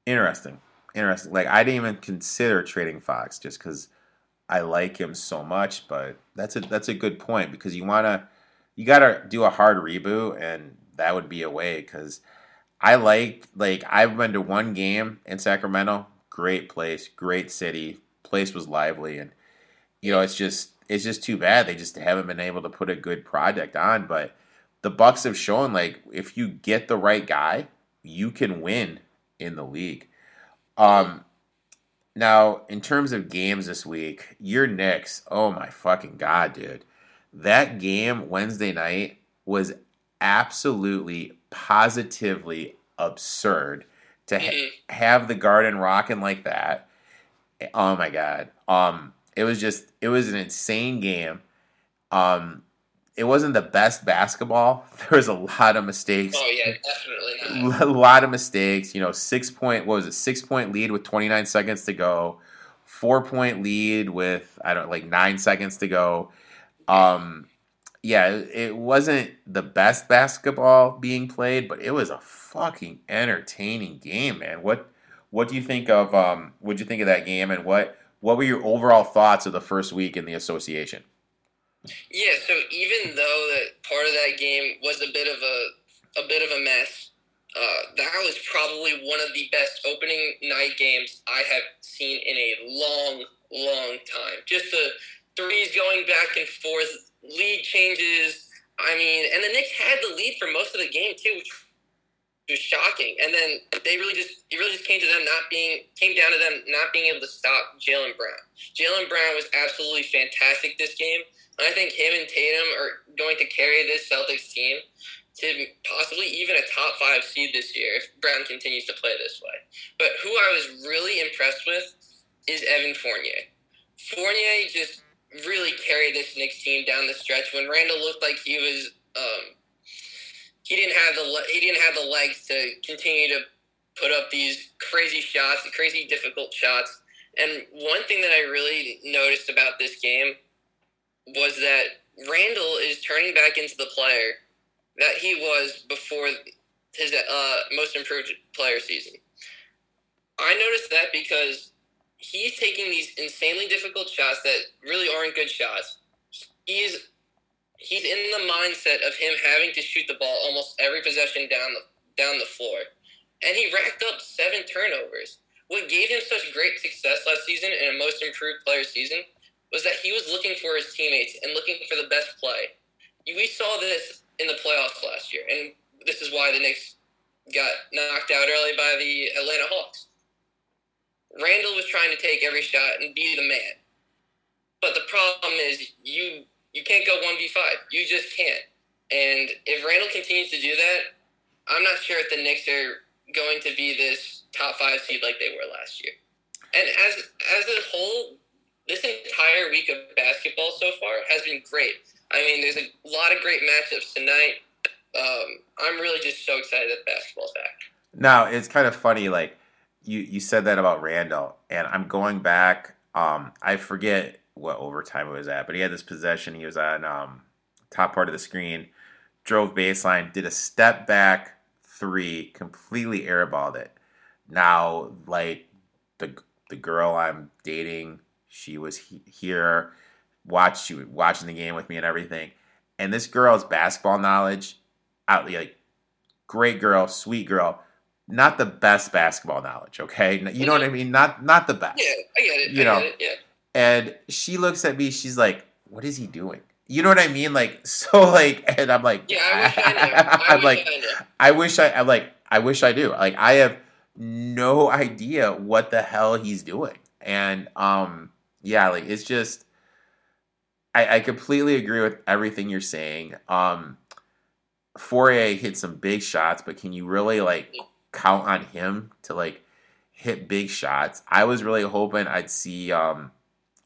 Interesting. Interesting. Like, I didn't even consider trading Fox just because – I like him so much, but that's a that's a good point because you wanna you gotta do a hard reboot, and that would be a way because I like like I've been to one game in Sacramento, great place, great city, place was lively, and you know it's just it's just too bad they just haven't been able to put a good project on, but the Bucks have shown like if you get the right guy, you can win in the league. Um, now, in terms of games this week, your Knicks, oh my fucking god, dude. That game Wednesday night was absolutely positively absurd to ha- have the garden rocking like that. Oh my god. Um it was just it was an insane game. Um, it wasn't the best basketball. (laughs) There was a lot of mistakes. Oh yeah, definitely not. (laughs) A lot of mistakes. You know, six point. What was it? Six point lead with 29 seconds to go. Four point lead with I don't like nine seconds to go. Um, yeah, it wasn't the best basketball being played, but it was a fucking entertaining game, man. What what do you think of um what do you think of that game and what what were your overall thoughts of the first week in the association? Yeah, so even though that part of that game was a bit of a a bit of a mess, uh, that was probably one of the best opening night games I have seen in a long, long time. Just the threes going back and forth, lead changes. I mean, and the Knicks had the lead for most of the game too, which was shocking. And then they really just it really just came to them not being came down to them not being able to stop Jaylen Brown. Jaylen Brown was absolutely fantastic this game. I think him and Tatum are going to carry this Celtics team to possibly even a top five seed this year if Brown continues to play this way. But who I was really impressed with is Evan Fournier. Fournier just really carried this Knicks team down the stretch when Randle looked like he was um, he didn't have the he didn't have the legs to continue to put up these crazy shots, crazy difficult shots. And one thing that I really noticed about this game was that Randle is turning back into the player that he was before his uh, most improved player season. I noticed that because he's taking these insanely difficult shots that really aren't good shots. He's he's in the mindset of him having to shoot the ball almost every possession down the down the floor, and he racked up seven turnovers. What gave him such great success last season and a most improved player season was that he was looking for his teammates and looking for the best play. We saw this in the playoffs last year, and this is why the Knicks got knocked out early by the Atlanta Hawks. Randle was trying to take every shot and be the man. But the problem is you you can't go one v five. You just can't. And if Randle continues to do that, I'm not sure if the Knicks are going to be this top five seed like they were last year. And as as a whole, this entire week of basketball so far has been great. I mean, there's a lot of great matchups tonight. Um, I'm really just so excited that basketball's back. Now it's kind of funny, like you you said that about Randle, and I'm going back. Um, I forget what overtime it was at, but he had this possession. He was on um, top part of the screen, drove baseline, did a step back three, completely airballed it. Now, like the the girl I'm dating, she was he- here, watched she was watching the game with me and everything. And this girl's basketball knowledge, out like great girl, sweet girl, not the best basketball knowledge. Okay, you know what I mean? Not not the best. Yeah, I get it. You I know, get it, yeah. and she looks at me. She's like, "What is he doing?" You know what I mean? Like (laughs) so, like, and I'm like, Yeah, I wish I I (laughs) i'm like, I wish I, I'm like, I wish I do. Like, I have no idea what the hell he's doing, and um, yeah, like it's just, I, I completely agree with everything you're saying. Um, Fournier hit some big shots, but can you really like count on him to like hit big shots? I was really hoping I'd see um,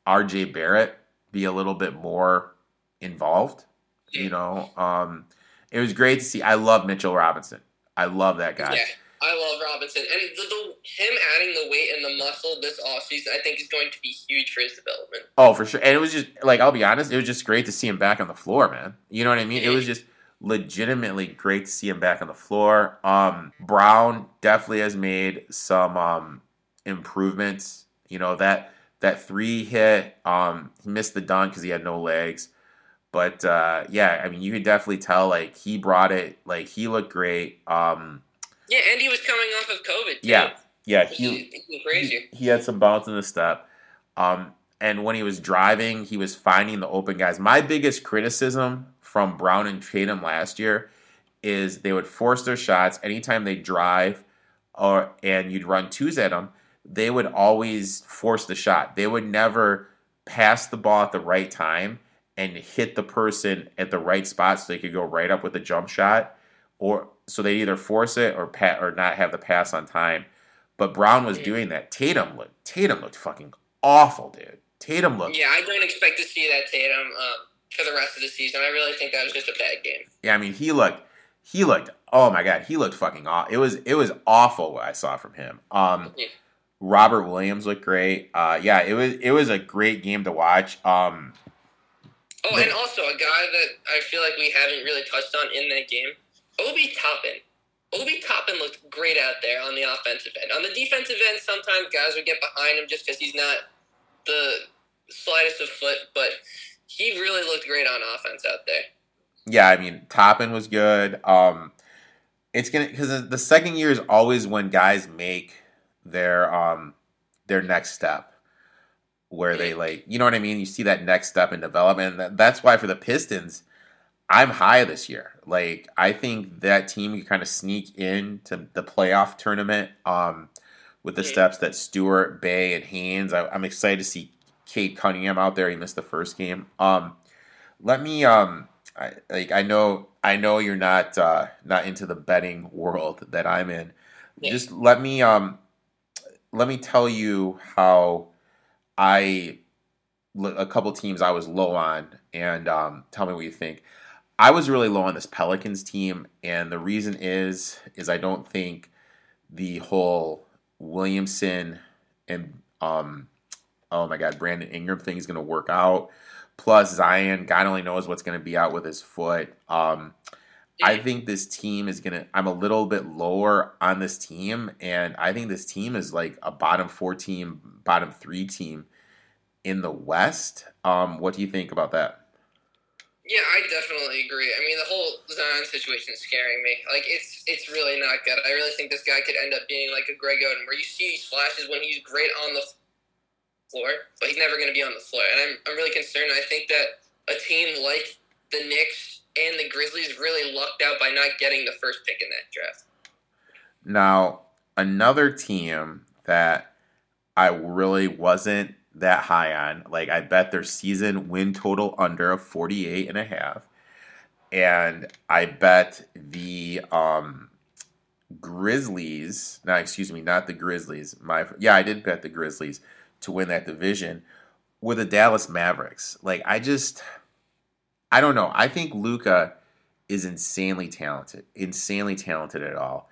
R.J. Barrett be a little bit more involved. You know, um, it was great to see. I love Mitchell Robinson. I love that guy. Yeah, I love Robinson, and the, the, him adding the weight and the muscle this offseason, I think, is going to be huge for his development. Oh, for sure. And it was just like I'll be honest, it was just great to see him back on the floor, man. You know what I mean? It was just legitimately great to see him back on the floor. Um, Brown definitely has made some um, improvements. You know that that three hit, um, he missed the dunk because he had no legs. But uh, yeah, I mean, you could definitely tell like he brought it. Like he looked great. Um, Yeah, and he was coming off of COVID. Too, yeah, yeah, which he, he, he had some bounce in the step. Um, and when he was driving, he was finding the open guys. My biggest criticism from Brown and Tatum last year is they would force their shots anytime they drive, or and you'd run twos at them. They would always force the shot. They would never pass the ball at the right time and hit the person at the right spot so they could go right up with a jump shot, or so they either force it or pat or not have the pass on time. But Brown was doing that. Tatum looked Tatum looked fucking awful, dude. Tatum looked. Yeah, I don't expect to see that Tatum um, for the rest of the season. I really think that was just a bad game. Yeah, I mean he looked he looked oh my god, he looked fucking off. It was it was awful what I saw from him. Um Yeah. Robert Williams looked great. Uh yeah, it was it was a great game to watch. Um Oh, and also a guy that I feel like we haven't really touched on in that game, Obi Toppin. Obi Toppin looked great out there on the offensive end. On the defensive end, sometimes guys would get behind him just because he's not the slightest of foot, but he really looked great on offense out there. yeah, I mean Toppin was good. Um it's gonna because the second year is always when guys make their um their next step where they like you know what I mean. You see that next step in development. That's why for the Pistons, I'm high this year. Like I think that team can kind of sneak into the playoff tournament um with the steps that Stewart, Bey, and Hayes. I, I'm excited to see Cade Cunningham out there. He missed the first game. Um, let me um I, like I know I know you're not uh not into the betting world that I'm in. Yeah. Just let me um let me tell you how I a couple teams I was low on and um tell me what you think. I was really low on this Pelicans team and the reason is is I don't think the whole Williamson and um oh my god Brandon Ingram thing is going to work out plus Zion, God only knows what's going to be out with his foot. Um, I think this team is going to, I'm a little bit lower on this team, and I think this team is like a bottom four team, bottom three team in the West. Um, what do you think about that? Yeah, I definitely agree. I mean, the whole Zion situation is scaring me. Like, it's it's really not good. I really think this guy could end up being like a Greg Oden, where you see flashes when he's great on the floor, but he's never going to be on the floor. And I'm, I'm really concerned. I think that a team like the Knicks and the Grizzlies really lucked out by not getting the first pick in that draft. Now, another team that I really wasn't that high on, like I bet their season win total under of 48 and a half. And I bet the um Grizzlies, no, excuse me, not the Grizzlies. My yeah, I did bet the Grizzlies to win that division with the Dallas Mavericks. Like I just I don't know. I think Luka is insanely talented, insanely talented at all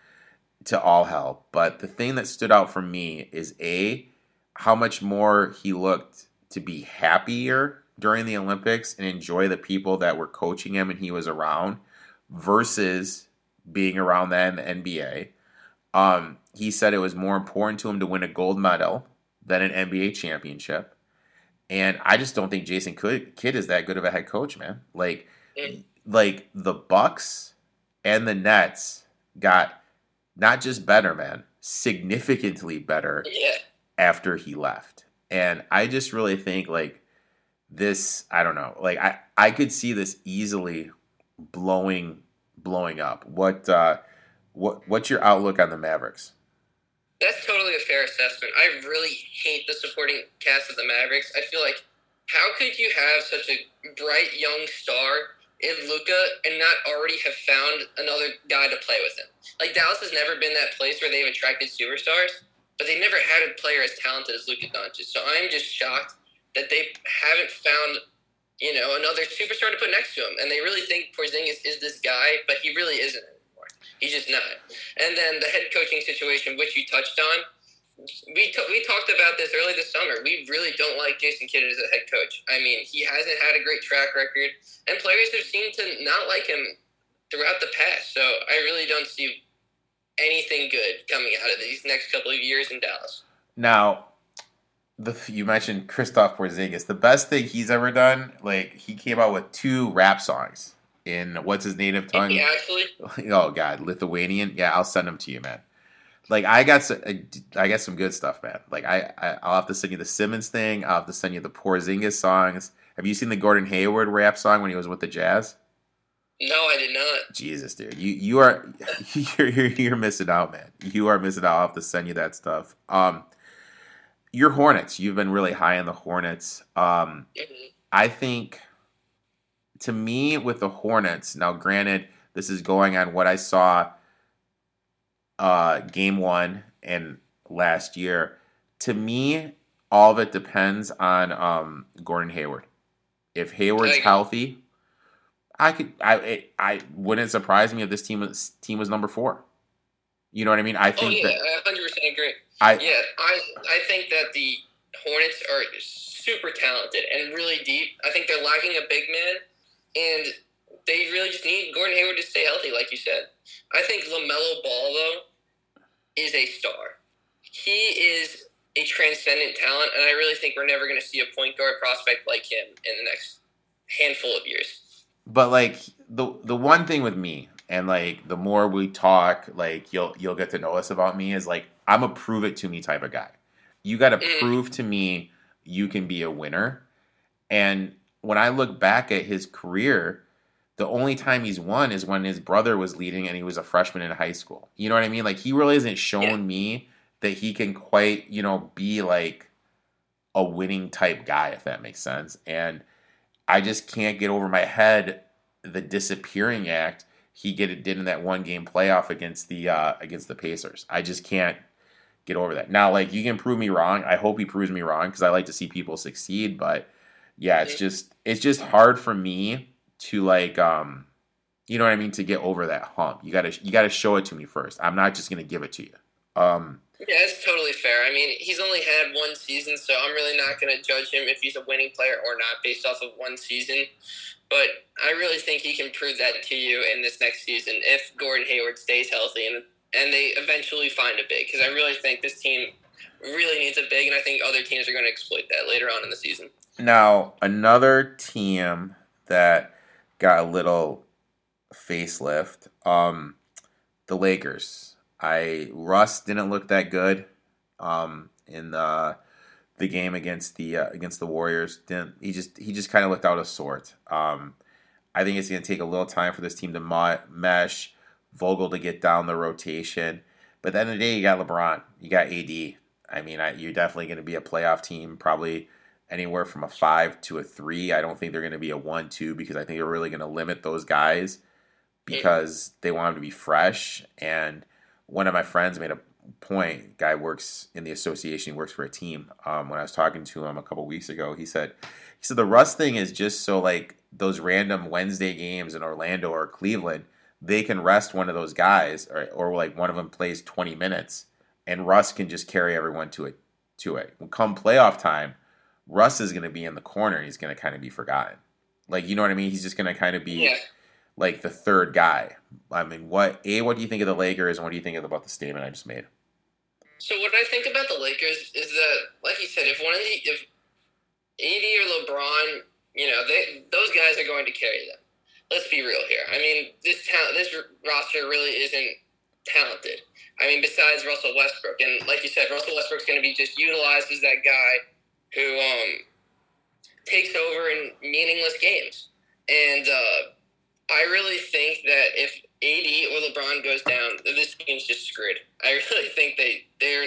to all hell. But the thing that stood out for me is A, how much more he looked to be happier during the Olympics and enjoy the people that were coaching him and he was around versus being around that in the NBA. Um, he said it was more important to him to win a gold medal than an NBA championship. And I just don't think Jason Kidd is that good of a head coach, man. Like, like the Bucks and the Nets got not just better, man, significantly better Yeah. After he left. And I just really think like this, I don't know, like I I could see this easily blowing blowing up. What uh what what's your outlook on the Mavericks? That's totally a fair assessment. I really hate the supporting cast of the Mavericks. I feel like how could you have such a bright young star in Luka and not already have found another guy to play with him? Like Dallas has never been that place where they've attracted superstars, but they never had a player as talented as Luka Doncic. So I'm just shocked that they haven't found you know another superstar to put next to him, and they really think Porzingis is this guy, but he really isn't anymore. He's just not. And then the head coaching situation, which you touched on, we t- we talked about this early this summer. We really don't like Jason Kidd as a head coach. I mean, he hasn't had a great track record, and players have seemed to not like him throughout the past. So I really don't see anything good coming out of these next couple of years in Dallas. Now, the you mentioned Kristaps Porzingis. The best thing he's ever done, like he came out with two rap songs in what's his native tongue? He actually, (laughs) oh God, Lithuanian. Yeah, I'll send them to you, man. Like I got some, I got some good stuff, man. Like I, I, I'll have to send you the Simmons thing. I'll have to send you the Porzingis songs. Have you seen the Gordon Hayward rap song when he was with the Jazz? No, I did not. Jesus, dude, you you are (laughs) you're, you're you're missing out, man. You are missing out. I'll have to send you that stuff. Um, your Hornets. You've been really high on the Hornets. Um, Mhm. I think to me with the Hornets, now granted, this is going on what I saw uh game one and last year. To me, all of it depends on um, Gordon Hayward. If Hayward's healthy, I could I it, I wouldn't surprise me if this team was team was number four. You know what I mean? I oh, think oh, yeah, that, hundred percent agree. I yeah, I I think that the Hornets are super talented and really deep. I think they're lacking a big man, and they really just need Gordon Hayward to stay healthy, like you said. I think LaMelo Ball though is a star. He is a transcendent talent, and I really think we're never going to see a point guard prospect like him in the next handful of years. But like the the one thing with me, and like the more we talk, like you'll you'll get to know us about me is like I'm a prove it to me type of guy. You got to mm. prove to me you can be a winner. And when I look back at his career, the only time he's won is when his brother was leading and he was a freshman in high school. You know what I mean? Like he really hasn't shown yeah. me that he can quite, you know, be like a winning type guy, if that makes sense. And I just can't get over my head the disappearing act he get did in that one game playoff against the uh, against the Pacers. I just can't get over that. Now, like you can prove me wrong. I hope he proves me wrong because I like to see people succeed. But yeah, it's just it's just hard for me to like um you know what I mean to get over that hump. You gotta you gotta show it to me first. I'm not just gonna give it to you. Um yeah, it's totally fair. I mean, he's only had one season, so I'm really not going to judge him if he's a winning player or not based off of one season. But I really think he can prove that to you in this next season if Gordon Hayward stays healthy and and they eventually find a big. Because I really think this team really needs a big, and I think other teams are going to exploit that later on in the season. Now, another team that got a little facelift, um, the Lakers. I Russ didn't look that good um, in the the game against the uh, against the Warriors. Didn't he just he just kind of looked out of sort. Um, I think it's going to take a little time for this team to mesh. Vogel to get down the rotation, but at the end of the day, you got LeBron, you got AD. I mean, I, you're definitely going to be a playoff team, probably anywhere from a five to a three. I don't think they're going to be a one two because I think they're really going to limit those guys because they want them to be fresh. And one of my friends made a point. Guy works in the association, he works for a team. Um, when I was talking to him a couple weeks ago, he said he said the rust thing is just so like those random Wednesday games in Orlando or Cleveland, they can rest one of those guys, or, or like one of them plays twenty minutes, and Russ can just carry everyone to it. To it. Come playoff time, Russ is going to be in the corner. He's going to kind of be forgotten. Like you know what I mean? He's just going to kind of be. Yeah like the third guy. I mean, what a what do you think of the Lakers, and what do you think about the statement I just made? So what I think about the Lakers is that, like you said, if one of the if AD or LeBron, you know, they those guys are going to carry them. Let's be real here. I mean, this talent, this roster really isn't talented. I mean, besides Russell Westbrook, and like you said, Russell Westbrook's going to be just utilized as that guy who um, takes over in meaningless games. And uh, I really think that if AD or LeBron goes down, this team's just screwed. I really think they they're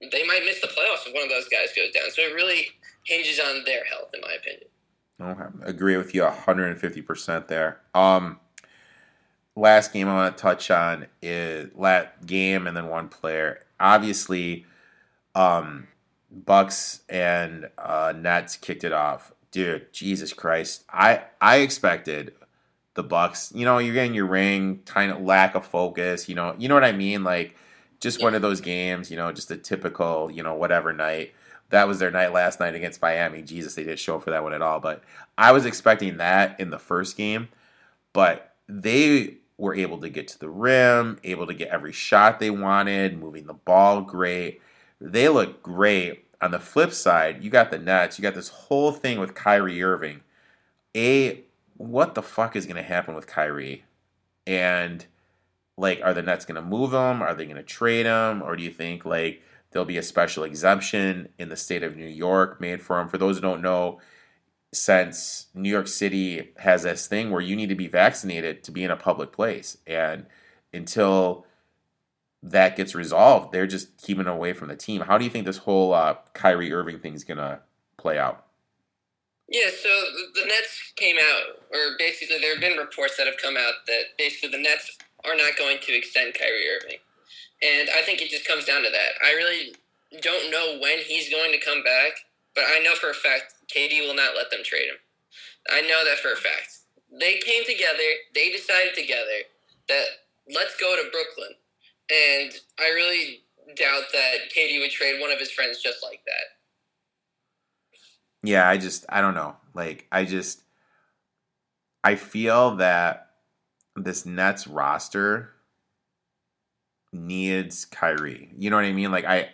they might miss the playoffs if one of those guys goes down. So it really hinges on their health, in my opinion. Okay, agree with you 150% there. Um, last game I want to touch on is that game and then one player. Obviously, um, Bucks and uh, Nets kicked it off. Dude, Jesus Christ! I I expected the Bucks. You know, you're getting your ring, kind of lack of focus. You know, you know what I mean? Like just one of those games. You know, just a typical you know whatever night. That was their night last night against Miami. Jesus, they didn't show up for that one at all. But I was expecting that in the first game, but they were able to get to the rim, able to get every shot they wanted, moving the ball great. They look great. On the flip side, you got the Nets. You got this whole thing with Kyrie Irving. A what the fuck is going to happen with Kyrie? And like, are the Nets going to move him? Are they going to trade him? Or do you think like there'll be a special exemption in the state of New York made for him? For those who don't know, since New York City has this thing where you need to be vaccinated to be in a public place, and until that gets resolved, they're just keeping away from the team. How do you think this whole uh, Kyrie Irving thing is gonna play out? Yeah, so the Nets came out, or basically there have been reports that have come out that basically the Nets are not going to extend Kyrie Irving. And I think it just comes down to that. I really don't know when he's going to come back, but I know for a fact KD will not let them trade him. I know that for a fact. They came together, they decided together that let's go to Brooklyn. And I really doubt that KD would trade one of his friends just like that. Yeah, I just I don't know. Like I just I feel that this Nets roster needs Kyrie. You know what I mean? Like I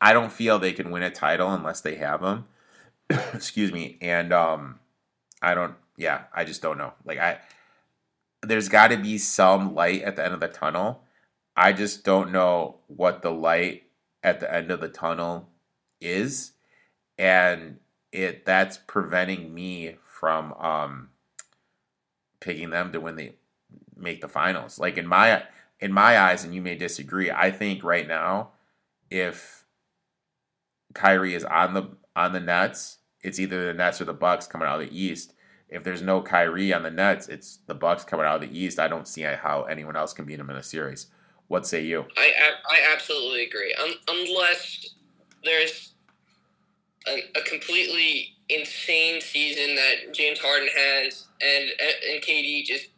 I don't feel they can win a title unless they have him. (coughs) Excuse me. And um I don't yeah, I just don't know. Like I there's got to be some light at the end of the tunnel. I just don't know what the light at the end of the tunnel is and it that's preventing me from um picking them to win the make the finals. Like in my in my eyes, and you may disagree, I think right now, if Kyrie is on the on the Nets, it's either the Nets or the Bucks coming out of the East. If there's no Kyrie on the Nets, it's the Bucks coming out of the East. I don't see how anyone else can beat them in a series. What say you? I I absolutely agree. Um, unless there's a, a completely insane season that James Harden has, and and KD just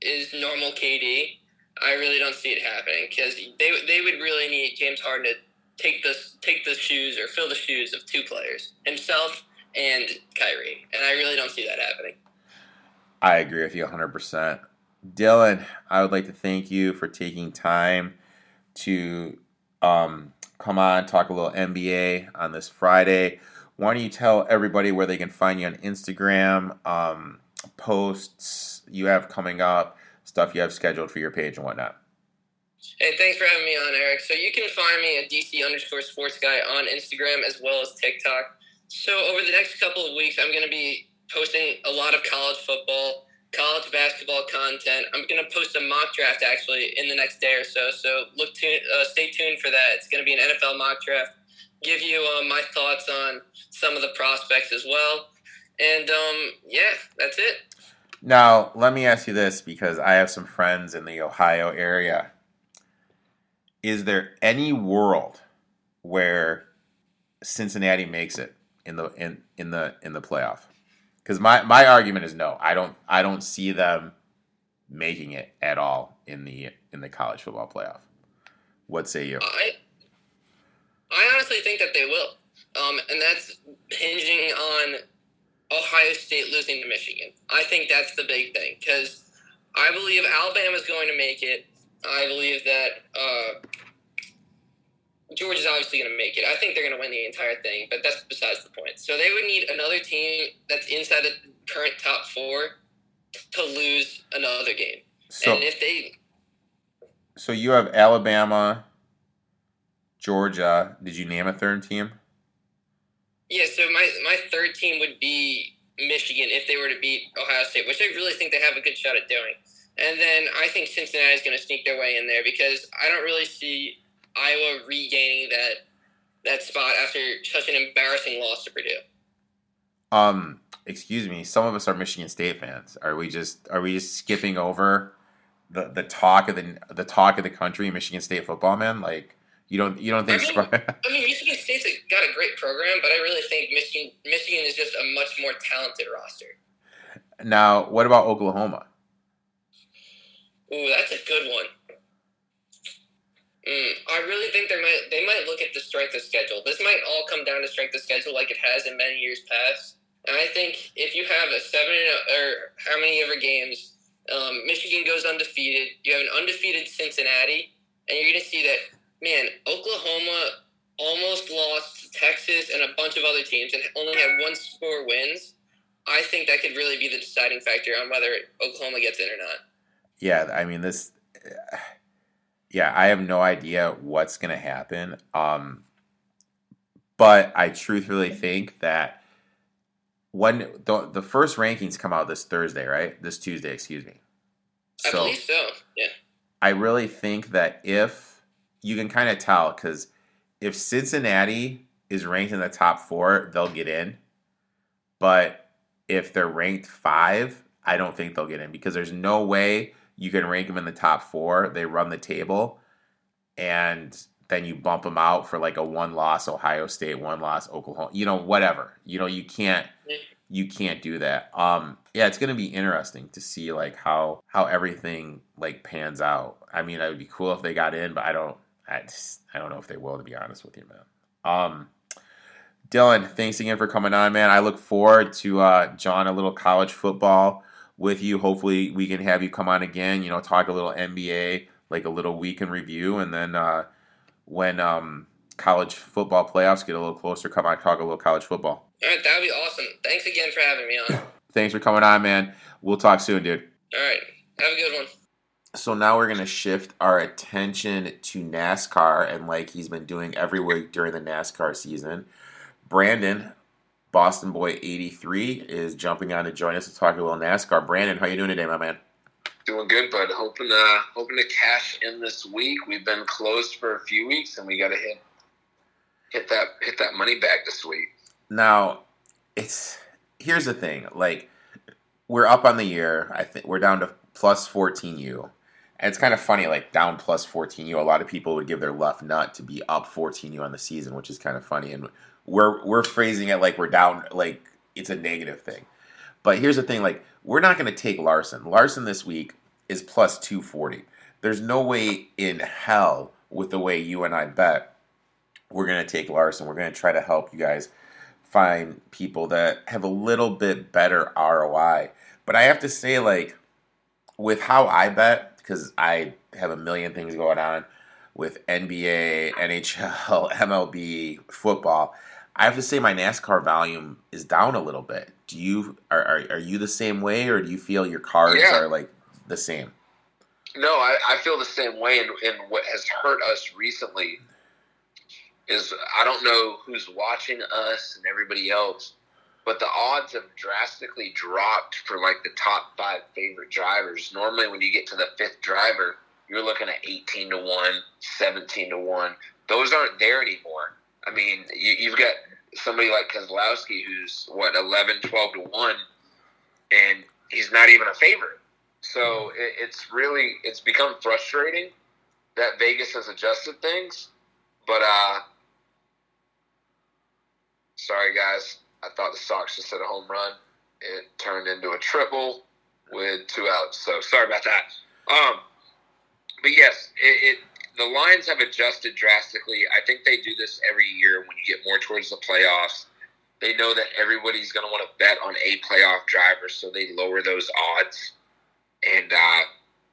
is normal KD. I really don't see it happening because they they would really need James Harden to take the take the shoes or fill the shoes of two players, himself and Kyrie, and I really don't see that happening. I agree with you 100%. Dylan, I would like to thank you for taking time to um, come on, talk a little NBA on this Friday. Why don't you tell everybody where they can find you on Instagram, um, posts you have coming up, stuff you have scheduled for your page and whatnot? Hey, thanks for having me on, Eric. So you can find me at DC underscore sports guy on Instagram as well as TikTok. So over the next couple of weeks, I'm going to be posting a lot of college football, college basketball content. I'm going to post a mock draft actually in the next day or so. So look to uh, stay tuned for that. It's going to be an NFL mock draft. Give you uh, my thoughts on some of the prospects as well. And um, yeah, that's it. Now, let me ask you this because I have some friends in the Ohio area. Is there any world where Cincinnati makes it in the in, in the in the playoff? Because my, my argument is no. I don't I don't see them making it at all in the in the college football playoff. What say you? I I honestly think that they will, um, and that's hinging on Ohio State losing to Michigan. I think that's the big thing because I believe Alabama's going to make it. I believe that uh, Georgia's obviously going to make it. I think they're going to win the entire thing, but that's besides the point. So they would need another team that's inside the current top four to lose another game. So, and if they. So you have Alabama, Georgia. Did you name a third team? Yeah, so my, my third team would be Michigan if they were to beat Ohio State, which I really think they have a good shot at doing. And then I think Cincinnati is going to sneak their way in there because I don't really see Iowa regaining that that spot after such an embarrassing loss to Purdue. Um, excuse me. Some of us are Michigan State fans. Are we just are we just skipping over the the talk of the the talk of the country, Michigan State football, man? Like you don't you don't think? I mean, (laughs) I mean, Michigan State's got a great program, but I really think Michigan Michigan is just a much more talented roster. Now, what about Oklahoma? Ooh, that's a good one. Mm, I really think they might they might look at the strength of schedule. This might all come down to strength of schedule, like it has in many years past. And I think if you have a seven or how many ever games, um, Michigan goes undefeated. You have an undefeated Cincinnati, and you're going to see that man, Oklahoma almost lost to Texas and a bunch of other teams and only had one score wins. I think that could really be the deciding factor on whether Oklahoma gets in or not. Yeah, I mean this. Yeah, I have no idea what's going to happen. Um, but I truthfully think that when the the first rankings come out this Thursday, right? This Tuesday, excuse me. I believe so. Yeah. I really think that if you can kind of tell because if Cincinnati is ranked in the top four, they'll get in. But if they're ranked five, I don't think they'll get in because there's no way you can rank them in the top four. They run the table, and then you bump them out for like a one loss Ohio State, one loss Oklahoma, you know, whatever. You know, you can't you can't do that. Um yeah, it's to be interesting to see like how how everything like pans out. I mean, it would be cool if they got in, but I don't I just, I don't know if they will to be honest with you, man. Um Dylan, thanks again for coming on, man. I look forward to uh John a little college football with you. Hopefully, we can have you come on again. You know, talk a little NBA, like a little week in review, and then uh, when um, college football playoffs get a little closer, come on, talk a little college football. All right, that would be awesome. Thanks again for having me on. (laughs) Thanks for coming on, man. We'll talk soon, dude. All right, have a good one. So now we're gonna shift our attention to NASCAR, and like he's been doing every week during the NASCAR season, Brandon Boston Boy 83 is jumping on to join us to talk a little NASCAR. Brandon, how you doing today, my man? Doing good, bud. Hoping uh hoping to cash in this week. We've been closed for a few weeks and we gotta hit hit that hit that money back this week. Now, it's here's the thing, like we're up on the year. I think we're down to plus 14U. And it's kind of funny, like down plus 14U. A lot of people would give their left nut to be up 14U on the season, which is kind of funny. And we're we're phrasing it like we're down, like it's a negative thing. But here's the thing: like we're not going to take Larson. Larson this week is plus 240. There's no way in hell with the way you and I bet we're going to take Larson. We're going to try to help you guys find people that have a little bit better ROI. But I have to say, like, with how I bet, because I have a million things going on with NBA, NHL, (laughs) MLB, football, I have to say my NASCAR volume is down a little bit. Do you are are, are you the same way, or do you feel your cards Yeah. are like the same? No, I, I feel the same way, and, and what has hurt us recently is I don't know who's watching us and everybody else, but the odds have drastically dropped for like the top five favorite drivers. Normally, when you get to the fifth driver, you're looking at 18 to 1, 17 to 1. Those aren't there anymore. I mean, you, you've got somebody like Keselowski who's, what, 11, 12 to 1, and he's not even a favorite. So it, it's really it's become frustrating that Vegas has adjusted things, but uh, sorry guys, I thought the Sox just hit a home run. It turned into a triple with two outs. So sorry about that. Um, but yes, it, it the lines have adjusted drastically. I think they do this every year when you get more towards the playoffs. They know that everybody's going to want to bet on a playoff driver, so they lower those odds and uh,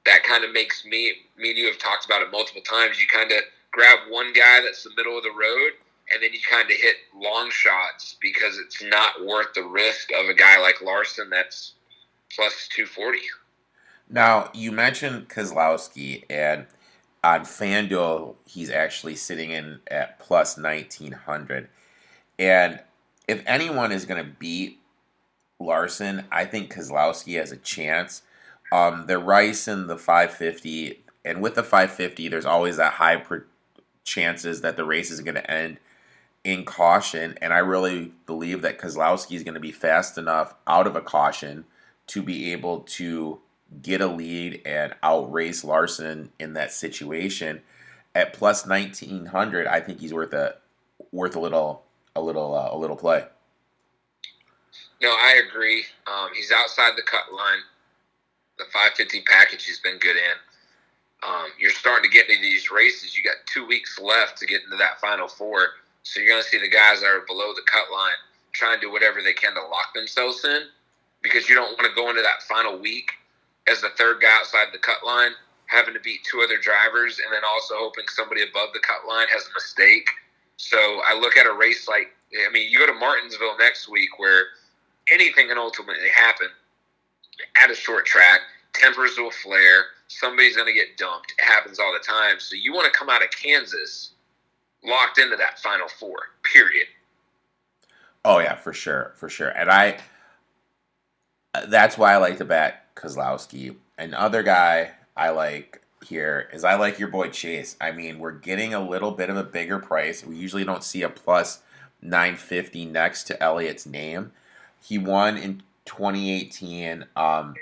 that kind of makes me me and you have talked about it multiple times you kind of grab one guy that's the middle of the road and then you kind of hit long shots because it's not worth the risk of a guy like larson that's plus 240 Now you mentioned Keselowski, and on FanDuel he's actually sitting in at plus nineteen hundred. And if anyone is going to beat Larson, I think Keselowski has a chance. Um, the Rice and the 550, and with the 550, there's always that high per- chances that the race is going to end in caution. And I really believe that Keselowski is going to be fast enough out of a caution to be able to get a lead and outrace Larson in that situation. At plus 1900, I think he's worth a worth a little a little uh, a little play. no i agree um, he's outside the cut line the 550 package has been good in um, you're starting to get into these races you got two weeks left to get into that final four so you're going to see the guys that are below the cut line try and do whatever they can to lock themselves in because you don't want to go into that final week as the third guy outside the cut line having to beat two other drivers and then also hoping somebody above the cut line has a mistake. So i look at a race like i mean you go to martinsville next week where anything can ultimately happen at a short track tempers will flare somebody's going to get dumped it happens all the time. So you want to come out of kansas locked into that final four period Oh yeah, for sure, for sure. And I that's why I like to bet Keselowski. Another guy I like here is I like your boy Chase. I mean, we're getting a little bit of a bigger price. We usually don't see a plus 950 next to Elliott's name. He won in 2018. Um,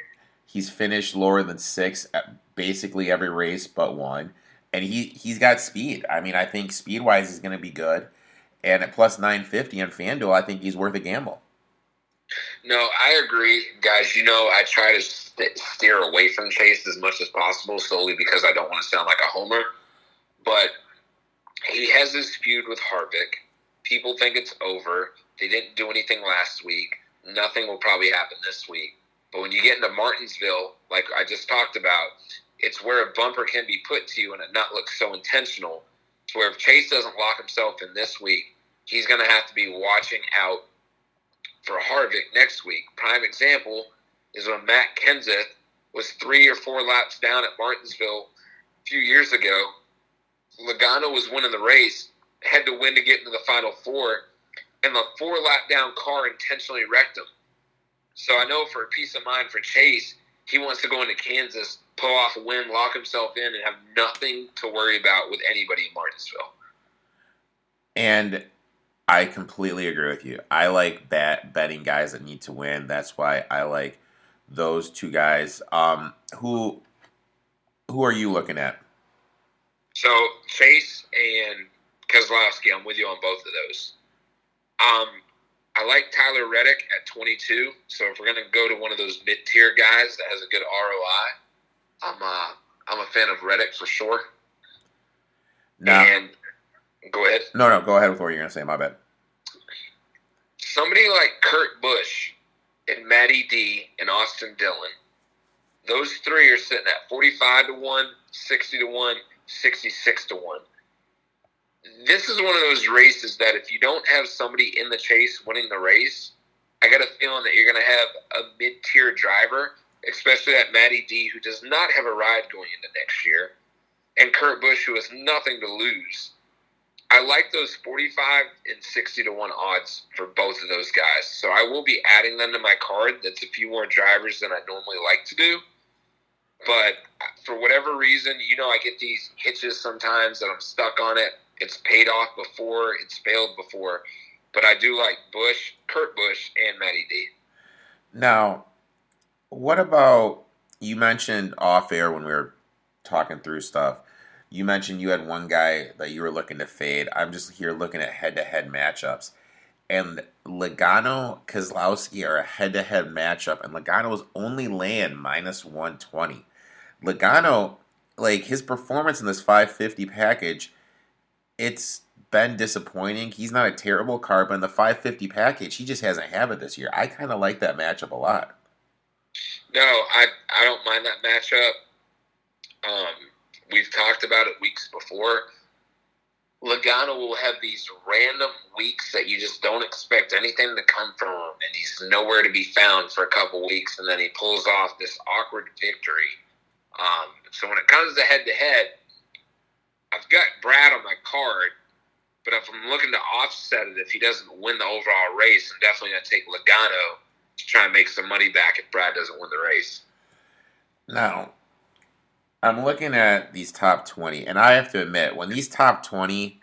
he's finished lower than six at basically every race but one. And he he's got speed. I mean, I think speed wise he's going to be good, and at plus nine fifty on FanDuel, I think he's worth a gamble. No, I agree, guys. You know, I try to st- steer away from Chase as much as possible, solely because I don't want to sound like a homer. But he has this feud with Harvick. People think it's over. They didn't do anything last week. Nothing will probably happen this week. But when you get into Martinsville, like I just talked about, it's where a bumper can be put to you and it not look so intentional. To where if Chase doesn't lock himself in this week, he's going to have to be watching out for Harvick next week. Prime example is when Matt Kenseth was three or four laps down at Martinsville a few years ago. Logano was winning the race, had to win to get into the final four, and the four lap down car intentionally wrecked him. So I know for peace of mind for Chase, he wants to go into Kansas, pull off a win, lock himself in, and have nothing to worry about with anybody in Martinsville. And I completely agree with you. I like bet betting guys that need to win. That's why I like those two guys. Um, who who are you looking at? So Chase and Keselowski, I'm with you on both of those. Um, I like Tyler Reddick at 22. So if we're gonna go to one of those mid tier guys that has a good ROI, I'm uh, I'm a fan of Reddick for sure. Now, And go ahead. no, no, go ahead with what you're gonna say. My bad. Somebody like Kurt Busch and Matty D and Austin Dillon, those three are sitting at 45 to 1, 60 to 1, 66 to 1. This is one of those races that if you don't have somebody in the chase winning the race, I got a feeling that you're going to have a mid tier driver, especially that Matty D, who does not have a ride going into next year, and Kurt Busch, who has nothing to lose. I like those 45 and 60 to 1 odds for both of those guys. So I will be adding them to my card. That's a few more drivers than I normally like to do. But for whatever reason, you know, I get these hitches sometimes that I'm stuck on it. It's paid off before, it's failed before. But I do like Busch, Kurt Busch, and Matty D. Now, what about you mentioned off air when we were talking through stuff? You mentioned you had one guy that you were looking to fade. I'm just here looking at head to head matchups. And Logano Keselowski are a head to head matchup, and Logano is only laying minus 120. Logano, like his performance in this 550 package, it's been disappointing. He's not a terrible car, but in the 550 package, he just hasn't had it this year. I kind of like that matchup a lot. No, I I don't mind that matchup. Um, we've talked about it weeks before. Logano will have these random weeks that you just don't expect anything to come from him, and he's nowhere to be found for a couple weeks, and then he pulls off this awkward victory. Um, so when it comes to head to head, I've got Brad on my card, but if I'm looking to offset it, if he doesn't win the overall race, I'm definitely going to take Logano to try and make some money back if Brad doesn't win the race. Now, I'm looking at these top 20, and I have to admit, when these top 20,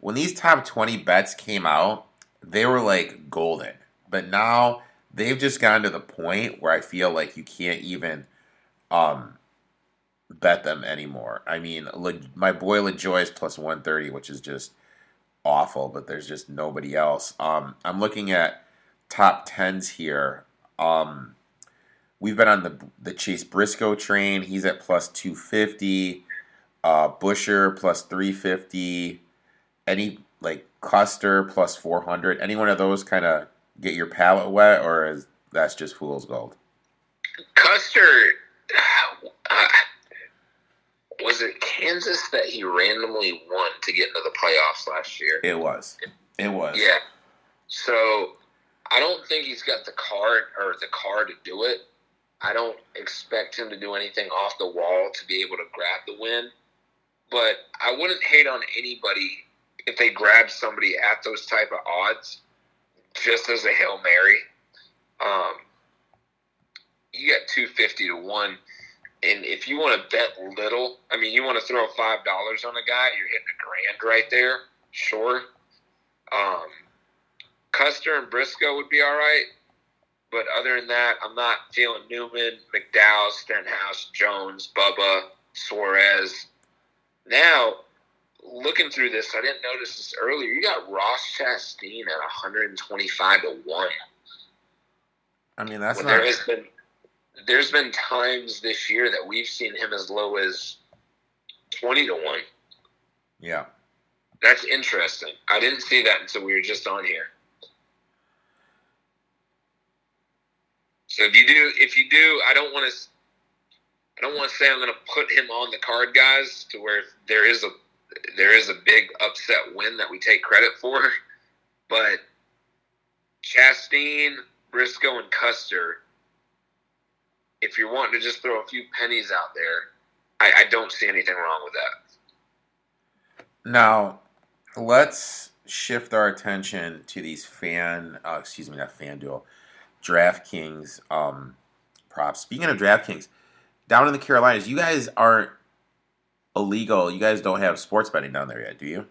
when these top 20 bets came out, they were like golden. But now they've just gotten to the point where I feel like you can't even um, bet them anymore. I mean, Le, my boy LaJoie is plus 130, which is just awful, but there's just nobody else. Um, I'm looking at top 10s here. Um, We've been on the the Chase Briscoe train. He's at plus two fifty. Uh, Buescher plus three fifty. Any like Custer plus four hundred. Any one of those kind of get your palate wet, or is that's just fool's gold? Custer, uh, was it Kansas that he randomly won to get into the playoffs last year? It was. It was. Yeah. So I don't think he's got the card or the car to do it. I don't expect him to do anything off the wall to be able to grab the win. But I wouldn't hate on anybody if they grab somebody at those type of odds, just as a hail mary. Um, you got two fifty to one, and if you want to bet little, I mean, you want to throw five dollars on a guy, you're hitting a grand right there. Sure. Um, Custer and Briscoe would be all right. But other than that, I'm not feeling Newman, McDowell, Stenhouse, Jones, Bubba, Suarez. Now, looking through this, I didn't notice this earlier. You got Ross Chastain at 125 to one. I mean, that's when not. there has been there's been times this year that we've seen him as low as 20 to one. Yeah. That's interesting. I didn't see that until we were just on here. So if you do, if you do, I don't want to. I don't want to say I'm going to put him on the card, guys, to where there is a there is a big upset win that we take credit for, (laughs) but Chastain, Briscoe, and Custer. If you're wanting to just throw a few pennies out there, I, I don't see anything wrong with that. Now, let's shift our attention to these fan, uh, excuse me, not FanDuel, DraftKings um, props. Speaking of DraftKings, down in the Carolinas, you guys aren't illegal. You guys don't have sports betting down there yet, do you?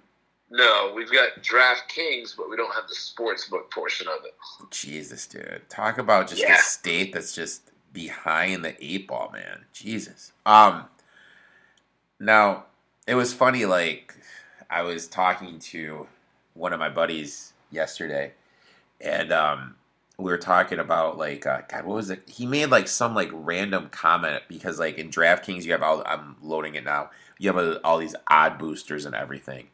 No, we've got DraftKings, but we don't have the sports book portion of it. Jesus, dude. Talk about just Yeah. a state that's just behind the eight ball, man. Jesus. Um now it was funny, like I was talking to one of my buddies yesterday and um we were talking about like uh, God, what was it? He made like some like random comment because like in DraftKings you have all I'm loading it now. You have uh, all these odd boosters and everything.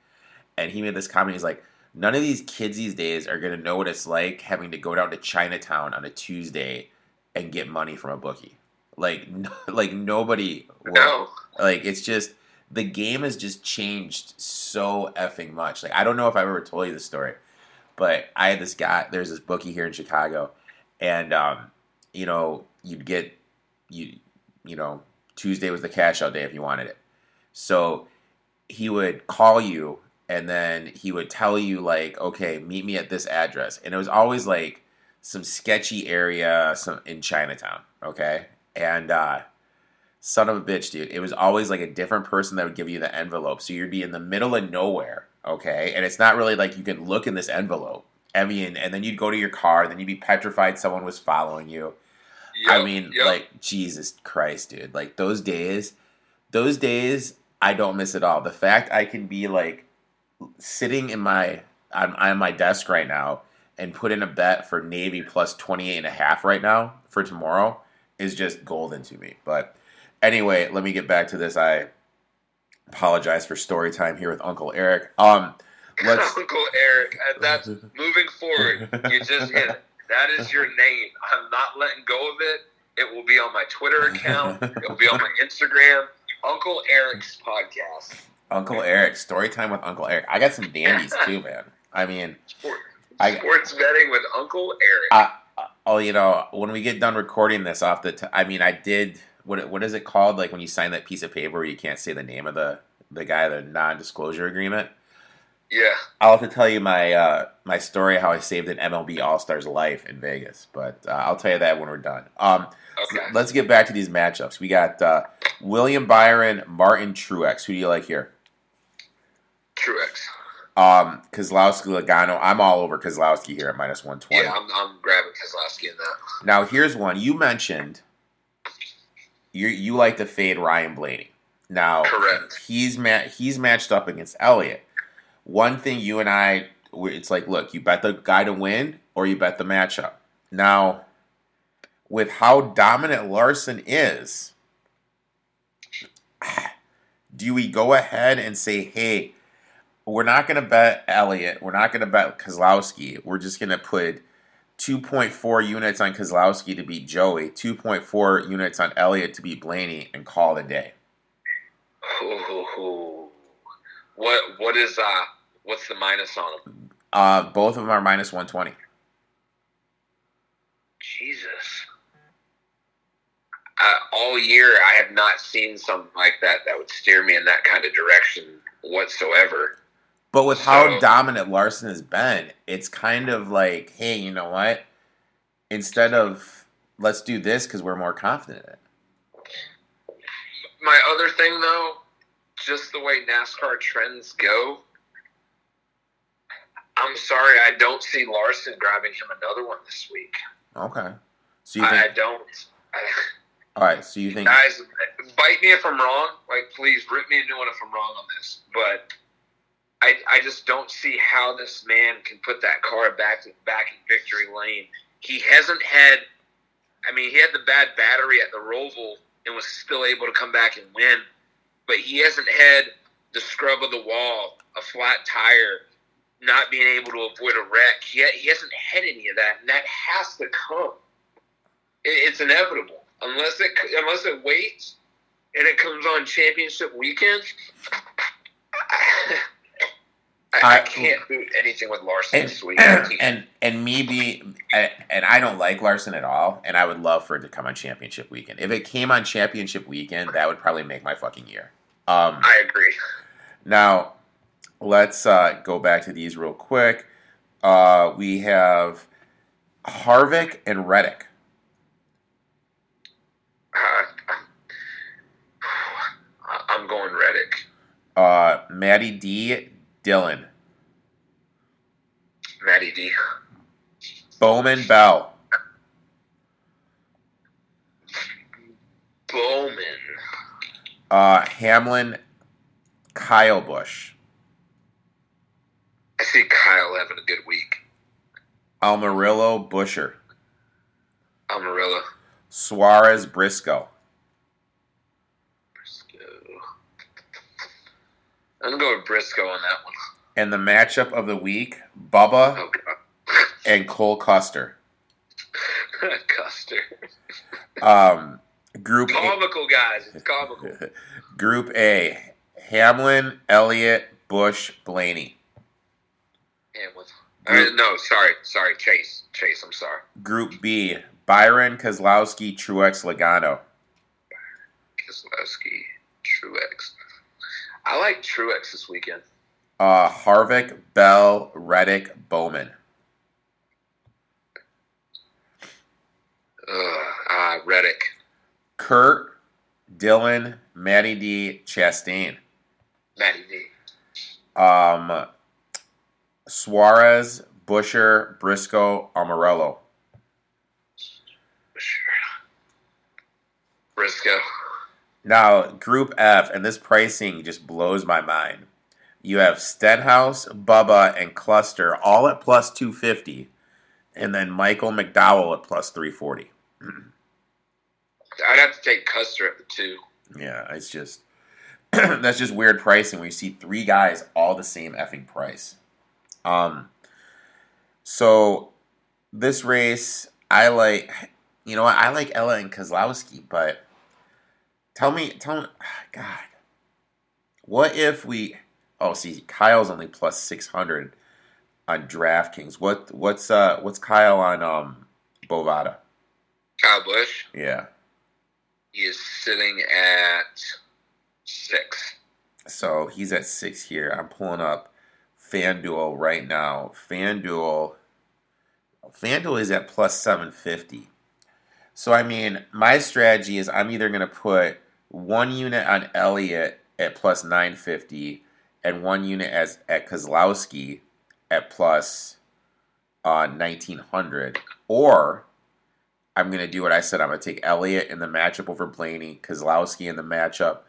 And he made this comment. He's like, none of these kids these days are gonna know what it's like having to go down to Chinatown on a Tuesday and get money from a bookie. Like, (laughs) no, like nobody. will- No. Like it's just the game has just changed so effing much. Like I don't know if I've ever told you the story, but I had this guy. There's this bookie here in Chicago, and um, you know you'd get you you know Tuesday was the cash out day if you wanted it. So he would call you and then he would tell you like, okay, meet me at this address, and it was always like some sketchy area some in Chinatown. Okay, and uh, son of a bitch, dude, it was always like a different person that would give you the envelope. So you'd be in the middle of nowhere. Okay, and it's not really like you can look in this envelope. I mean, and then you'd go to your car, then you'd be petrified someone was following you. I mean, yep. like Jesus Christ, dude. Like those days, those days I don't miss at all. The fact I can be like sitting in my on, on my desk right now and put in a bet for Navy plus 28 and a half right now for tomorrow is just golden to me. But anyway, let me get back to this. I apologize for story time here with Uncle Eric. Um let's (laughs) Uncle Eric, that's (laughs) moving forward. You just hit it. That is your name. I'm not letting go of it. It will be on my Twitter account. It will be on my Instagram. Uncle Eric's podcast. Uncle Eric, story time with Uncle Eric. I got some dandies too, man. I mean, Sport, I- sports betting with Uncle Eric. I, oh, you know, when we get done recording this off the, t- I mean, I did. What what is it called? Like when you sign that piece of paper where you can't say the name of the the guy, the non-disclosure agreement. yeah. I'll have to tell you my uh, my story how I saved an MLB All Stars life in Vegas, but uh, I'll tell you that when we're done. Um, Okay. let's get back to these matchups. We got uh, William Byron, Martin Truex. Who do you like here? Truex. Um, Keselowski, Logano. I'm all over Keselowski here at minus one twenty. Yeah, I'm, I'm grabbing Keselowski in that. Now here's one you mentioned. You you like to fade Ryan Blaney. Now Correct. he's ma- he's matched up against Elliott. One thing you and I, it's like, look, you bet the guy to win or you bet the matchup. Now, with how dominant Larson is, (sighs) do we go ahead and say, hey, we're not going to bet Elliott, we're not going to bet Keselowski, we're just going to put 2.4 units on Keselowski to beat Joey, 2.4 units on Elliott to beat Blaney, and call it a day. Ooh. What what is uh what's the minus on him? Uh, both of them are minus 120. Jesus. Uh, all year, I have not seen something like that that would steer me in that kind of direction whatsoever. But with how dominant Larson has been, it's kind of like, hey, you know what? Instead of let's do this because we're more confident in it. My other thing, though, just the way NASCAR trends go, I'm sorry, I don't see Larson grabbing him another one this week. Okay. So you I, I don't. I, all right. So you think? guys, bite me if I'm wrong. Like, please rip me a new one if I'm wrong on this. But I, I just don't see how this man can put that car back back in victory lane. He hasn't had. I mean, he had the bad battery at the Roval and was still able to come back and win. But he hasn't had the scrub of the wall, a flat tire, not being able to avoid a wreck. He, he hasn't had any of that, and that has to come. It, it's inevitable unless it unless it waits and it comes on championship weekend. I, I, can't do anything with Larson and, this week. (clears throat) And and me be and I don't like Larson at all, and I would love for it to come on championship weekend. If it came on championship weekend, that would probably make my fucking year. Um, I agree. Now, let's uh, go back to these real quick. Uh, we have Harvick and Reddick. Uh, I'm (sighs) going Reddick. Uh, Matty D, Dillon. Matty D. Bowman Bell. Bowman. Uh, Hamlin, Kyle Busch. I see Kyle having a good week. Almirola, Buescher. Almirola. Suarez. Briscoe. I'm gonna go with Briscoe on that one. And the matchup of the week, Bubba Oh and Cole Custer. (laughs) Custer. Um, group A, Comical guys. It's comical. (laughs) Group A, Hamlin, Elliott, Busch, Blaney. Hamlin. Uh, no, sorry, sorry, Chase. Chase, I'm sorry. Group B, Byron, Keselowski, Truex, Logano. Keselowski, Truex. I like Truex this weekend. Uh, Harvick, Bell, Reddick, Bowman. Ugh, uh, Reddick. Kurt, Dillon, Matty D, Chastain. Matty D. Um, Suarez, Buescher, Briscoe, Almirola. Briscoe. Now, Group F, and this pricing just blows my mind. You have Stenhouse, Bubba, and Custer all at plus 250, and then Michael McDowell at plus 340. I'd have to take Custer at the two. Yeah, it's just (clears throat) that's just weird pricing when you see three guys all the same effing price. Um, so this race, I like, you know, what I like Ella and Keselowski, but tell me, tell me, (sighs) God, what if we? Oh, see, Kyle's only plus six hundred on DraftKings. What what's uh what's Kyle on um Bovada? Kyle Busch. Yeah. He is sitting at six. So he's at six here. I'm pulling up FanDuel right now. FanDuel, FanDuel is at plus 750. So I mean, my strategy is I'm either going to put one unit on Elliott at plus 950 and one unit as at Keselowski at plus uh, 1900, or I'm going to do what I said. I'm going to take Elliott in the matchup over Blaney, Keselowski in the matchup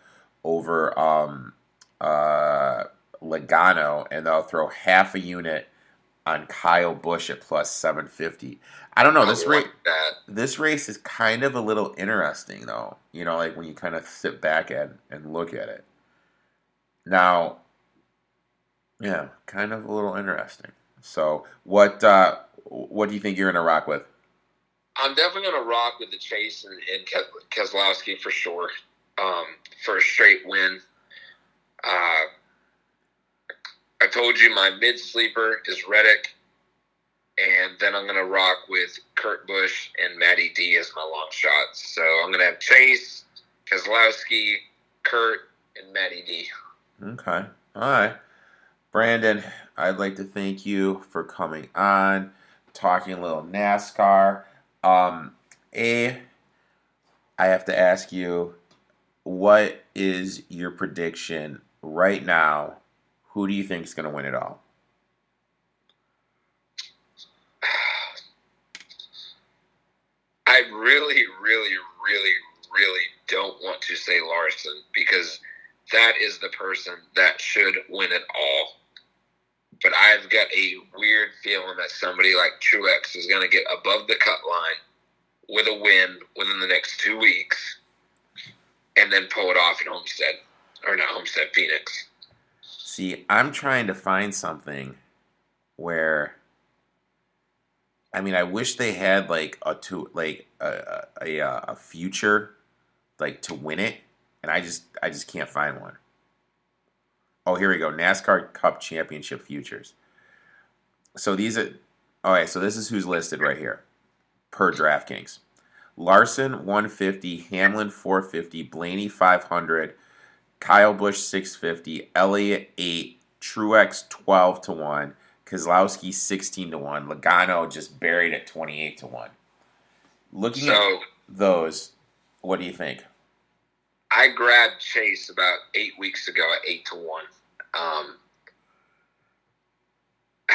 over um, uh, Logano, and I'll throw half a unit on Kyle Busch at plus 750. I don't know. This race, like this race is kind of a little interesting, though. You know, like when you kind of sit back and and look at it. Now, yeah, kind of a little interesting. So, what uh, what do you think you're gonna rock with? I'm definitely going to rock with the Chase and, and Ke- Keselowski for sure. Um, for a straight win. Uh, I told you my mid sleeper is Reddick, and then I'm going to rock with Kurt Busch and Matty D as my long shots. So I'm going to have Chase, Keselowski, Kurt, and Matty D. Okay. All right. Brandon, I'd like to thank you for coming on, talking a little NASCAR. Um, A, I have to ask you, what is your prediction right now? Who do you think is going to win it all? I really, really, really, really don't want to say Larson because that is the person that should win it all. But I've got a weird feeling that somebody like Truex is going to get above the cut line with a win within the next two weeks and then pull it off in Homestead. Or not Homestead, Phoenix. See, I'm trying to find something where I mean, I wish they had like a to like a, a uh, a future like to win it, and I just I just can't find one. Oh, here we go. NASCAR Cup Championship futures. So these are all right. So this is who's listed right here per DraftKings. Larson 150, Hamlin 450, Blaney 500, Kyle Busch 650, Elliott 8, Truex 12 to 1, Keselowski 16 to 1, Logano just buried at 28 to 1. Looking So at those, what do you think? I grabbed Chase about eight weeks ago at eight to one. Um, (sighs)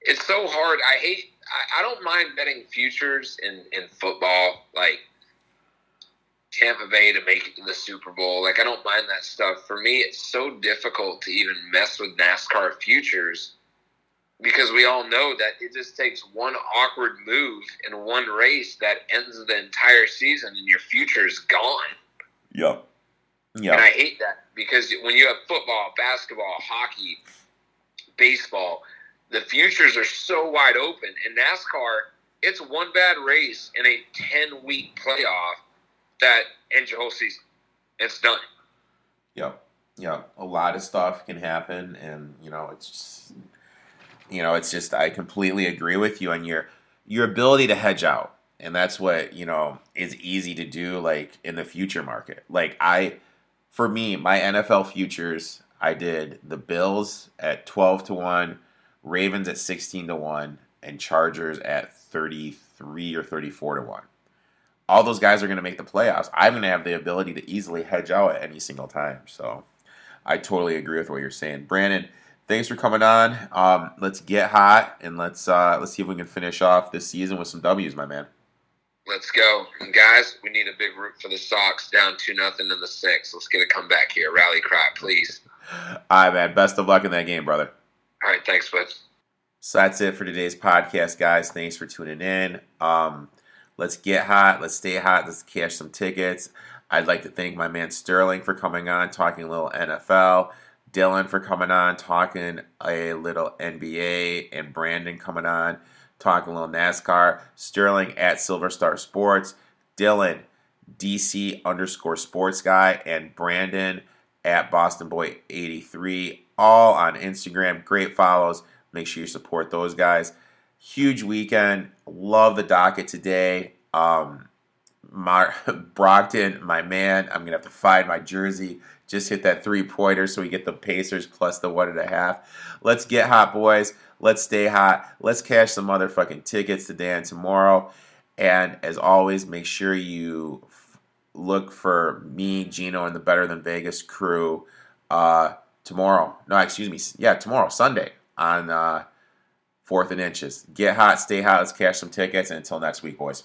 it's so hard. I hate. I, I don't mind betting futures in in football, like Tampa Bay to make it to the Super Bowl. Like I don't mind that stuff. For me, it's so difficult to even mess with NASCAR futures because we all know that it just takes one awkward move in one race that ends the entire season and your future is gone. Yep. Yeah. And I hate that because when you have football, basketball, hockey, baseball, the futures are so wide open. In NASCAR, it's one bad race in a 10 week playoff that ends your whole season. It's done. Yep. yeah. A lot of stuff can happen, and you know, it's just, you know, it's just I completely agree with you on your your ability to hedge out, and that's what you know is easy to do, like in the future market. Like I, for me, my NFL futures, I did the Bills at twelve to one, Ravens at sixteen to one, and Chargers at thirty three or thirty four to one all those guys are going to make the playoffs. I'm going to have the ability to easily hedge out at any single time. So I totally agree with what you're saying, Brandon. Thanks for coming on. Um, let's get hot and let's uh, let's see if we can finish off this season with some W's, my man. Let's go. And guys, we need a big root for the Sox down 2 nothing in the sixth. Let's get a comeback here. Rally cry, please. All right, man. Best of luck in that game, brother. All right. Thanks, bud. So that's it for today's podcast, guys. Thanks for tuning in. Um, let's get hot. Let's stay hot. Let's cash some tickets. I'd like to thank my man Sterling for coming on, talking a little NFL. Dylan for coming on, talking a little NBA, and Brandon coming on, talking a little NASCAR. Sterling at Silver Star Sports. Dylan, DC underscore sports guy, and Brandon at Boston Boy 83. All on Instagram. Great follows. Make sure you support those guys. Huge weekend. Love the docket today. Um, Mar- (laughs) Brogdon, my man. I'm gonna have to find my jersey. Just hit that three pointer so we get the Pacers plus the one and a half. Let's get hot, boys. Let's stay hot. Let's cash some motherfucking tickets today and tomorrow. And as always, make sure you f- look for me, Gino, and the Better Than Vegas crew uh, tomorrow. No, excuse me. Yeah, tomorrow, Sunday on uh, Fourth and Inches. Get hot, stay hot. Let's cash some tickets. And until next week, boys.